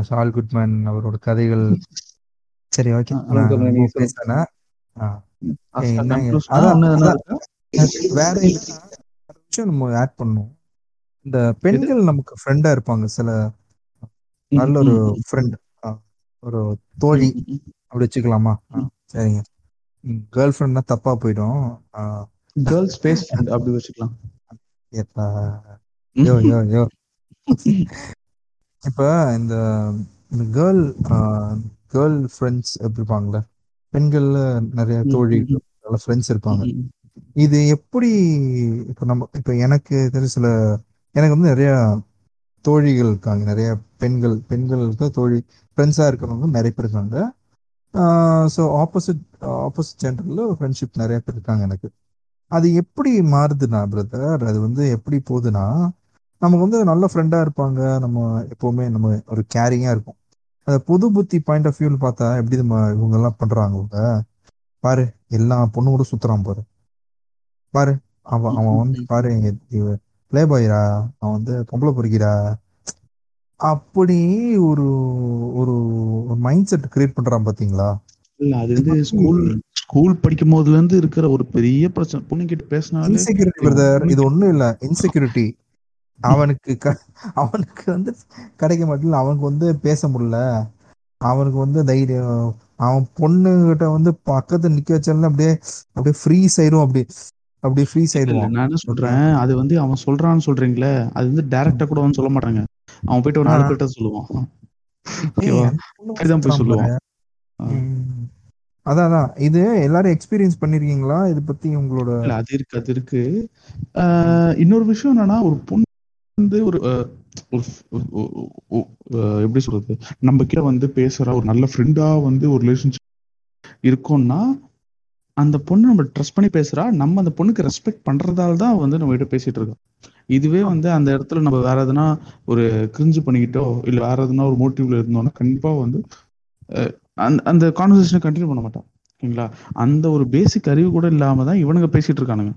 சால் குட்மேன் அவரோட கதைகள். சரி ஓகே? வேற விஷயம் நம்ம ஆட் பண்ணணும் இந்த பெண்கள் நமக்கு ஃப்ரெண்டா இருப்பாங்க சில நல்ல ஒரு ஃப்ரெண்ட் ஒரு தோழி. அப்படி வச்சுக்கலாமா. சரிங்க. கேர்ள் ஃப்ரெண்ட்னா தப்பா போயிடும். கேர்ள்ஸ் ஸ்பேஸ் ஃப்ரெண்ட் அப்படி வச்சுக்கலாம். எப்பா <laughs> யோ யோ யோ. இப்போ இந்த கேர்ள் கேர்ள் ஃப்ரெண்ட்ஸ் இருப்பாங்கல்ல? பெண்கள்ல நிறைய தோழி ஃப்ரெண்ட்ஸ் இருப்பாங்க. இது எப்படி இப்போ நம்ம இப்போ எனக்கு தெரிஞ்ச சில எனக்கு வந்து நிறைய தோழிகள் இருக்காங்க. நிறைய பெண்கள் பெண்களுக்கு தோழி ஃப்ரெண்ட்ஸாக இருக்கிறவங்க நிறைய பேர் இருக்காங்க. ஸோ ஆப்போசிட் ஆப்போசிட் ஜெண்டரில் ஃப்ரெண்ட்ஷிப் நிறைய பேர் இருக்காங்க எனக்கு. அது எப்படி மாறுதுன்னா பிரதர் அது வந்து எப்படி போகுதுன்னா நமக்கு வந்து நல்ல ஃப்ரெண்டாக இருப்பாங்க. நம்ம எப்போவுமே நம்ம ஒரு கேரிங்காக இருக்கும் அந்த புது புத்தி பாயிண்ட் ஆஃப் வியூவில் பார்த்தா எப்படி நம்ம இவங்கெல்லாம் பண்ணுறாங்க இவங்க பாரு எல்லா பொண்ணு கூட சுற்றுறான் பாரு. பாரு அவன் அவன் <laughs> வந்து பாரு பிளே பாய்ரா அவன் வந்து பொம்பளை பொறுக்கிறா அப்படி ஒரு ஒரு ஒரு மைண்ட் செட் கிரியேட் பண்றான் பாத்தீங்களா? இல்ல அது வந்து ஸ்கூல் ஸ்கூல் படிக்கும் போதுல இருந்து இருக்கிற ஒரு பெரிய பிரச்சனை. பொண்ணு கிட்ட பேசினாலே இன்செக்யூரிட்டி பிரதர் இது ஒண்ணும் இல்ல. இன்செக்யூரிட்டி அவனுக்கு அவனுக்கு வந்து கிடைக்க மாட்டேங்குது. அவனுக்கு வந்து பேச முடியல. அவனுக்கு வந்து தைரியம். அவன் பொண்ணுகிட்ட வந்து பக்கத்துல நிக்க வச்சாலும் அப்படியே அப்படியே ஃப்ரீஸ் ஆயிரும் அப்படி. ஃப்ரீஸ் இல்ல, ஆயிடுவான். நான் என்ன சொல்றேன்? அது வந்து அவன் சொல்றான்னு சொல்றீங்களே அது வந்து டைரக்டா கூட வந்து சொல்ல மாட்டாங்க. அவன் போயிட்டு ஒரு நாலு. பேர்ட்ட சொல்லுவான். ஓகேவா? போய் சொல்லுவான். அதான் அதான். இது எல்லாரும் எக்ஸ்பீரியன்ஸ் பண்ணிருக்கீங்களா? இது பத்தி உங்களோட இல்ல அது இருக்கு அது இருக்கு. இன்னொரு விஷயம் என்னன்னா ஒரு பொண்ணு வந்து ஒரு எப்படி சொல்றது? நம்ம கிட்ட வந்து பேசுற ஒரு நல்ல ஃப்ரெண்டா வந்து ஒரு ரிலேஷன்ஷிப் இருக்கோம்னா அந்த பொண்ணு நம்ம ட்ரஸ்ட் பண்ணி பேசுறா. நம்ம அந்த பொண்ணுக்கு ரெஸ்பெக்ட் பண்றதால தான் வந்து நம்ம கிட்ட பேசிட்டு இருக்கோம். இதுவே வந்து அந்த இடத்துல நம்ம வேற எதுனா ஒரு கிரிஞ்சு பண்ணிக்கிட்டோ இல்ல வேற எதுனா ஒரு மோட்டிவ்ல இருந்தோம்னா கண்டிப்பா வந்து அந்த அந்த கான்வர்சேஷனை கண்டினியூ பண்ண மாட்டான். ஓகேங்களா? அந்த ஒரு பேசிக் அறிவு கூட இல்லாம தான் இவனுங்க பேசிட்டு இருக்கானுங்க.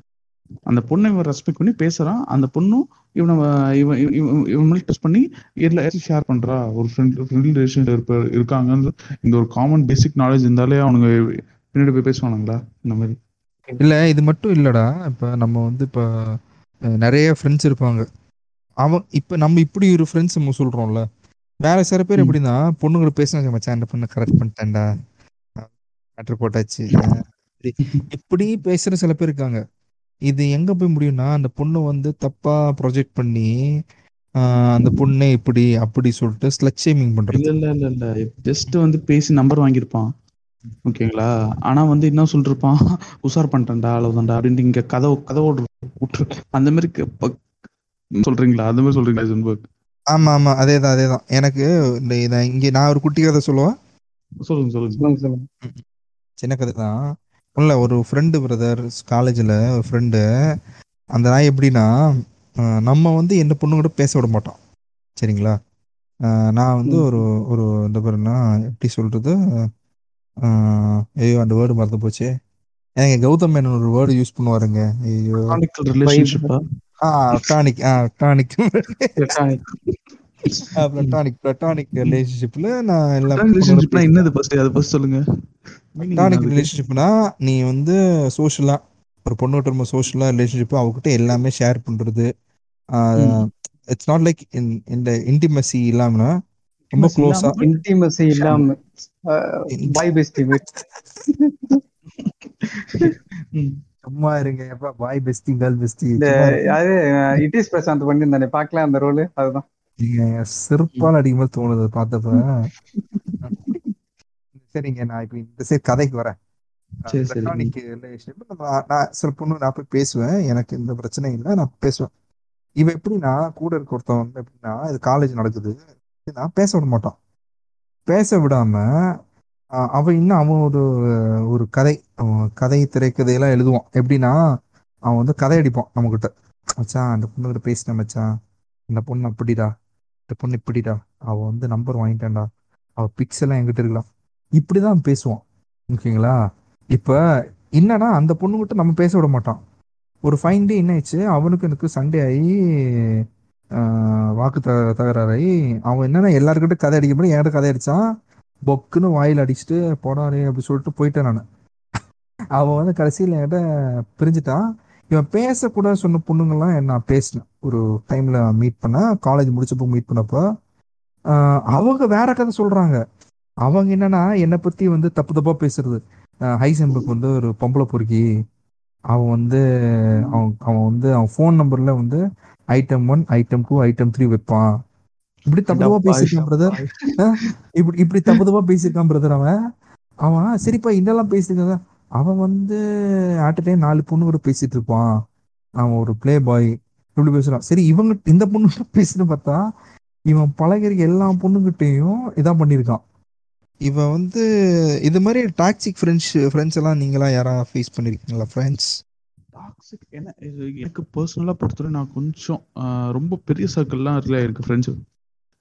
அந்த பொண்ணை இவன் ரெஸ்பெக்ட் பண்ணி பேசுறான். அந்த பொண்ணும் இவனை இவன் இவன் இவன் இவன் டெஸ்ட் பண்ணி எல்லாரும் ஷேர் பண்றா. ஒரு ஃப்ரெண்ட் ஃப்ரெண்ட்லி ரிலேஷன் இருப்ப இருக்காங்கன்னு இந்த ஒரு காமன் பேசிக் நாலேஜ் இருந்தாலே அவனுங்க பின்னாடி போய் பேசுவானுங்களா? இந்த மாதிரி. இல்ல இது மட்டும் இல்லடா. இப்ப நம்ம வந்து இப்ப நிறைய ஃப்ரெண்ட்ஸ் இருப்பாங்க. அவன் இப்ப நம்ம இப்படி ஒரு ஃப்ரெண்ட்ஸ் நம்ம சொல்றோம்ல. வேற சில பேர். எப்படின்னா பொண்ணுங்களை பேசினா மச்சான் இந்த பொண்ணை கரெக்ட் பண்ணிட்டேன்டா. மேட்ரு போட்டாச்சு. இப்படி- பேசுற சில பேர் இருக்காங்க. இது எங்க போய் முடியும்னா அந்த பொண்ணு வந்து தப்பா ப்ரொஜெக்ட் பண்ணி அந்த பொண்ணே இப்படி அப்படி சொல்லிட்டு ஸ்லட் ஷேமிங் பண்றது. இல்ல இல்ல இல்ல ஜஸ்ட் வந்து பேசி நம்பர் வாங்கியிருப்பான். ஓகேங்களா? ஆனா வந்து என்ன சொல்லிருப்பான்? உஷார் பண்ணிட்டேன்டா அவ்வளவுதான்டா அப்படின்ட்டு இங்க கதை கதை விட்டுரு. அந்த மாதிரி சொல்றீங்களா? அந்த மாதிரி சொல்றீங்களா ஆமா ஆமா. அதேதான் அதேதான். எனக்கு இந்த இதை இங்க நான் ஒரு குட்டி கதை சொல்லுவா? சொல்லுங்க சொல்லுங்க. சின்ன கதை தான் இல்ல ஒரு ஃப்ரெண்டு பிரதர் காலேஜில் ஒரு ஃப்ரெண்டு அந்த நாய் எப்படின்னா நம்ம வந்து எந்த பொண்ணு கூட பேச விட மாட்டோம். சரிங்களா? நான் வந்து. ஒரு ஒரு இந்த பாருன்னா எப்படி சொல்றது? அஹ், ஐயோ அந்த வேர்டு மறந்து போச்சு. எனக்கு கௌதம் மேனன் ஒரு வேர்டு யூஸ் பண்ணுவாருங்க. ஐயோ. Tonic tonic. பிளட்டானிக் பிளட்டானிக் ரிலேஷன்ஷிப்ல நான் எல்லா ரிலேஷன்ஷிப்னா என்னது ஃபர்ஸ்ட் அதை ஃபர்ஸ்ட் சொல்லுங்க Meaning என்ன பிளாட்டானிக் அதுக்கு? ரிலேஷன்ஷிப்னா நீ வந்து சோஷியலா ஒரு பொண்ணுகிட்ட நம்ம சோஷியலா ரிலேஷன்ஷிப் அவகிட்ட எல்லாமே ஷேர் பண்றது இட்ஸ் நாட் லைக் இந்த இன்டிமசி இல்லாம ரொம்ப க்ளோஸா? இன்டிமசி இல்லாம பாய் <laughs> பெஸ்டி. சும்மா இருங்க எப்ப பாய் பெஸ்டி கேர்ள் பெஸ்டி இந்த யாரு இட் இஸ் பிரசாந்த் பண்ணியிருந்தானே பார்க்கலாம் அந்த ரோல் அதுதான். நீங்க சிறப்பால் அடிக்கும்போது தோணுது அது பார்த்தப்ப. சரிங்க நான் இப்ப இந்த சரி கதைக்கு வரேன். நான் சில பொண்ணு நான் போய் பேசுவேன். எனக்கு இந்த பிரச்சனை இல்லை நான் பேசுவேன். இவன் எப்படின்னா கூட இருக்க ஒருத்தன் வந்து எப்படின்னா இது காலேஜ் நடக்குது. நான் பேச விட மாட்டான் பேச விடாம அவன் இன்னும் அவன் ஒரு ஒரு கதை அவன் கதை திரைக்கதையெல்லாம் எழுதுவான். எப்படின்னா அவன் வந்து கதை அடிப்பான் நம்மகிட்ட. மச்சான் அந்த பொண்ணுகிட்ட பேசினேன் மச்சான். அந்த பொண்ணு அப்படிடா இந்த பொண்ணு இப்படிடா. அவள் வந்து நம்பர் வாங்கிட்டான்டா. அவள் பிக்ஸ் எல்லாம் என்கிட்ட இருக்கலாம் இப்படிதான் பேசுவான். ஓகேங்களா? இப்ப என்னன்னா அந்த பொண்ணுகிட்ட நம்ம பேச விட மாட்டான். ஒரு ஃபைன் டே என்ன ஆயிடுச்சு? அவனுக்கு எனக்கு சண்டே ஆகி வாக்கு த தகராறாகி அவன் என்னன்னா எல்லாருக்கிட்ட கதை அடிக்க முடியும் என்கிட்ட கதை அடிச்சான். பொக்குன்னு வாயில் அடிச்சுட்டு போடாதே அப்படி சொல்லிட்டு போயிட்டேன் நான். அவன் வந்து கடைசியில் என்கிட்ட பிரிஞ்சுட்டான். இவன் பேசக்கூடாது சொன்ன பொண்ணுங்கெல்லாம் நான் பேசினேன். ஒரு டைமில் மீட் பண்ண காலேஜ் முடிச்சப்போ மீட் பண்ணப்போ. அவங்க வேற கதை சொல்கிறாங்க அவங்க என்னன்னா என்னை பற்றி வந்து தப்பு தப்பாக பேசுறது. ஹைசம்புக்கு வந்து ஒரு பொம்பளை பொறுக்கி. அவன் வந்து அவன் அவன் வந்து அவன் ஃபோன் நம்பரில் வந்து item one item two item three வைப்பான். இப்படி தப்பு தப்பா பேசியிருக்கான் பிரதர் இப்படி இப்படி தப்பு தப்பா பேசியிருக்கான் பிரதர் அவன். அவன் சரிப்பா இன்னெல்லாம் பேசியிருக்காங்க அவன் வந்து ஆட் டைம் நாலு பொண்ணு கூட பேசிட்டு இருப்பான். அவன் ஒரு ப்ளே பாய் இப்படி பேசுறான். சரி இவங்க இந்த பொண்ணு பேசுன்னு பார்த்தா இவன் பழகிற எல்லா பொண்ணுகிட்டையும் இதான் பண்ணியிருக்கான். இவன் வந்து இது மாதிரி டாக்ஸிக் ஃப்ரெண்ட்ஸ் ஃப்ரெண்ட்ஸ் எல்லாம் நீங்களாம் யாரா ஃபேஸ் பண்ணிருக்கீங்களா ஃப்ரெண்ட்ஸ் டாக்ஸிக் என்ன எனக்கு பர்சனலா பொறுத்தவரை நான் கொஞ்சம் ரொம்ப பெரிய சர்க்கிள்லாம் இல்லை இருக்கு ஃப்ரெண்ட்ஸ்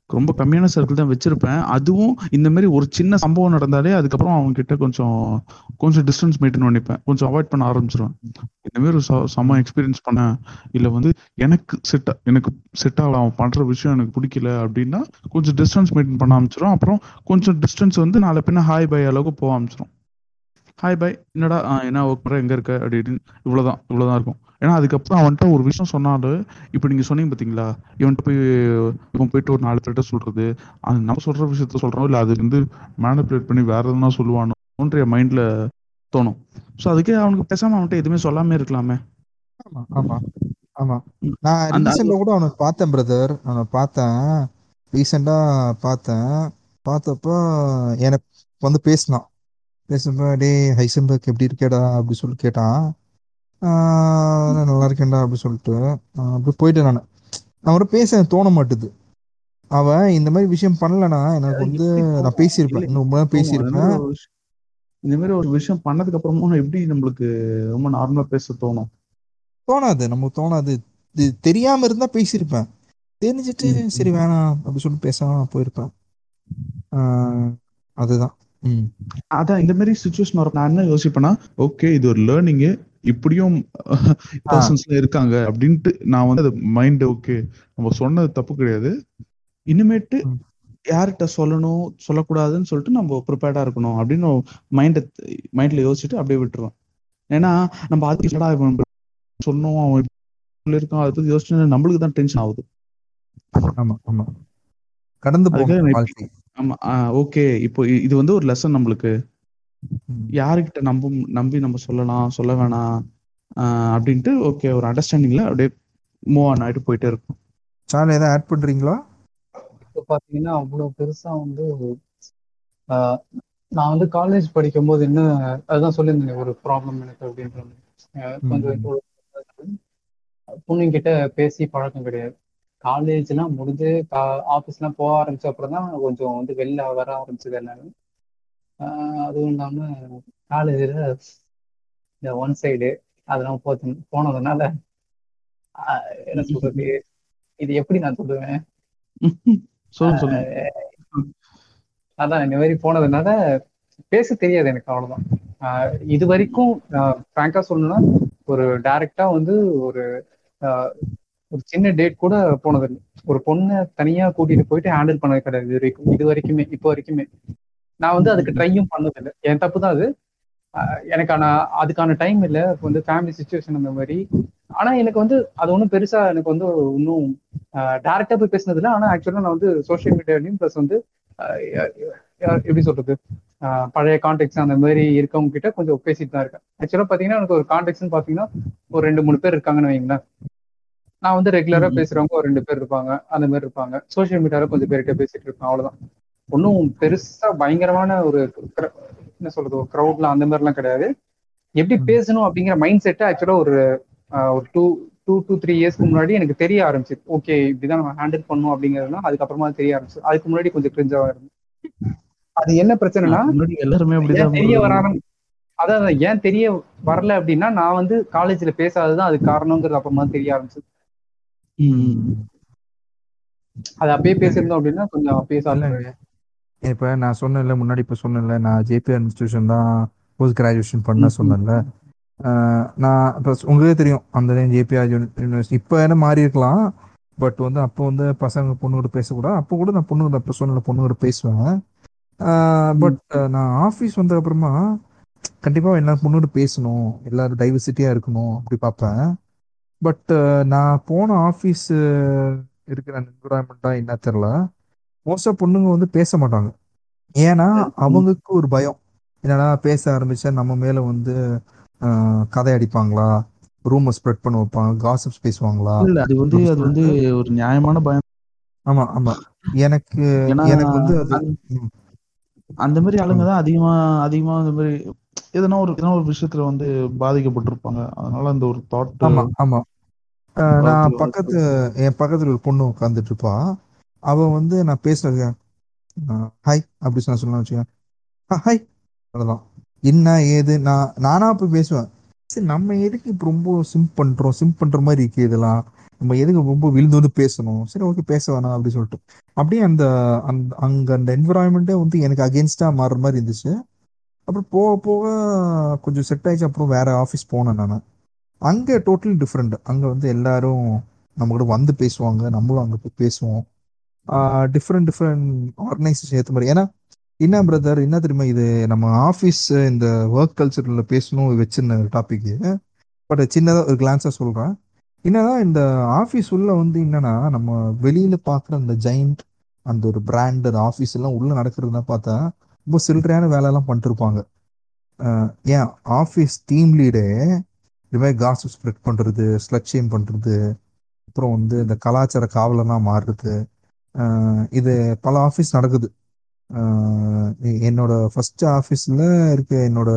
ரொம்ப கம்மியான சர்க்கிள் தான் வச்சிருப்பேன். அதுவும் இந்த மாதிரி ஒரு சின்ன சம்பவம் நடந்தாலே அதுக்கப்புறம் அவங்க கிட்ட கொஞ்சம் கொஞ்சம் டிஸ்டன்ஸ் மெயின்டைன் பண்ணிப்பேன் கொஞ்சம் அவாய்ட் பண்ண ஆரம்பிச்சிருவேன். இந்த மாதிரி ஒரு ச- செம்ம எக்ஸ்பீரியன்ஸ் பண்ணேன். இல்லை வந்து எனக்கு செட் எனக்கு செட் ஆகல. அவன் பண்ற விஷயம் எனக்கு பிடிக்கல அப்படின்னா கொஞ்சம் டிஸ்டன்ஸ் மெயின்டைன் பண்ண ஆரம்பிச்சிடும் அப்புறம் கொஞ்சம் டிஸ்டன்ஸ் வந்து நாளை பின்ன ஹாய் பை அளவுக்கு போக ஆரம்பிச்சிடும் ஹாய் பை என்னடா என்ன ஒர்க் பண்ற? எங்க இருக்க? அப்படின்னு இவ்வளவுதான். இவ்வளவுதான் இருக்கும். ஏன்னா அதுக்கப்புறம் அவன்கிட்ட ஒரு விஷயம் சொன்னாலும் இப்ப நீங்க சொன்னீங்க பாத்தீங்களா? இவன்கிட்ட போய் இவன் போயிட்டு ஒரு நாலு பேர்கிட்ட சொல்றது. அது நம்ம சொல்ற விஷயத்த சொல்றோம். இல்ல அது வந்து மேனிபுலேட் பண்ணி வேற எதுனா சொல்லுவானோன்ற மைண்ட்ல தோணும். ஸோ அதுக்கே அவனுக்கு பேசாம அவன்கிட்ட எதுவுமே சொல்லாம இருக்கலாமே. ஆமா ஆமா ஆமா. நான் கூட அவனை பார்த்தேன் பிரதர் அவனை பார்த்தேன். ரீசெண்டா பார்த்தேன். பார்த்தப்போ எனக்கு வந்து பேசினான். பேசுறப்ப டேய் ஹைசன்பர்க் எப்படி இருக்கேடா அப்படி சொல்லி கேட்டான். நல்லா இருக்கேன்டா அப்படி சொல்லிட்டு. அப்படி போயிட்டேன் நான். அவரை பேச தோண மாட்டுது. அவன் இந்த மாதிரி விஷயம் பண்ணலனா எனக்கு வந்து நான் பேசியிருப்பேன். இன்னும் ரொம்ப பேசியிருப்பேன். இந்த மாதிரி ஒரு விஷயம்- பண்ணதுக்கு அப்புறமும் எப்படி நம்மளுக்கு ரொம்ப நார்மலா பேச தோணும்? தோணாது. நமக்கு தோணாது. இது தெரியாம இருந்தா பேசியிருப்பேன். தெரிஞ்சுட்டு. சரி வேணாம். அப்படி சொல்லி பேசாம போயிருப்பேன். அதுதான். அதான் இந்த மாதிரி சுச்சுவேஷன் வர நான் என்ன யோசிப்பேன்னா ஓகே இது ஒரு லேர்னிங் இப்படியும் பர்சன்ஸ்ல இருக்காங்க அப்படின்ட்டு நான் வந்து அது மைண்ட் ஓகே நம்ம சொன்னது தப்பு கிடையாது. இனிமேட்டு. யார்கிட்ட சொல்லணும் சொல்லக்கூடாதுன்னு சொல்லிட்டு நம்ம ப்ரிப்பேர்டா இருக்கணும் அப்படின்னு மைண்ட மைண்ட்ல யோசிச்சுட்டு அப்படியே விட்டுருவேன். ஏன்னா நம்ம அதுக்கு சொன்னோம் அவன் இருக்கான் அதை பத்தி யோசிச்சு நம்மளுக்கு தான் டென்ஷன் ஆகுது. ஆமா ஆமா. கடந்து வாழ்க்கை. ஆமா ஓகே இப்போ இது வந்து ஒரு லெசன் நம்மளுக்கு. யாருக்கிட்ட நம்ப நம்பி நம்ம சொல்லலாம் சொல்ல வேணாம் ஆஹ் அப்படின்ட்டு ஓகே ஒரு அண்டர்ஸ்டாண்டிங்ல அப்படியே மூவ் ஆன் ஆயிட்டு போயிட்டே இருக்கும். சார் ஏதாவது ஆட் பண்றீங்களா? இப்போ பார்த்தீங்கன்னா அவ்வளோ பெருசா வந்து ஆஹ், நான் வந்து காலேஜ் படிக்கும்போது என்ன அதுதான் சொல்லியிருந்தேன் ஒரு ப்ராப்ளம் எனக்கு அப்படின்ற கொஞ்சம் ம். பொண்ணுங்க கிட்ட பேசி பழக்கம் கிடையாது. காலேஜ்லாம் முடிஞ்சு ஆஃபீஸ்லாம் போக ஆரம்பிச்ச அப்புறம் தான் கொஞ்சம் வந்து வெளில வர ஆரம்பிச்சது எல்லாமே. அதுவும் இல்லாம காலேஜில் இந்த ஒன் சைடு அதெல்லாம் போத்து போனதுனால என்ன சொல்றது? இது எப்படி நான் சொல்லுவேன்? அதான் இந்த மாதிரி போனதுனால பேச தெரியாது எனக்கு அவ்வளவுதான். இது வரைக்கும் ஃப்ராங்கா சொல்லணும்னா ஒரு டைரக்டா வந்து ஒரு ஆஹ் ஒரு சின்ன டேட் கூட போனதில்லை. ஒரு பொண்ணை தனியா கூட்டிட்டு போயிட்டு ஹேண்டில் பண்ணது கிடையாது இது வரைக்கும் இது வரைக்குமே இப்போ வரைக்குமே. நான் வந்து அதுக்கு ட்ரையும் பண்ணதில்லை. என் தப்பு தான் அது. எனக்கான அதுக்கான டைம் இல்லை. இப்போ வந்து ஃபேமிலி சுச்சுவேஷன் அந்த மாதிரி. ஆனா எனக்கு வந்து அது ஒன்றும் பெருசா எனக்கு வந்து இன்னும் டேரக்டா போய் பேசினது இல்லை ஆனா ஆக்சுவலா நான் வந்து சோஷியல் மீடியாலையும் ப்ளஸ் வந்து எப்படி சொல்றது? பழைய கான்டெக்ட்ஸ் அந்த மாதிரி இருக்கவங்க கிட்ட கொஞ்சம் பேசிட்டு தான் இருக்கேன். ஆக்சுவலா பாத்தீங்கன்னா எனக்கு ஒரு கான்டெக்ட்ஸ்னு பாத்தீங்கன்னா ஒரு ரெண்டு மூணு பேர் இருக்காங்கன்னு வைங்களேன் நான் வந்து ரெகுலரா. பேசுறவங்க ஒரு ரெண்டு பேர் இருப்பாங்க. அந்த மாதிரி இருப்பாங்க. சோஷியல் மீடியால கொஞ்சம் பேர்கிட்ட பேசிட்டு இருப்பேன். அவ்வளவுதான். ஒன்றும் பெருசா பயங்கரமான ஒரு என்ன சொல்றது ஒரு க்ரௌட்ல அந்த மாதிரிலாம் கிடையாது எப்படி. பேசணும் அப்படிங்கிற மைண்ட் செட்டை ஆக்சுவலா ஒரு ஒரு டூ டூ டூ த்ரீ இயர்ஸ்க்கு முன்னாடி எனக்கு தெரிய ஆரம்பிச்சு ஓகே இப்படிதான் நம்ம ஹேண்டில் பண்ணணும் அப்படிங்கிறதுலாம் அதுக்கப்புறமா தெரிய ஆரம்பிச்சு அதுக்கு முன்னாடி கொஞ்சம் கிரிஞ்சாவா இருந்து அது என்ன பிரச்சனைனா எல்லாருமே தெரிய. வராம அதான் ஏன் தெரிய வரல அப்படின்னா நான் வந்து காலேஜ்ல பேசாததுதான் அது காரணங்கிறது அப்புறமா தெரிய ஆரம்பிச்சு ம். அது அப்பயே பேசியிருந்தோம் அப்படின்னா கொஞ்சம் பேச இப்போ நான் சொன்னேன்ல முன்னாடி இப்போ சொன்னேன்ல நான் ஜேபிஆர் இன்ஸ்டியூஷன் தான் போஸ்ட் கிராஜுவேஷன் பண்ண. சொன்னேன்ல. நான் இப்போ உங்களுக்கே தெரியும் அந்த ஜேபிஆர் யூனிவர்சிட்டி இப்போ என்ன மாறி இருக்கலாம். பட் வந்து அப்போ வந்து பசங்க பொண்ணுகிட்ட பேசக்கூடாது. அப்போ கூட நான் பொண்ணுகிட்ட இப்போ சொன்ன பொண்ணுகிட்ட பேசுவேன். பட் நான் ஆஃபீஸ் வந்த அப்புறமா கண்டிப்பாக எல்லாரும் பொண்ணுகிட்ட பேசணும். எல்லாரும் டைவர்சிட்டியாக இருக்கணும் அப்படி பார்ப்பேன். பட் நான் போன ஆஃபீஸ் இருக்கிற என்விரான்மெண்ட்டாக என்ன தெரில மோஸ்டா பொண்ணுங்க வந்து பேச மாட்டாங்க. ஏன்னா அவங்களுக்கு ஒரு பயம். என்னடா பேச ஆரம்பிச்சா நம்ம மேல வந்து கதை அடிப்பாங்களா? ரூமை ஸ்ப்ரெட் பண்ண வைப்பாங்க காசிப்ஸ் பேசுவாங்களா? இல்ல அது வந்து அது வந்து ஒரு நியாயமான பயம். ஆமா ஆமா. எனக்கு எனக்கு வந்து அது அந்த- அந்த மாதிரி ஆளுங்க தான் அதிகமா அதிகமா இந்த மாதிரி எதனா ஒரு எதனா ஒரு விஷயத்துல வந்து பாதிக்கப்பட்டிருப்பாங்க. அதனால அந்த ஒரு தாட் ஆமா ஆமா. நான் பக்கத்து என் பக்கத்துல ஒரு பொண்ணு உட்காந்துட்டு இருப்பா. அவன் வந்து நான் பேசுறது ஹாய் அப்படி சொன்ன சொல்லலாம் வச்சுக்கேன் ஹாய் அவ்வளோதான் என்ன ஏது நான் நானா போய் பேசுவேன். சரி நம்ம எதுக்கு இப்போ ரொம்ப சிம் பண்றோம்? சிம் பண்ற மாதிரி இருக்கு இதெல்லாம். நம்ம எதுக்கு ரொம்ப விழுந்து வந்து பேசணும்? சரி ஓகே பேச வேணாம் அப்படி சொல்லிட்டு. அப்படியே அந்த அந்த அங்க அந்த என்விரான்மெண்ட்டே வந்து எனக்கு அகேன்ஸ்டா மாறுற மாதிரி இருந்துச்சு. அப்புறம் போக போக கொஞ்சம் செட் ஆயிடுச்சு. அப்புறம் வேற ஆஃபீஸ் போனேன் நான். அங்கே டோட்டலி டிஃப்ரெண்ட் அங்கே வந்து எல்லாரும் நம்ம கூட வந்து பேசுவாங்க. நம்மளும் அங்கே போய் பேசுவோம். டிஃப்ரெண்ட் டிஃப்ரெண்ட் ஆர்கனைசேஷன் ஏற்ற மாதிரி. ஏன்னா என்ன பிரதர் என்ன தெரியுமா இது? நம்ம ஆஃபீஸ் இந்த ஒர்க் கல்ச்சரில் பேசணும் வச்சிருந்த டாபிக் பட் சின்னதாக ஒரு கிளான்ஸாக சொல்கிறேன் என்னன்னா இந்த ஆஃபீஸ் உள்ள வந்து என்னன்னா நம்ம வெளியில பார்க்குற அந்த ஜெயிண்ட் அந்த ஒரு பிராண்ட் அந்த ஆஃபீஸ் எல்லாம் உள்ள நடக்கிறதுனா பார்த்தா ரொம்ப சில்லறையான வேலையெல்லாம் பண்ணிட்டுருப்பாங்க. ஏன்? ஆஃபீஸ் டீம் லீடே இது மாதிரி காசு ஸ்ப்ரெட் பண்ணுறது ஸ்லட்சியம் பண்ணுறது அப்புறம் வந்து இந்த கலாச்சார காவலனா மாறுறது இது பல ஆஃபீஸ் நடக்குது. என்னோட ஃபர்ஸ்ட் ஆஃபீஸில் இருக்க என்னோட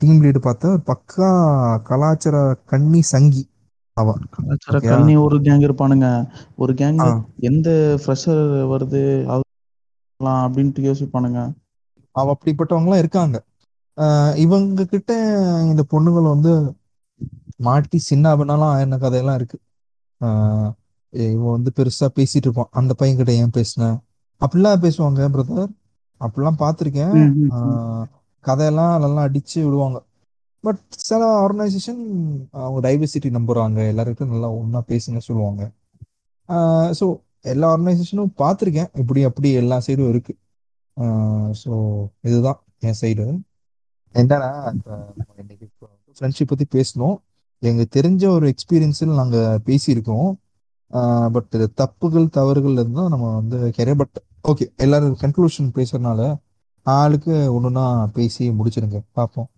டீம் லீடு பார்த்தா பக்கா கலாச்சார கன்னி சங்கி அவ. கலாச்சார. கல்னி ஒரு கேங் இருப்பானுங்க. ஒரு கேங். எந்த ஃப்ரெஷர் வருது அப்படின்ட்டு யோசிப்பானுங்க. அவ அப்படிப்பட்டவங்களாம் இருக்காங்க. இவங்க கிட்ட இந்த பொண்ணுகள் வந்து மாட்டி சின்ன பண்ணலாம் என்ன கதையெல்லாம் இருக்கு. ஆஹ் இவன் வந்து பெருசா பேசிட்டு இருப்பான். அந்த பையன் கிட்ட ஏன் பேசின? அப்படிலாம் பேசுவாங்க பிரதர் அப்படிலாம் பார்த்துருக்கேன். கதையெல்லாம் நல்லா அடிச்சு விடுவாங்க. பட் சில ஆர்கனைசேஷன் அவங்க டைவர்சிட்டி நம்புறாங்க. எல்லாருக்கிட்டும் நல்லா ஒன்றா பேசுங்க சொல்லுவாங்க. ஸோ எல்லா ஆர்கனைசேஷனும் பார்த்துருக்கேன். இப்படி அப்படி எல்லா சைடும் இருக்கு. ஸோ இதுதான் என் சைடு என்னன்னா இன்னைக்கு ஃப்ரெண்ட்ஷிப் பற்றி பேசணும். எங்களுக்கு தெரிஞ்ச ஒரு எக்ஸ்பீரியன்ஸில் நாங்கள் பேசியிருக்கோம். பட் இது தப்புகள் தவறுகள் இருந்தால் நம்ம வந்து கெரிய பட் ஓகே எல்லாரும் கன்க்ளூஷன் பேசுறதுனால ஆளுக்கு ஒன்றுனா பேசி முடிச்சிருங்க. பார்ப்போம்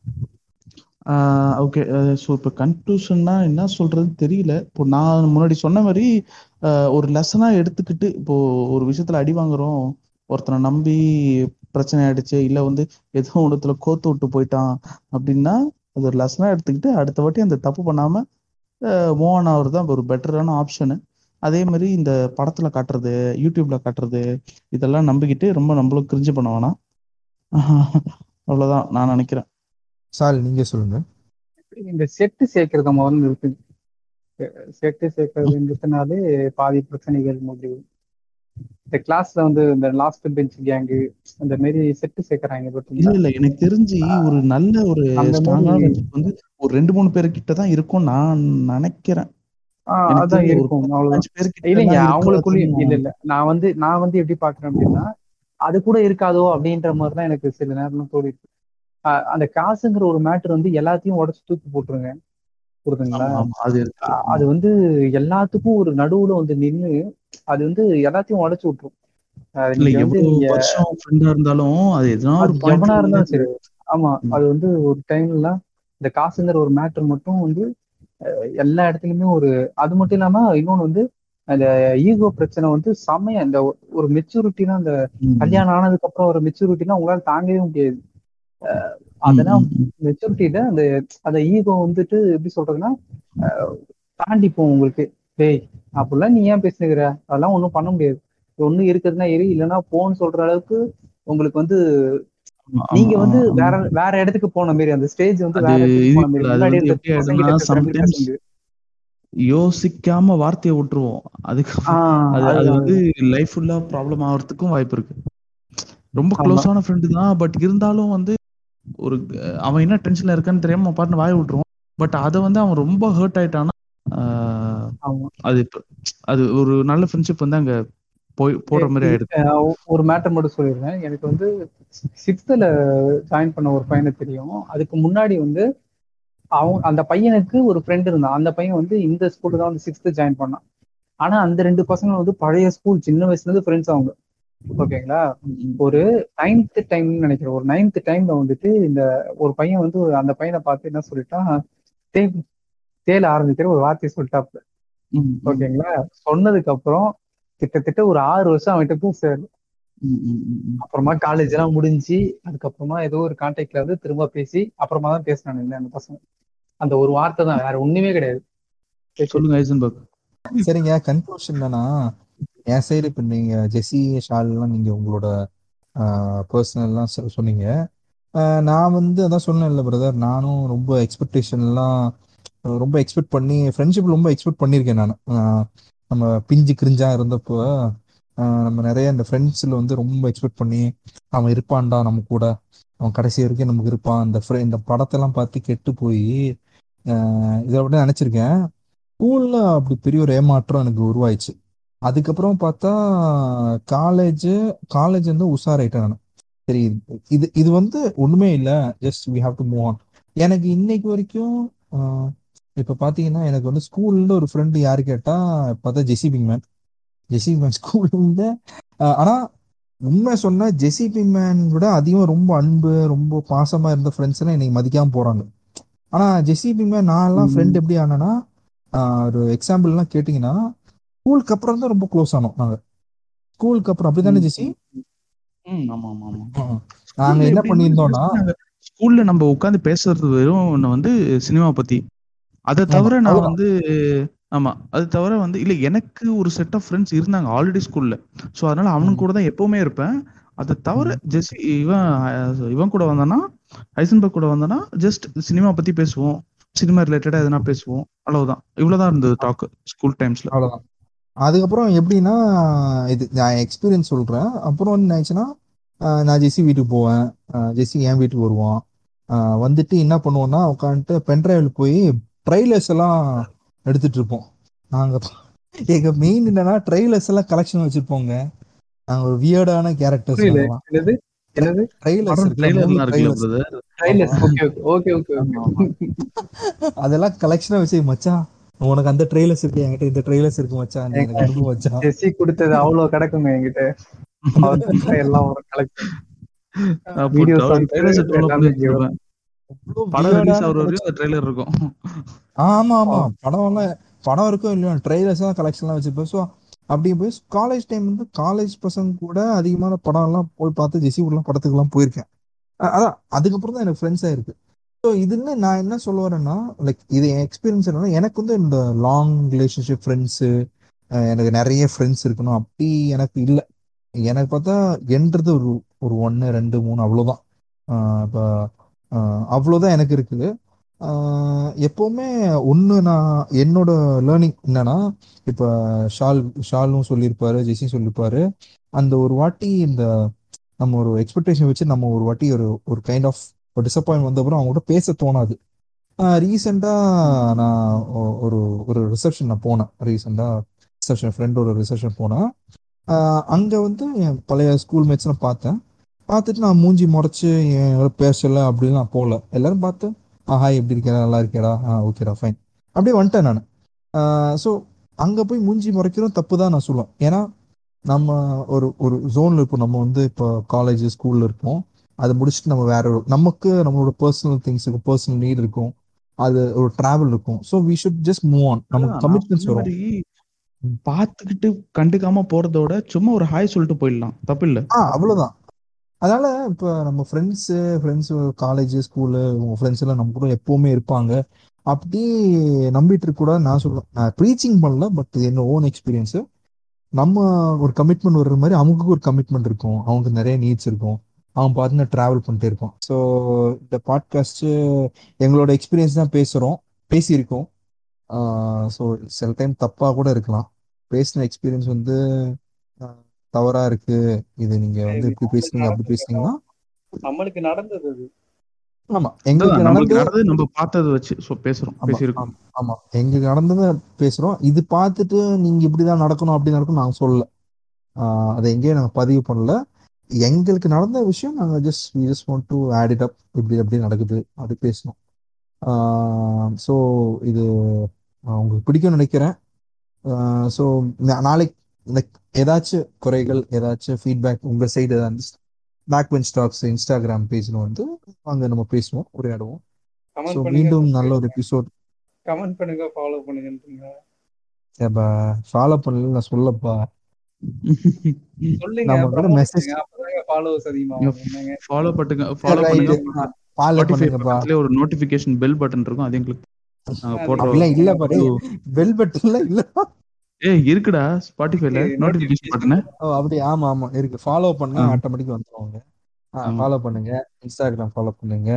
ஓகே ஸோ இப்போ கன்க்ளூஷன்னா என்ன சொல்றது தெரியல. இப்போ நான் முன்னாடி சொன்ன மாதிரி ஆஹ் ஒரு லெசனாக எடுத்துக்கிட்டு இப்போ ஒரு விஷயத்துல அடி வாங்குறோம். ஒருத்தனை நம்பி பிரச்சனை ஆயிடுச்சு இல்ல வந்து ஏதோ இடத்துல கோத்து விட்டு போயிட்டான் அப்படின்னா அது ஒரு லெசனாக எடுத்துக்கிட்டு அடுத்த வாட்டி அந்த தப்பு பண்ணாம மூவ் ஆன் ஆகுறது தான் ஒரு பெட்டரான ஆப்ஷனு அதே மாதிரி இந்த படத்துல காட்டுறது யூடியூப்ல காட்டுறது இதெல்லாம் நம்பிக்கிட்டு ரொம்ப நம்மளும் கிரிஞ்சு பண்ண வேணாம். <laughs> அவ்வளவுதான் நான் நினைக்கிறேன். சால் நீங்க சொல்லுங்க. இந்த செட்டு சேர்க்கறத முதல்ல நிறுத்து செட்டு சேர்க்கறது நிறுத்தினாலே பாதி பிரச்சனைகள் முடிவு இந்த கிளாஸ்ல வந்து இந்த லாஸ்ட் பெஞ்ச் கேங்கு அந்த மாதிரி செட்டு சேர்க்கறாங்க இல்ல இல்ல எனக்கு தெரிஞ்சு ஒரு நல்ல ஒரு வந்து ஒரு ரெண்டு மூணு பேர் கிட்ட தான் இருக்கும் நான் நினைக்கிறேன். அதான் இருக்கும். இல்லைங்க அவங்களுக்குள்ளயும் இல்ல நான் வந்து நான் வந்து எப்படி பாக்குறேன் அப்படின்னா அது கூட இருக்காதோ அப்படின்ற மாதிரிலாம் எனக்கு சில நேரம் ஆஹ் அந்த காசுங்கிற ஒரு மேட்டர் வந்து எல்லாத்தையும் உடச்சு தூக்கி போட்டுருங்க. புரியுதுங்களா அது அது வந்து எல்லாத்துக்கும் ஒரு நடுவுல வந்து நின்னு அது வந்து எல்லாத்தையும் உடைச்சு விட்டுரும். இருந்தாலும் அது எவனா இருந்தாலும் சரி. ஆமா. அது வந்து ஒரு டைம்ல இந்த காசுங்கிற ஒரு மேட்டர் மட்டும் வந்து எல்லா இடத்துலயுமே ஒரு அது மட்டும் இல்லாம இன்னொன்னு வந்து அந்த ஈகோ பிரச்சனை வந்து செமையா இந்த ஒரு மெச்சூரிட்டினா அந்த கல்யாணம் ஆனதுக்கு அப்புறம் ஒரு மெச்சூரிட்டினா உங்களால தாங்கவே முடியாது. அதெல்லாம் மெச்சூரிட்டியில அந்த அந்த ஈகோ வந்துட்டு எப்படி சொல்றதுன்னா தாண்டி போகும் உங்களுக்கு. டேய் அப்படிலாம் நீ ஏன் பேசுனுக்கிற அதெல்லாம் ஒண்ணும் பண்ண முடியாது. ஒண்ணு இருக்குதுன்னா எரி இல்லைன்னா போன்னு சொல்ற அளவுக்கு உங்களுக்கு வந்து நீங்க வந்து வேற வேற இடத்துக்கு போன மாதிரி அந்த ஸ்டேஜ் வந்து வேற இடத்துக்கு. யோசிக்காம வார்த்தையை விட்டுருவோம் அதுக்கு அது. வந்து லைஃப் ஃபுல்லா ப்ராப்ளம் ஆகிறதுக்கும் வாய்ப்பு இருக்கு ரொம்ப. க்ளோஸான ஃப்ரெண்டு தான் பட் இருந்தாலும் வந்து ஒரு அவன் என்ன டென்ஷன்ல இருக்கான்னு தெரியாம பாட்டு வாய விட்டுருவான் பட் அதை வந்து அவன் ரொம்ப ஹர்ட் ஆயிட்டான்னா. அது அது ஒரு நல்ல ஃப்ரெண்ட்ஷிப் வந்து அங்க போய் போடுற மாதிரி ஆயிடுது ஒரு மேட்டர் மட்டும் சொல்லிடுறேன் எனக்கு வந்து சிக்ஸ்த்ல ஜாயின் பண்ண ஒரு பையனை தெரியும். அதுக்கு முன்னாடி வந்து அவன் அந்த பையனுக்கு ஒரு ஃப்ரெண்ட் இருந்தான். அந்த பையன் வந்து இந்த ஸ்கூல்ல தான் வந்து சிக்ஸ்த் ஜாயின் பண்ணான். ஆனா அந்த ரெண்டு பசங்க வந்து பழைய ஸ்கூல் சின்ன வயசுல இருந்து ஃப்ரெண்ட்ஸ் அவங்க. ஓகேங்களா? ஒரு நைன்த் டைம்னு நினைக்கிறேன். ஒரு நைன்த் டைம்ல வந்துட்டு இந்த ஒரு பையன் வந்து அந்த பையனை பார்த்து என்ன சொல்லிட்டான்? தே தேல ஆரம்பிக்கிற ஒரு வார்த்தையை சொல்லிட்டாப்ல. ஓகேங்களா? சொன்னதுக்கு அப்புறம் கிட்டத்தட்ட ஒரு ஆறு வருஷம் அவன்கிட்ட பேசுறாரு ம், ம். அப்புறமா காலேஜ் எல்லாம் முடிஞ்சு அதுக்கப்புறமா ஏதோ ஒரு கான்டாக்ட்ல வந்து திரும்ப பேசி அப்புறமா தான் பேசினானுங்க அந்த பசங்க. அந்த ஒரு வார்த்தை தான் வேற ஒண்ணுமே கிடையாது. சொல்லுங்க ஐசன்பர்க் சரிங்க கன்க்ளூஷன் என்னன்னா என் சைடு இப்போ நீங்க ஜெஸி ஷால்லாம் நீங்க உங்களோட பர்சனல்லாம் சொன்னீங்க. நான் வந்து அதான் சொன்னேன்ல பிரதர் நானும் ரொம்ப எக்ஸ்பெக்டேஷன்லாம் ரொம்ப எக்ஸ்பெக்ட் பண்ணி ஃப்ரெண்ட்ஷிப் ரொம்ப எக்ஸ்பெக்ட் பண்ணியிருக்கேன் நான். நம்ம பிஞ்சு கிரிஞ்சா இருந்தப்போ நம்ம நிறைய இந்த ஃப்ரெண்ட்ஸில் வந்து ரொம்ப எக்ஸ்பெக்ட் பண்ணி அவன் இருப்பான்டா நம்ம கூட. அவன் கடைசி வரைக்கும் நமக்கு இருப்பான். இந்த ஃப்ரெ இந்த படத்தெல்லாம் பார்த்து கெட்டு போய் இதை விட நினச்சிருக்கேன். ஸ்கூல்ல அப்படி பெரிய ஒரு ஏமாற்றம் எனக்கு உருவாயிடுச்சு. அதுக்கப்புறம் பார்த்தா காலேஜ் காலேஜ் வந்து உஷாராயிட்டேன் நான். சரி இது இது வந்து ஒண்ணுமே இல்லை. Just we have to move on எனக்கு இன்னைக்கு வரைக்கும் ஆஹ், இப்ப பாத்தீங்கன்னா எனக்கு வந்து ஸ்கூல்ல ஒரு ஃப்ரெண்டு யாரு கேட்டா பார்த்தா ஜெசிபிங் மேன் ஜெசி மேன் ஸ்கூல்ல ஆனா உண்மை சொன்னா ஜெசிபி மேன் விட அதிகம் ரொம்ப அன்பு ரொம்ப பாசமா இருந்த ஃப்ரெண்ட்ஸ் எல்லாம் இன்னைக்கு மதிக்காம போறாங்க. ஆனா ஜெசிபி மேன் நான் எல்லாம் ஃப்ரெண்ட் எப்படி ஆனேன்னா ஒரு எக்ஸாம்பிள் எல்லாம் கேட்டீங்கன்னா ஸ்கூலுக்கு அப்புறம் தான் ரொம்ப க்ளோஸ் ஆனோம் நாங்க. ஸ்கூலுக்கு அப்புறம் அப்படிதானே ஜெசி. நாங்க என்ன பண்ணியிருந்தோம்னா ஸ்கூல்ல நம்ம உட்கார்ந்து பேசுறது வெறும் ஒண்ணு வந்து சினிமா பத்தி. அதை தவிர நான். வந்து ஆமா. அது தவிர வந்து இல்ல எனக்கு ஒரு செட் ஆஃப் ஃப்ரெண்ட்ஸ் இருந்தாங்க ஆல்ரெடி ஸ்கூல்ல சோ அதனால அவனுக்கு கூட தான் எப்பவுமே இருப்பேன். அதை தவிர ஜெஸ்ட் இவன் அஹ், இவன் கூட வந்தானா ஐசன்பர்க் கூட வந்தானா ஜஸ்ட் சினிமா பத்தி பேசுவோம். சினிமா ரிலேட்டடா எதனா பேசுவோம். அவ்வளவுதான். இவ்வளவுதான் இருந்தது டாக் ஸ்கூல் டைம்ஸ்ல அவ்வளவுதான். அதுக்கப்புறம் எப்படின்னா இது நான் எக்ஸ்பீரியன்ஸ் சொல்றேன். அப்புறம் வந்து என்ன ஆச்சுன்னா நான் ஜெஸி வீட்டுக்கு போவேன். ஆஹ் ஜெஸி என் வீட்டுக்கு வருவான். வந்துட்டு என்ன பண்ணுவோம்னா உட்காந்துட்டு பென்ட்ரைவில் போய் ட்ரைலர்ஸ் எல்லாம் எடுத்துட்டு இருப்போம் நாங்க எங்க மெயின் என்னன்னா ட்ரைலர்ஸ் எல்லாம் கலெக்ஷன் வச்சிருப்போங்க. நாங்க ஒரு வியர்டான கேரக்டர்ஸ் புரியல. என்னது? என்னது? ட்ரைலர்ஸ் ட்ரெய்லர்லாம் இருக்குல்ல brother trailers okay okay okay okay அதெல்லாம் கலெக்ஷனா வச்சு மச்சான் உனக்கு அந்த ட்ரெய்லர்ஸ் இருக்கு என்கிட்ட இந்த ட்ரெய்லர்ஸ் இருக்கு மச்சான் எனக்கு மச்சான் <laughs> ஜெஸ்ஸி கொடுத்தது அவ்வளவு கிடக்குங்க என்கிட்ட. எல்லாம் ஒரு கலெக்ஷன் படம் ரிலீஸ் ஆகுற வரைக்கும் அந்த ட்ரெய்லர் இருக்கும். ஆமா ஆமா படம் எல்லாம் படம் இருக்கும் இல்லையா ட்ரெய்லர்ஸ் தான் கலெக்ஷன்லாம் வச்சிருப்பேன். ஸோ அப்படி போய் காலேஜ் டைம் வந்து காலேஜ் பசங்க கூட அதிகமான படம் எல்லாம் போய் பார்த்து ஜெசி ஊர்லாம் படத்துக்குலாம் போயிருக்கேன். அதான் அதுக்கப்புறம் தான் எனக்கு ஃப்ரெண்ட்ஸ் ஆயிருக்கு ஸோ இதுன்னு நான் என்ன சொல்ல வரேன்னா லைக் இது என் எக்ஸ்பீரியன்ஸ் என்னன்னா எனக்கு வந்து இந்த லாங் ரிலேஷன்ஷிப் ஃப்ரெண்ட்ஸு எனக்கு நிறைய ஃப்ரெண்ட்ஸ் இருக்கணும். அப்படி எனக்கு இல்லை. எனக்கு பார்த்தா என்றது ஒரு ஒரு ஒன்று ரெண்டு மூணு அவ்வளோதான் இப்போ அவ்வளோதான் எனக்கு இருக்குது. எப்போவுமே ஒன்று நான் என்னோட லேர்னிங் என்னன்னா இப்போ ஷால் ஷாலும் சொல்லியிருப்பாரு ஜெய்சியும் சொல்லியிருப்பாரு. அந்த ஒரு வாட்டி இந்த நம்ம ஒரு எக்ஸ்பெக்டேஷன் வச்சு நம்ம ஒரு வாட்டி ஒரு ஒரு கைண்ட் ஆஃப் ஒரு டிசப்பாயின்ட் வந்த அப்புறம் அவங்க கூட பேச தோணாது ரீசெண்டாக நான் ஒ- ஒரு ஒரு ரிசப்ஷன் நான் போனேன். ரீசெண்டாக ரிசப்ஷன் ஃப்ரெண்டோட ரிசப்ஷன் போனேன். அங்கே வந்து என் பழைய ஸ்கூல் மேட்ஸ்லாம் பார்த்தேன். பார்த்துட்டு நான் மூஞ்சி முறைச்சு என் பேசலை அப்படின்னு நான் போகல. எல்லாரும் பார்த்தேன் ஆ ஹாய் எப்படி இருக்கா நல்லா இருக்கேடா. ஆ ஓகேடா ஃபைன் அப்படியே வந்துட்டேன் நான். ஸோ அங்கே போய் மூஞ்சி முறைக்கிறோம் தப்பு தான் நான் சொல்லுவேன். ஏன்னா நம்ம ஒரு ஒரு ஜோனில் இருப்போம் நம்ம வந்து இப்போ காலேஜ் ஸ்கூலில் இருப்போம். அதை முடிச்சுட்டு நம்ம வேற ஒரு நமக்கு நம்மளோட பர்சனல் திங்ஸ் இருக்கும். பர்சனல் நீட் இருக்கும். அது ஒரு டிராவல் இருக்கும். So we should just move on நமக்கு கமிட்மெண்ட்ஸ் வரும். பார்த்துக்கிட்டு கண்டுக்காம போறதோட சும்மா ஒரு ஹாய் சொல்லிட்டு போயிடலாம். தப்பு இல்ல. ஆ அவ்வளோதான் அதனால இப்போ நம்ம ஃப்ரெண்ட்ஸு ஃப்ரெண்ட்ஸ் காலேஜ் ஸ்கூலு உங்க ஃப்ரெண்ட்ஸ் எல்லாம் நம்ம கூட எப்பவுமே இருப்பாங்க. அப்படி நம்பிட்டு இருக்க கூட நான் சொல்லுவேன் நான் ப்ரீச்சிங் பண்ணல பட் என்ன ஓன் எக்ஸ்பீரியன்ஸு நம்ம ஒரு கமிட்மெண்ட் வர்ற மாதிரி அவங்களுக்கு ஒரு கமிட்மெண்ட் இருக்கும். அவங்களுக்கு நிறைய நீட்ஸ் இருக்கும். அவன் பார்த்து ட்ராவல் பண்ணிட்டு இருப்பான். ஸோ இந்த பாட்காஸ்ட்டு எங்களோட எக்ஸ்பீரியன்ஸ் தான் பேசுகிறோம் பேசியிருக்கோம். ஸோ சில டைம் தப்பாக கூட இருக்கலாம். பேசின எக்ஸ்பீரியன்ஸ் வந்து தவறா இருக்கு. இது நீங்க வந்து இப்படி பேசுனீங்க அப்படி பேசுனீங்கன்னா நம்மளுக்கு நடந்தது அது. ஆமா எங்களுக்கு நடந்தது நடந்தது நம்ம பார்த்ததை வச்சு பேசுறோம் ஆமா, பேசியிருக்கோம். ஆமா, ஆமா. எங்களுக்கு நடந்ததை பேசுறோம். இது பார்த்துட்டு நீங்க இப்படிதான் நடக்கணும் அப்படி நடக்கணும் நாங்க சொல்லல. ஆஹ் அதை எங்கேயும் நாங்க பதிவு பண்ணல. எங்களுக்கு நடந்த விஷயம் நாங்க just we just want to add it up இப்படி அப்படி நடக்குது. அப்படி பேசணும் ஸோ இது உங்களுக்கு பிடிக்கும்னு நினைக்கிறேன். ஸோ நாளைக்கு like ஏதாச்சும் குறைகள் ஏதாச்சும் ஃபீட்பேக் உங்க சைடு ஏதாவது பேக் பெஞ்ச் ஸ்டாக்ஸ் இன்ஸ்டாகிராம் பேஜ்ல வந்து அங்க நம்ம பேசுவோம் உரையாடுவோம். ஸோ பண்ணுங்க. மீண்டும் நல்ல ஒரு எபிசோட் கமெண்ட் பண்ணுங்க ஃபாலோ பண்ணுங்கன்றீங்க ஃபாலோ பண்ணல நான் சொல்லப்பா. சொல்லுங்க பண்ணுங்க, followers அதிகமாகும். என்னங்க? ஃபாலோ பண்ணுங்க ஃபாலோ. பண்ணுங்க. ஸ்பாட்டிஃபை பண்ணுங்கப்பா. ஒரு நோட்டிபிகேஷன் பெல் பட்டன் இருக்கும் அதையும் கிளிக் நாங்க போடுற அப்படிலாம் இல்ல பாரு பெல் பட்டன்ல இல்ல ஏய் இருக்குடா ஸ்பாட்டிஃபைல Okay, நோட்டிபிகேஷன் பட்டன். ஓ அப்படி ஆமா ஆமா. இருக்கு. ஃபாலோ பண்ணா ஆ. ஆட்டோமேட்டிக் வந்துருவாங்க. ஃபாலோ பண்ணுங்க. இன்ஸ்டாகிராம் ஃபாலோ பண்ணுங்க.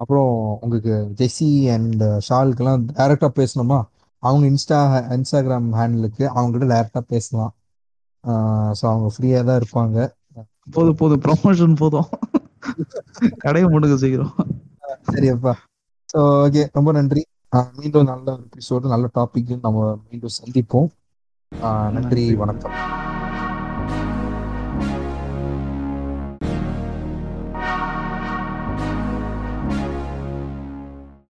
அப்புறம் உங்களுக்கு ஜெஸி அண்ட் ஷாலுக்கெல்லாம் டைரக்டா பேசணுமா? அவங்க இன்ஸ்டா இன்ஸ்டாகிராம் ஹேண்டிலுக்கு அவங்க கிட்ட டைரக்டா பேசலாம். ஸோ அவங்க ஃப்ரீயா தான் இருப்பாங்க. போதும் போதும் ப்ரொமோஷன் போதும். கடையை முடுங்க செய்கிறோம் சரியப்பா ஸோ ஓகே ரொம்ப நன்றி. மீண்டும் நல்ல எபிசோடு நல்ல டாபிக் நம்ம மீண்டும் சந்திப்போம். நன்றி. வணக்கம்.